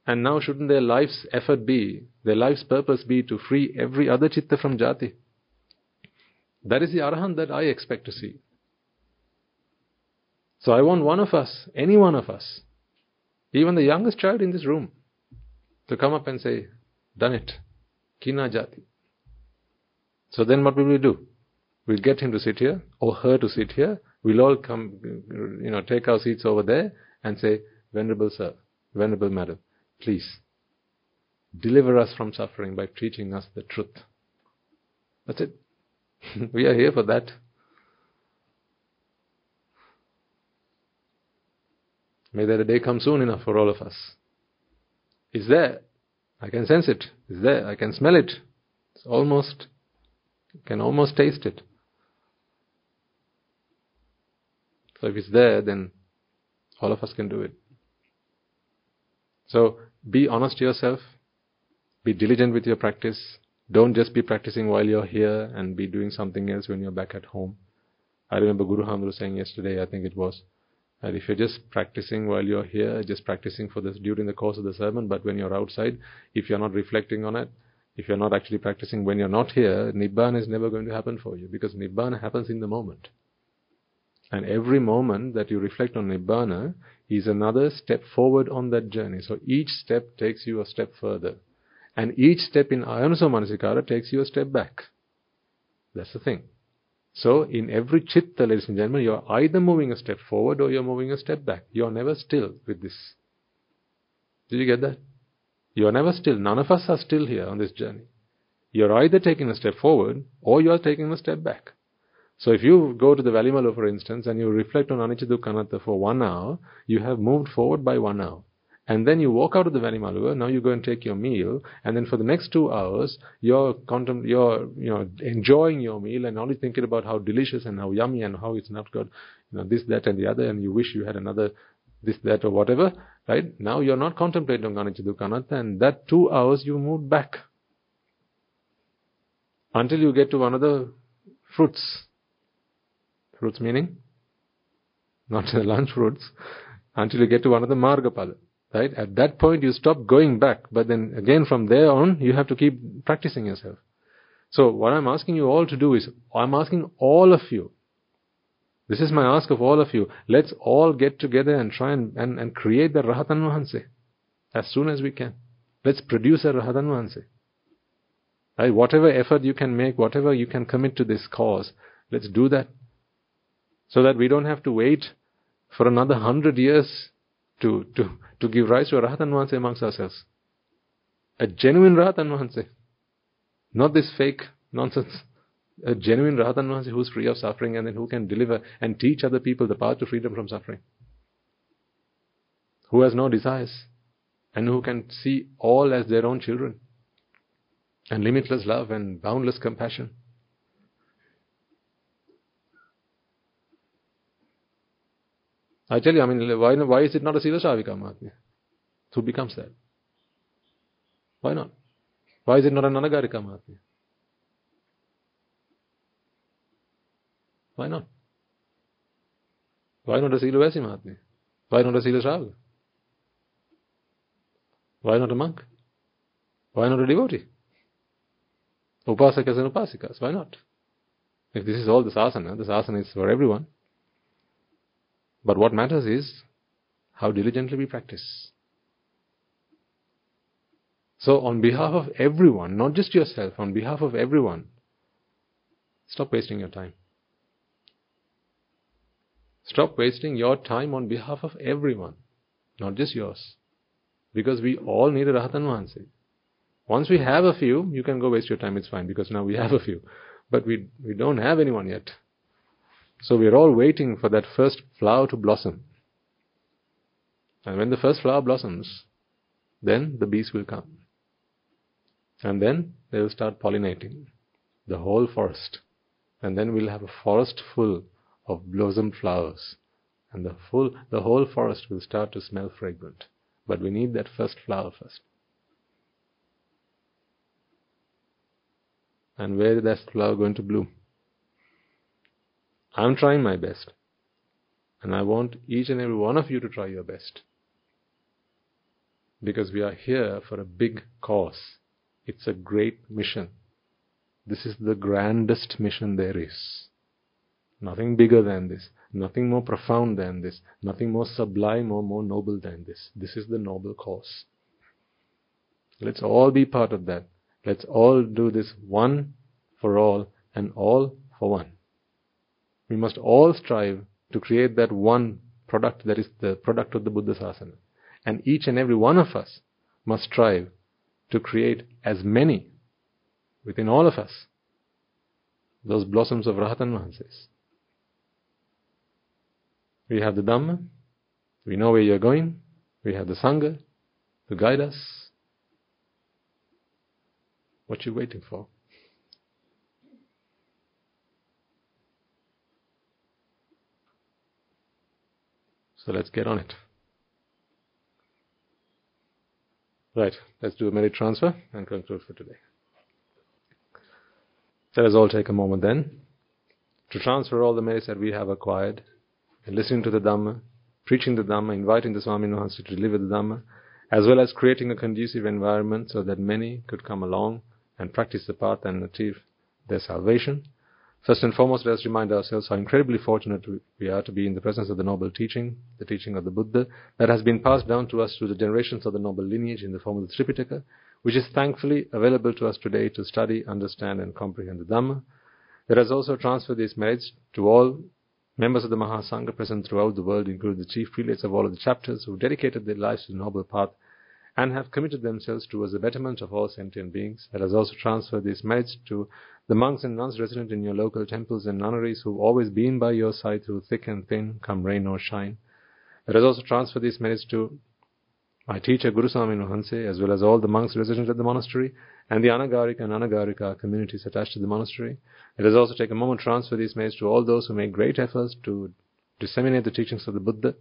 And now shouldn't their life's effort be, their life's purpose be to free every other chitta from jati? That is the arahant that I expect to see. So I want one of us, any one of us, even the youngest child in this room, to come up and say, done it. Kina jati. So then what will we do? We'll get him to sit here, or her to sit here. We'll all come, you know, take our seats over there and say, Venerable Sir, Venerable Madam, please, deliver us from suffering by teaching us the truth. That's it. we are here for that. May that a day come soon enough for all of us. It's there. I can sense it. It's there. I can smell it. It's almost, can almost taste it. So if it's there, then all of us can do it. So be honest to yourself. Be diligent with your practice. Don't just be practicing while you're here and be doing something else when you're back at home. I remember Guru Hamudru saying yesterday, I think it was, that if you're just practicing while you're here, just practicing for this during the course of the sermon, but when you're outside, if you're not reflecting on it, if you're not actually practicing when you're not here, Nibbana is never going to happen for you because Nibbana happens in the moment. And every moment that you reflect on Nibbana is another step forward on that journey. So each step takes you a step further. And each step in Ayoniso Manasikara takes you a step back. That's the thing. So in every chitta, ladies and gentlemen, you're either moving a step forward or you're moving a step back. You're never still with this. Did you get that? You're never still. None of us are still here on this journey. You're either taking a step forward or you're taking a step back. So if you go to the Valimalu, for instance, and you reflect on Anatta for one hour, you have moved forward by one hour. And then you walk out of the Valimalu, now you go and take your meal, and then for the next two hours, you're, contem- you're you know, enjoying your meal and only thinking about how delicious and how yummy and how it's not good, you know, this, that, and the other, and you wish you had another this, that, or whatever, right? Now you're not contemplating Anatta, and that two hours you moved back. Until you get to one of the fruits, Fruits meaning? Not the lunch fruits. Until you get to one of the Margapada. Right? At that point you stop going back. But then again from there on, you have to keep practicing yourself. So what I'm asking you all to do is, I'm asking all of you, this is my ask of all of you, let's all get together and try and, and, and create the Rahatan Vahanse as soon as we can. Let's produce a Rahatan Vahanse. Right? Whatever effort you can make, whatever you can commit to this cause, let's do that so that we don't have to wait for another hundred years to, to, to give rise to a Rahatan Vahanse amongst ourselves. A genuine Rahatan Vahanse. Not this fake nonsense. A genuine Rahatan Vahanse who's free of suffering and then who can deliver and teach other people the path to freedom from suffering. Who has no desires and who can see all as their own children. And limitless love and boundless compassion. I tell you, I mean, why, why is it not a Sila Shravika Mahattaya? Who becomes that? Why not? Why is it not an Anagarika Mahattaya? Why not? Why not a Sila Vasi Mahattaya? Why not a Sila Shravaka? Why not a monk? Why not a devotee? Upasakas and upasikas, why not? If this is all the sasana, the sasana is for everyone. But what matters is how diligently we practice. So, on behalf of everyone, not just yourself, on behalf of everyone, stop wasting your time. Stop wasting your time on behalf of everyone, not just yours. Because we all need a Rahatan Vahanse. Once we have a few, you can go waste your time, it's fine, because now we have a few. But we, we don't have anyone yet. So we're all waiting for that first flower to blossom. And when the first flower blossoms, then the bees will come. And then they will start pollinating the whole forest. And then we'll have a forest full of blossom flowers. And the full the whole forest will start to smell fragrant. But we need that first flower first. And where is that flower going to bloom? I'm trying my best. And I want each and every one of you to try your best. Because we are here for a big cause. It's a great mission. This is the grandest mission there is. Nothing bigger than this. Nothing more profound than this. Nothing more sublime or more noble than this. This is the noble cause. Let's all be part of that. Let's all do this one for all and all for one. We must all strive to create that one product that is the product of the Buddha Sasana. And each and every one of us must strive to create as many within all of us those blossoms of Rahatan Vahanses. We have the Dhamma, we know where you're going, we have the Sangha to guide us. What are you waiting for? So let's get on it. Right, let's do a merit transfer and conclude for today. Let us all take a moment then to transfer all the merits that we have acquired in listening to the Dhamma, preaching the Dhamma, inviting the Swamin Wahanse to deliver the Dhamma, as well as creating a conducive environment so that many could come along and practice the path and achieve their salvation. First and foremost, let us remind ourselves how incredibly fortunate we are to be in the presence of the noble teaching, the teaching of the Buddha, that has been passed down to us through the generations of the noble lineage in the form of the Tripitaka, which is thankfully available to us today to study, understand, and comprehend the Dhamma. Let us also transfer these merits to all members of the Mahasangha present throughout the world, including the chief prelates of all of the chapters who dedicated their lives to the noble path and have committed themselves towards the betterment of all sentient beings. Let us also transfer these merits to the monks and nuns resident in your local temples and nunneries who've always been by your side through thick and thin, come rain or shine. Let us also transfer these merits to my teacher Guru Swamin Wahanse, as well as all the monks resident at the monastery, and the Anagarika and Anagarika communities attached to the monastery. Let us also take a moment to transfer these merits to all those who make great efforts to disseminate the teachings of the Buddha,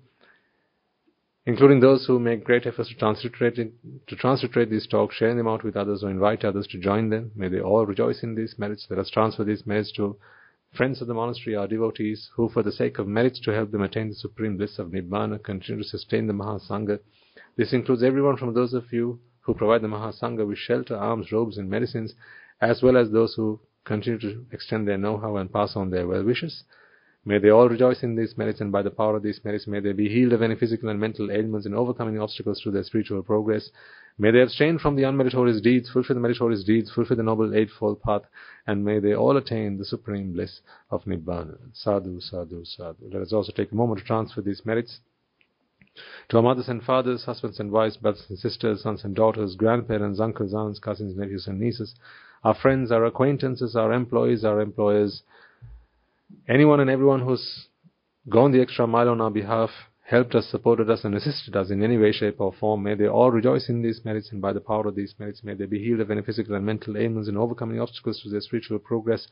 including those who make great efforts to transliterate, to transliterate these talks, sharing them out with others, or invite others to join them. May they all rejoice in these merits. Let us transfer these merits to friends of the monastery, our devotees, who, for the sake of merits to help them attain the supreme bliss of Nibbana, continue to sustain the Mahasangha. This includes everyone from those of you who provide the Mahasangha with shelter, alms, robes, and medicines, as well as those who continue to extend their know-how and pass on their well wishes. May they all rejoice in these merits, and by the power of these merits, may they be healed of any physical and mental ailments and overcoming obstacles to their spiritual progress. May they abstain from the unmeritorious deeds, fulfill the meritorious deeds, fulfill the noble eightfold path, and may they all attain the supreme bliss of Nibbana. Sadhu, sadhu, sadhu. Let us also take a moment to transfer these merits to our mothers and fathers, husbands and wives, brothers and sisters, sons and daughters, grandparents, uncles, aunts, cousins, nephews and nieces, our friends, our acquaintances, our employees, our employers, Anyone and everyone who's gone the extra mile on our behalf, helped us, supported us, and assisted us in any way, shape, or form, may they all rejoice in these merits, and by the power of these merits, may they be healed of any physical and mental ailments and overcoming obstacles to their spiritual progress.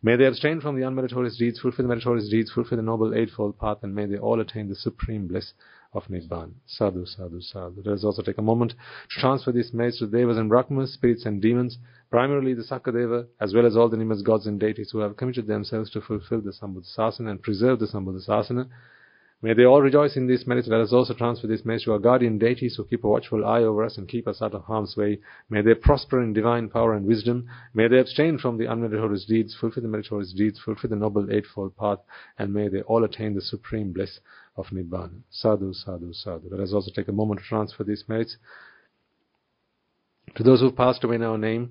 May they abstain from the unmeritorious deeds, fulfill the meritorious deeds, fulfill the noble eightfold path, and may they all attain the supreme bliss of Nibbana. Sadhu, sadhu, sadhu. Let us also take a moment to transfer these merits to Devas and Brahmas, spirits and demons, primarily the Sakadeva, as well as all the numerous gods and deities who have committed themselves to fulfill the Sambuddha Sasana and preserve the Sambuddha Sasana. May they all rejoice in these merits. Let us also transfer these merits to our guardian deities who keep a watchful eye over us and keep us out of harm's way. May they prosper in divine power and wisdom. May they abstain from the unmeritorious deeds, fulfill the meritorious deeds, fulfill the noble eightfold path, and may they all attain the supreme bliss of Nibbana. Sadhu, sadhu, sadhu. Let us also take a moment to transfer these merits to those who have passed away in our name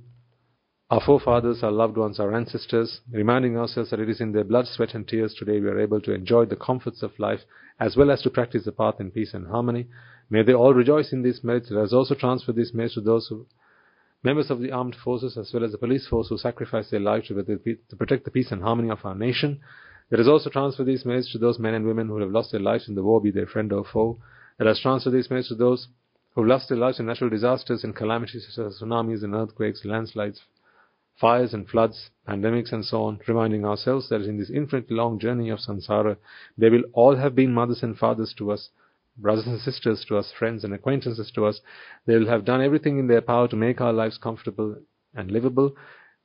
our forefathers, our loved ones, our ancestors, reminding ourselves that it is in their blood, sweat, and tears today we are able to enjoy the comforts of life as well as to practice the path in peace and harmony. May they all rejoice in these merits. Let us also transfer these merits to those who, members of the armed forces as well as the police force who sacrifice their lives to, to protect the peace and harmony of our nation. Let us also transfer these merits to those men and women who have lost their lives in the war, be they friend or foe. Let us transfer these merits to those who have lost their lives in natural disasters and calamities such as tsunamis and earthquakes, landslides, fires and floods, pandemics and so on, reminding ourselves that in this infinitely long journey of samsara, they will all have been mothers and fathers to us, brothers and sisters to us, friends and acquaintances to us. They will have done everything in their power to make our lives comfortable and livable.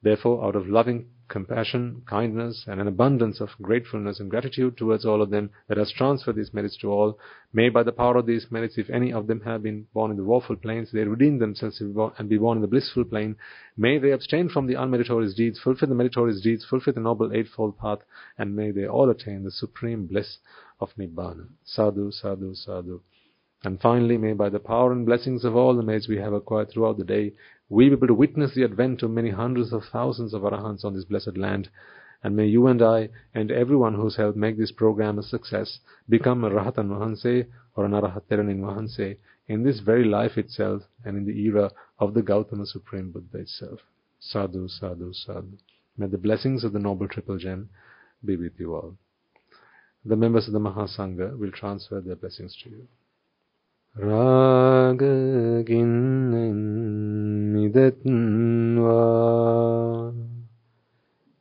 Therefore, out of loving compassion, kindness, and an abundance of gratefulness and gratitude towards all of them. Let us transfer these merits to all. May by the power of these merits, if any of them have been born in the woeful planes, they redeem themselves and be born in the blissful plane. May they abstain from the unmeritorious deeds, fulfill the meritorious deeds, fulfill the noble eightfold path, and may they all attain the supreme bliss of Nibbana. Sadhu, sadhu, sadhu. And finally, may by the power and blessings of all the merits we have acquired throughout the day, we be able to witness the advent of many hundreds of thousands of arahants on this blessed land. And may you and I and everyone who's helped make this program a success become a Rahatan Vahanse or an Arahat Teranin Mahanse in this very life itself and in the era of the Gautama Supreme Buddha itself. Sadhu, sadhu, sadhu. May the blessings of the Noble Triple Gem be with you all. The members of the Mahasangha will transfer their blessings to you. රාගගින්නෙන් මිදත්වා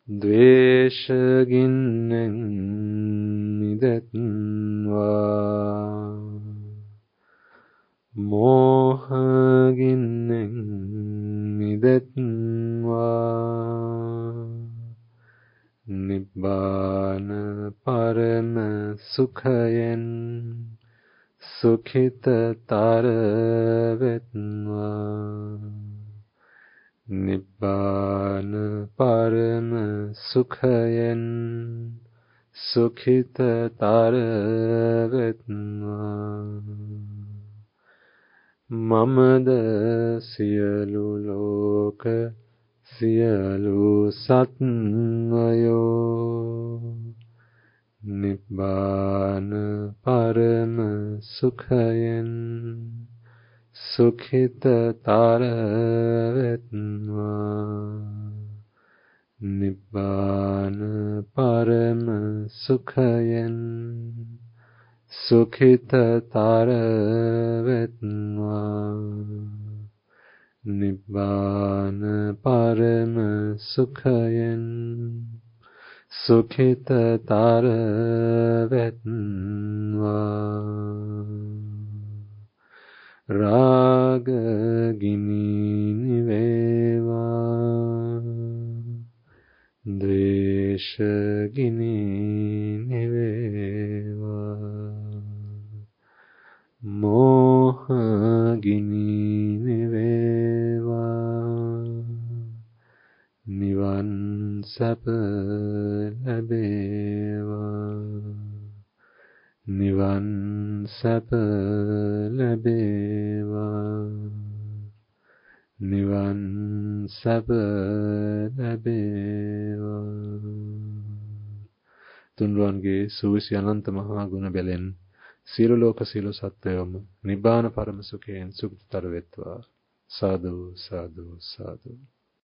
ද්වේෂගින්නෙන් මිදත්වා මෝහගින්නෙන් මිදත්වා නිබ්බාන පරම සුඛයෙන් සුඛිතතර වෙත්වා නිබ්බාන පරම සුඛයෙන් සුඛිතතර වෙත්වා මමද සියලු ලෝක සියලු සත්වයෝ නිබ්බාන පරම සුඛයෙන් සුඛිතතර වෙත්වා නිබ්බාන පරම සුඛයෙන් සුඛිතතර වෙත්වා නිබ්බාන පරම සුඛයෙන් සුඛිතතර වෙත්වා. රාග ගිනි නිවේවා ද්වේෂ ගිනි නිවේවා මෝහ ගිනි නිවේවා නිවන් සැප ලැබේවා. නිවන් සැප ලැබේවා. නිවන් සැප ලැබේවා. තුන්වන්ගේ සූවිසි අනන්ත මහා ගුණ බැලෙන් සියලු ලෝක සියලු සත්වයෝම නිබ්බාන පරම සුඛයෙන් සුඛතර වෙත්වා. සාදු සාදු සාදු.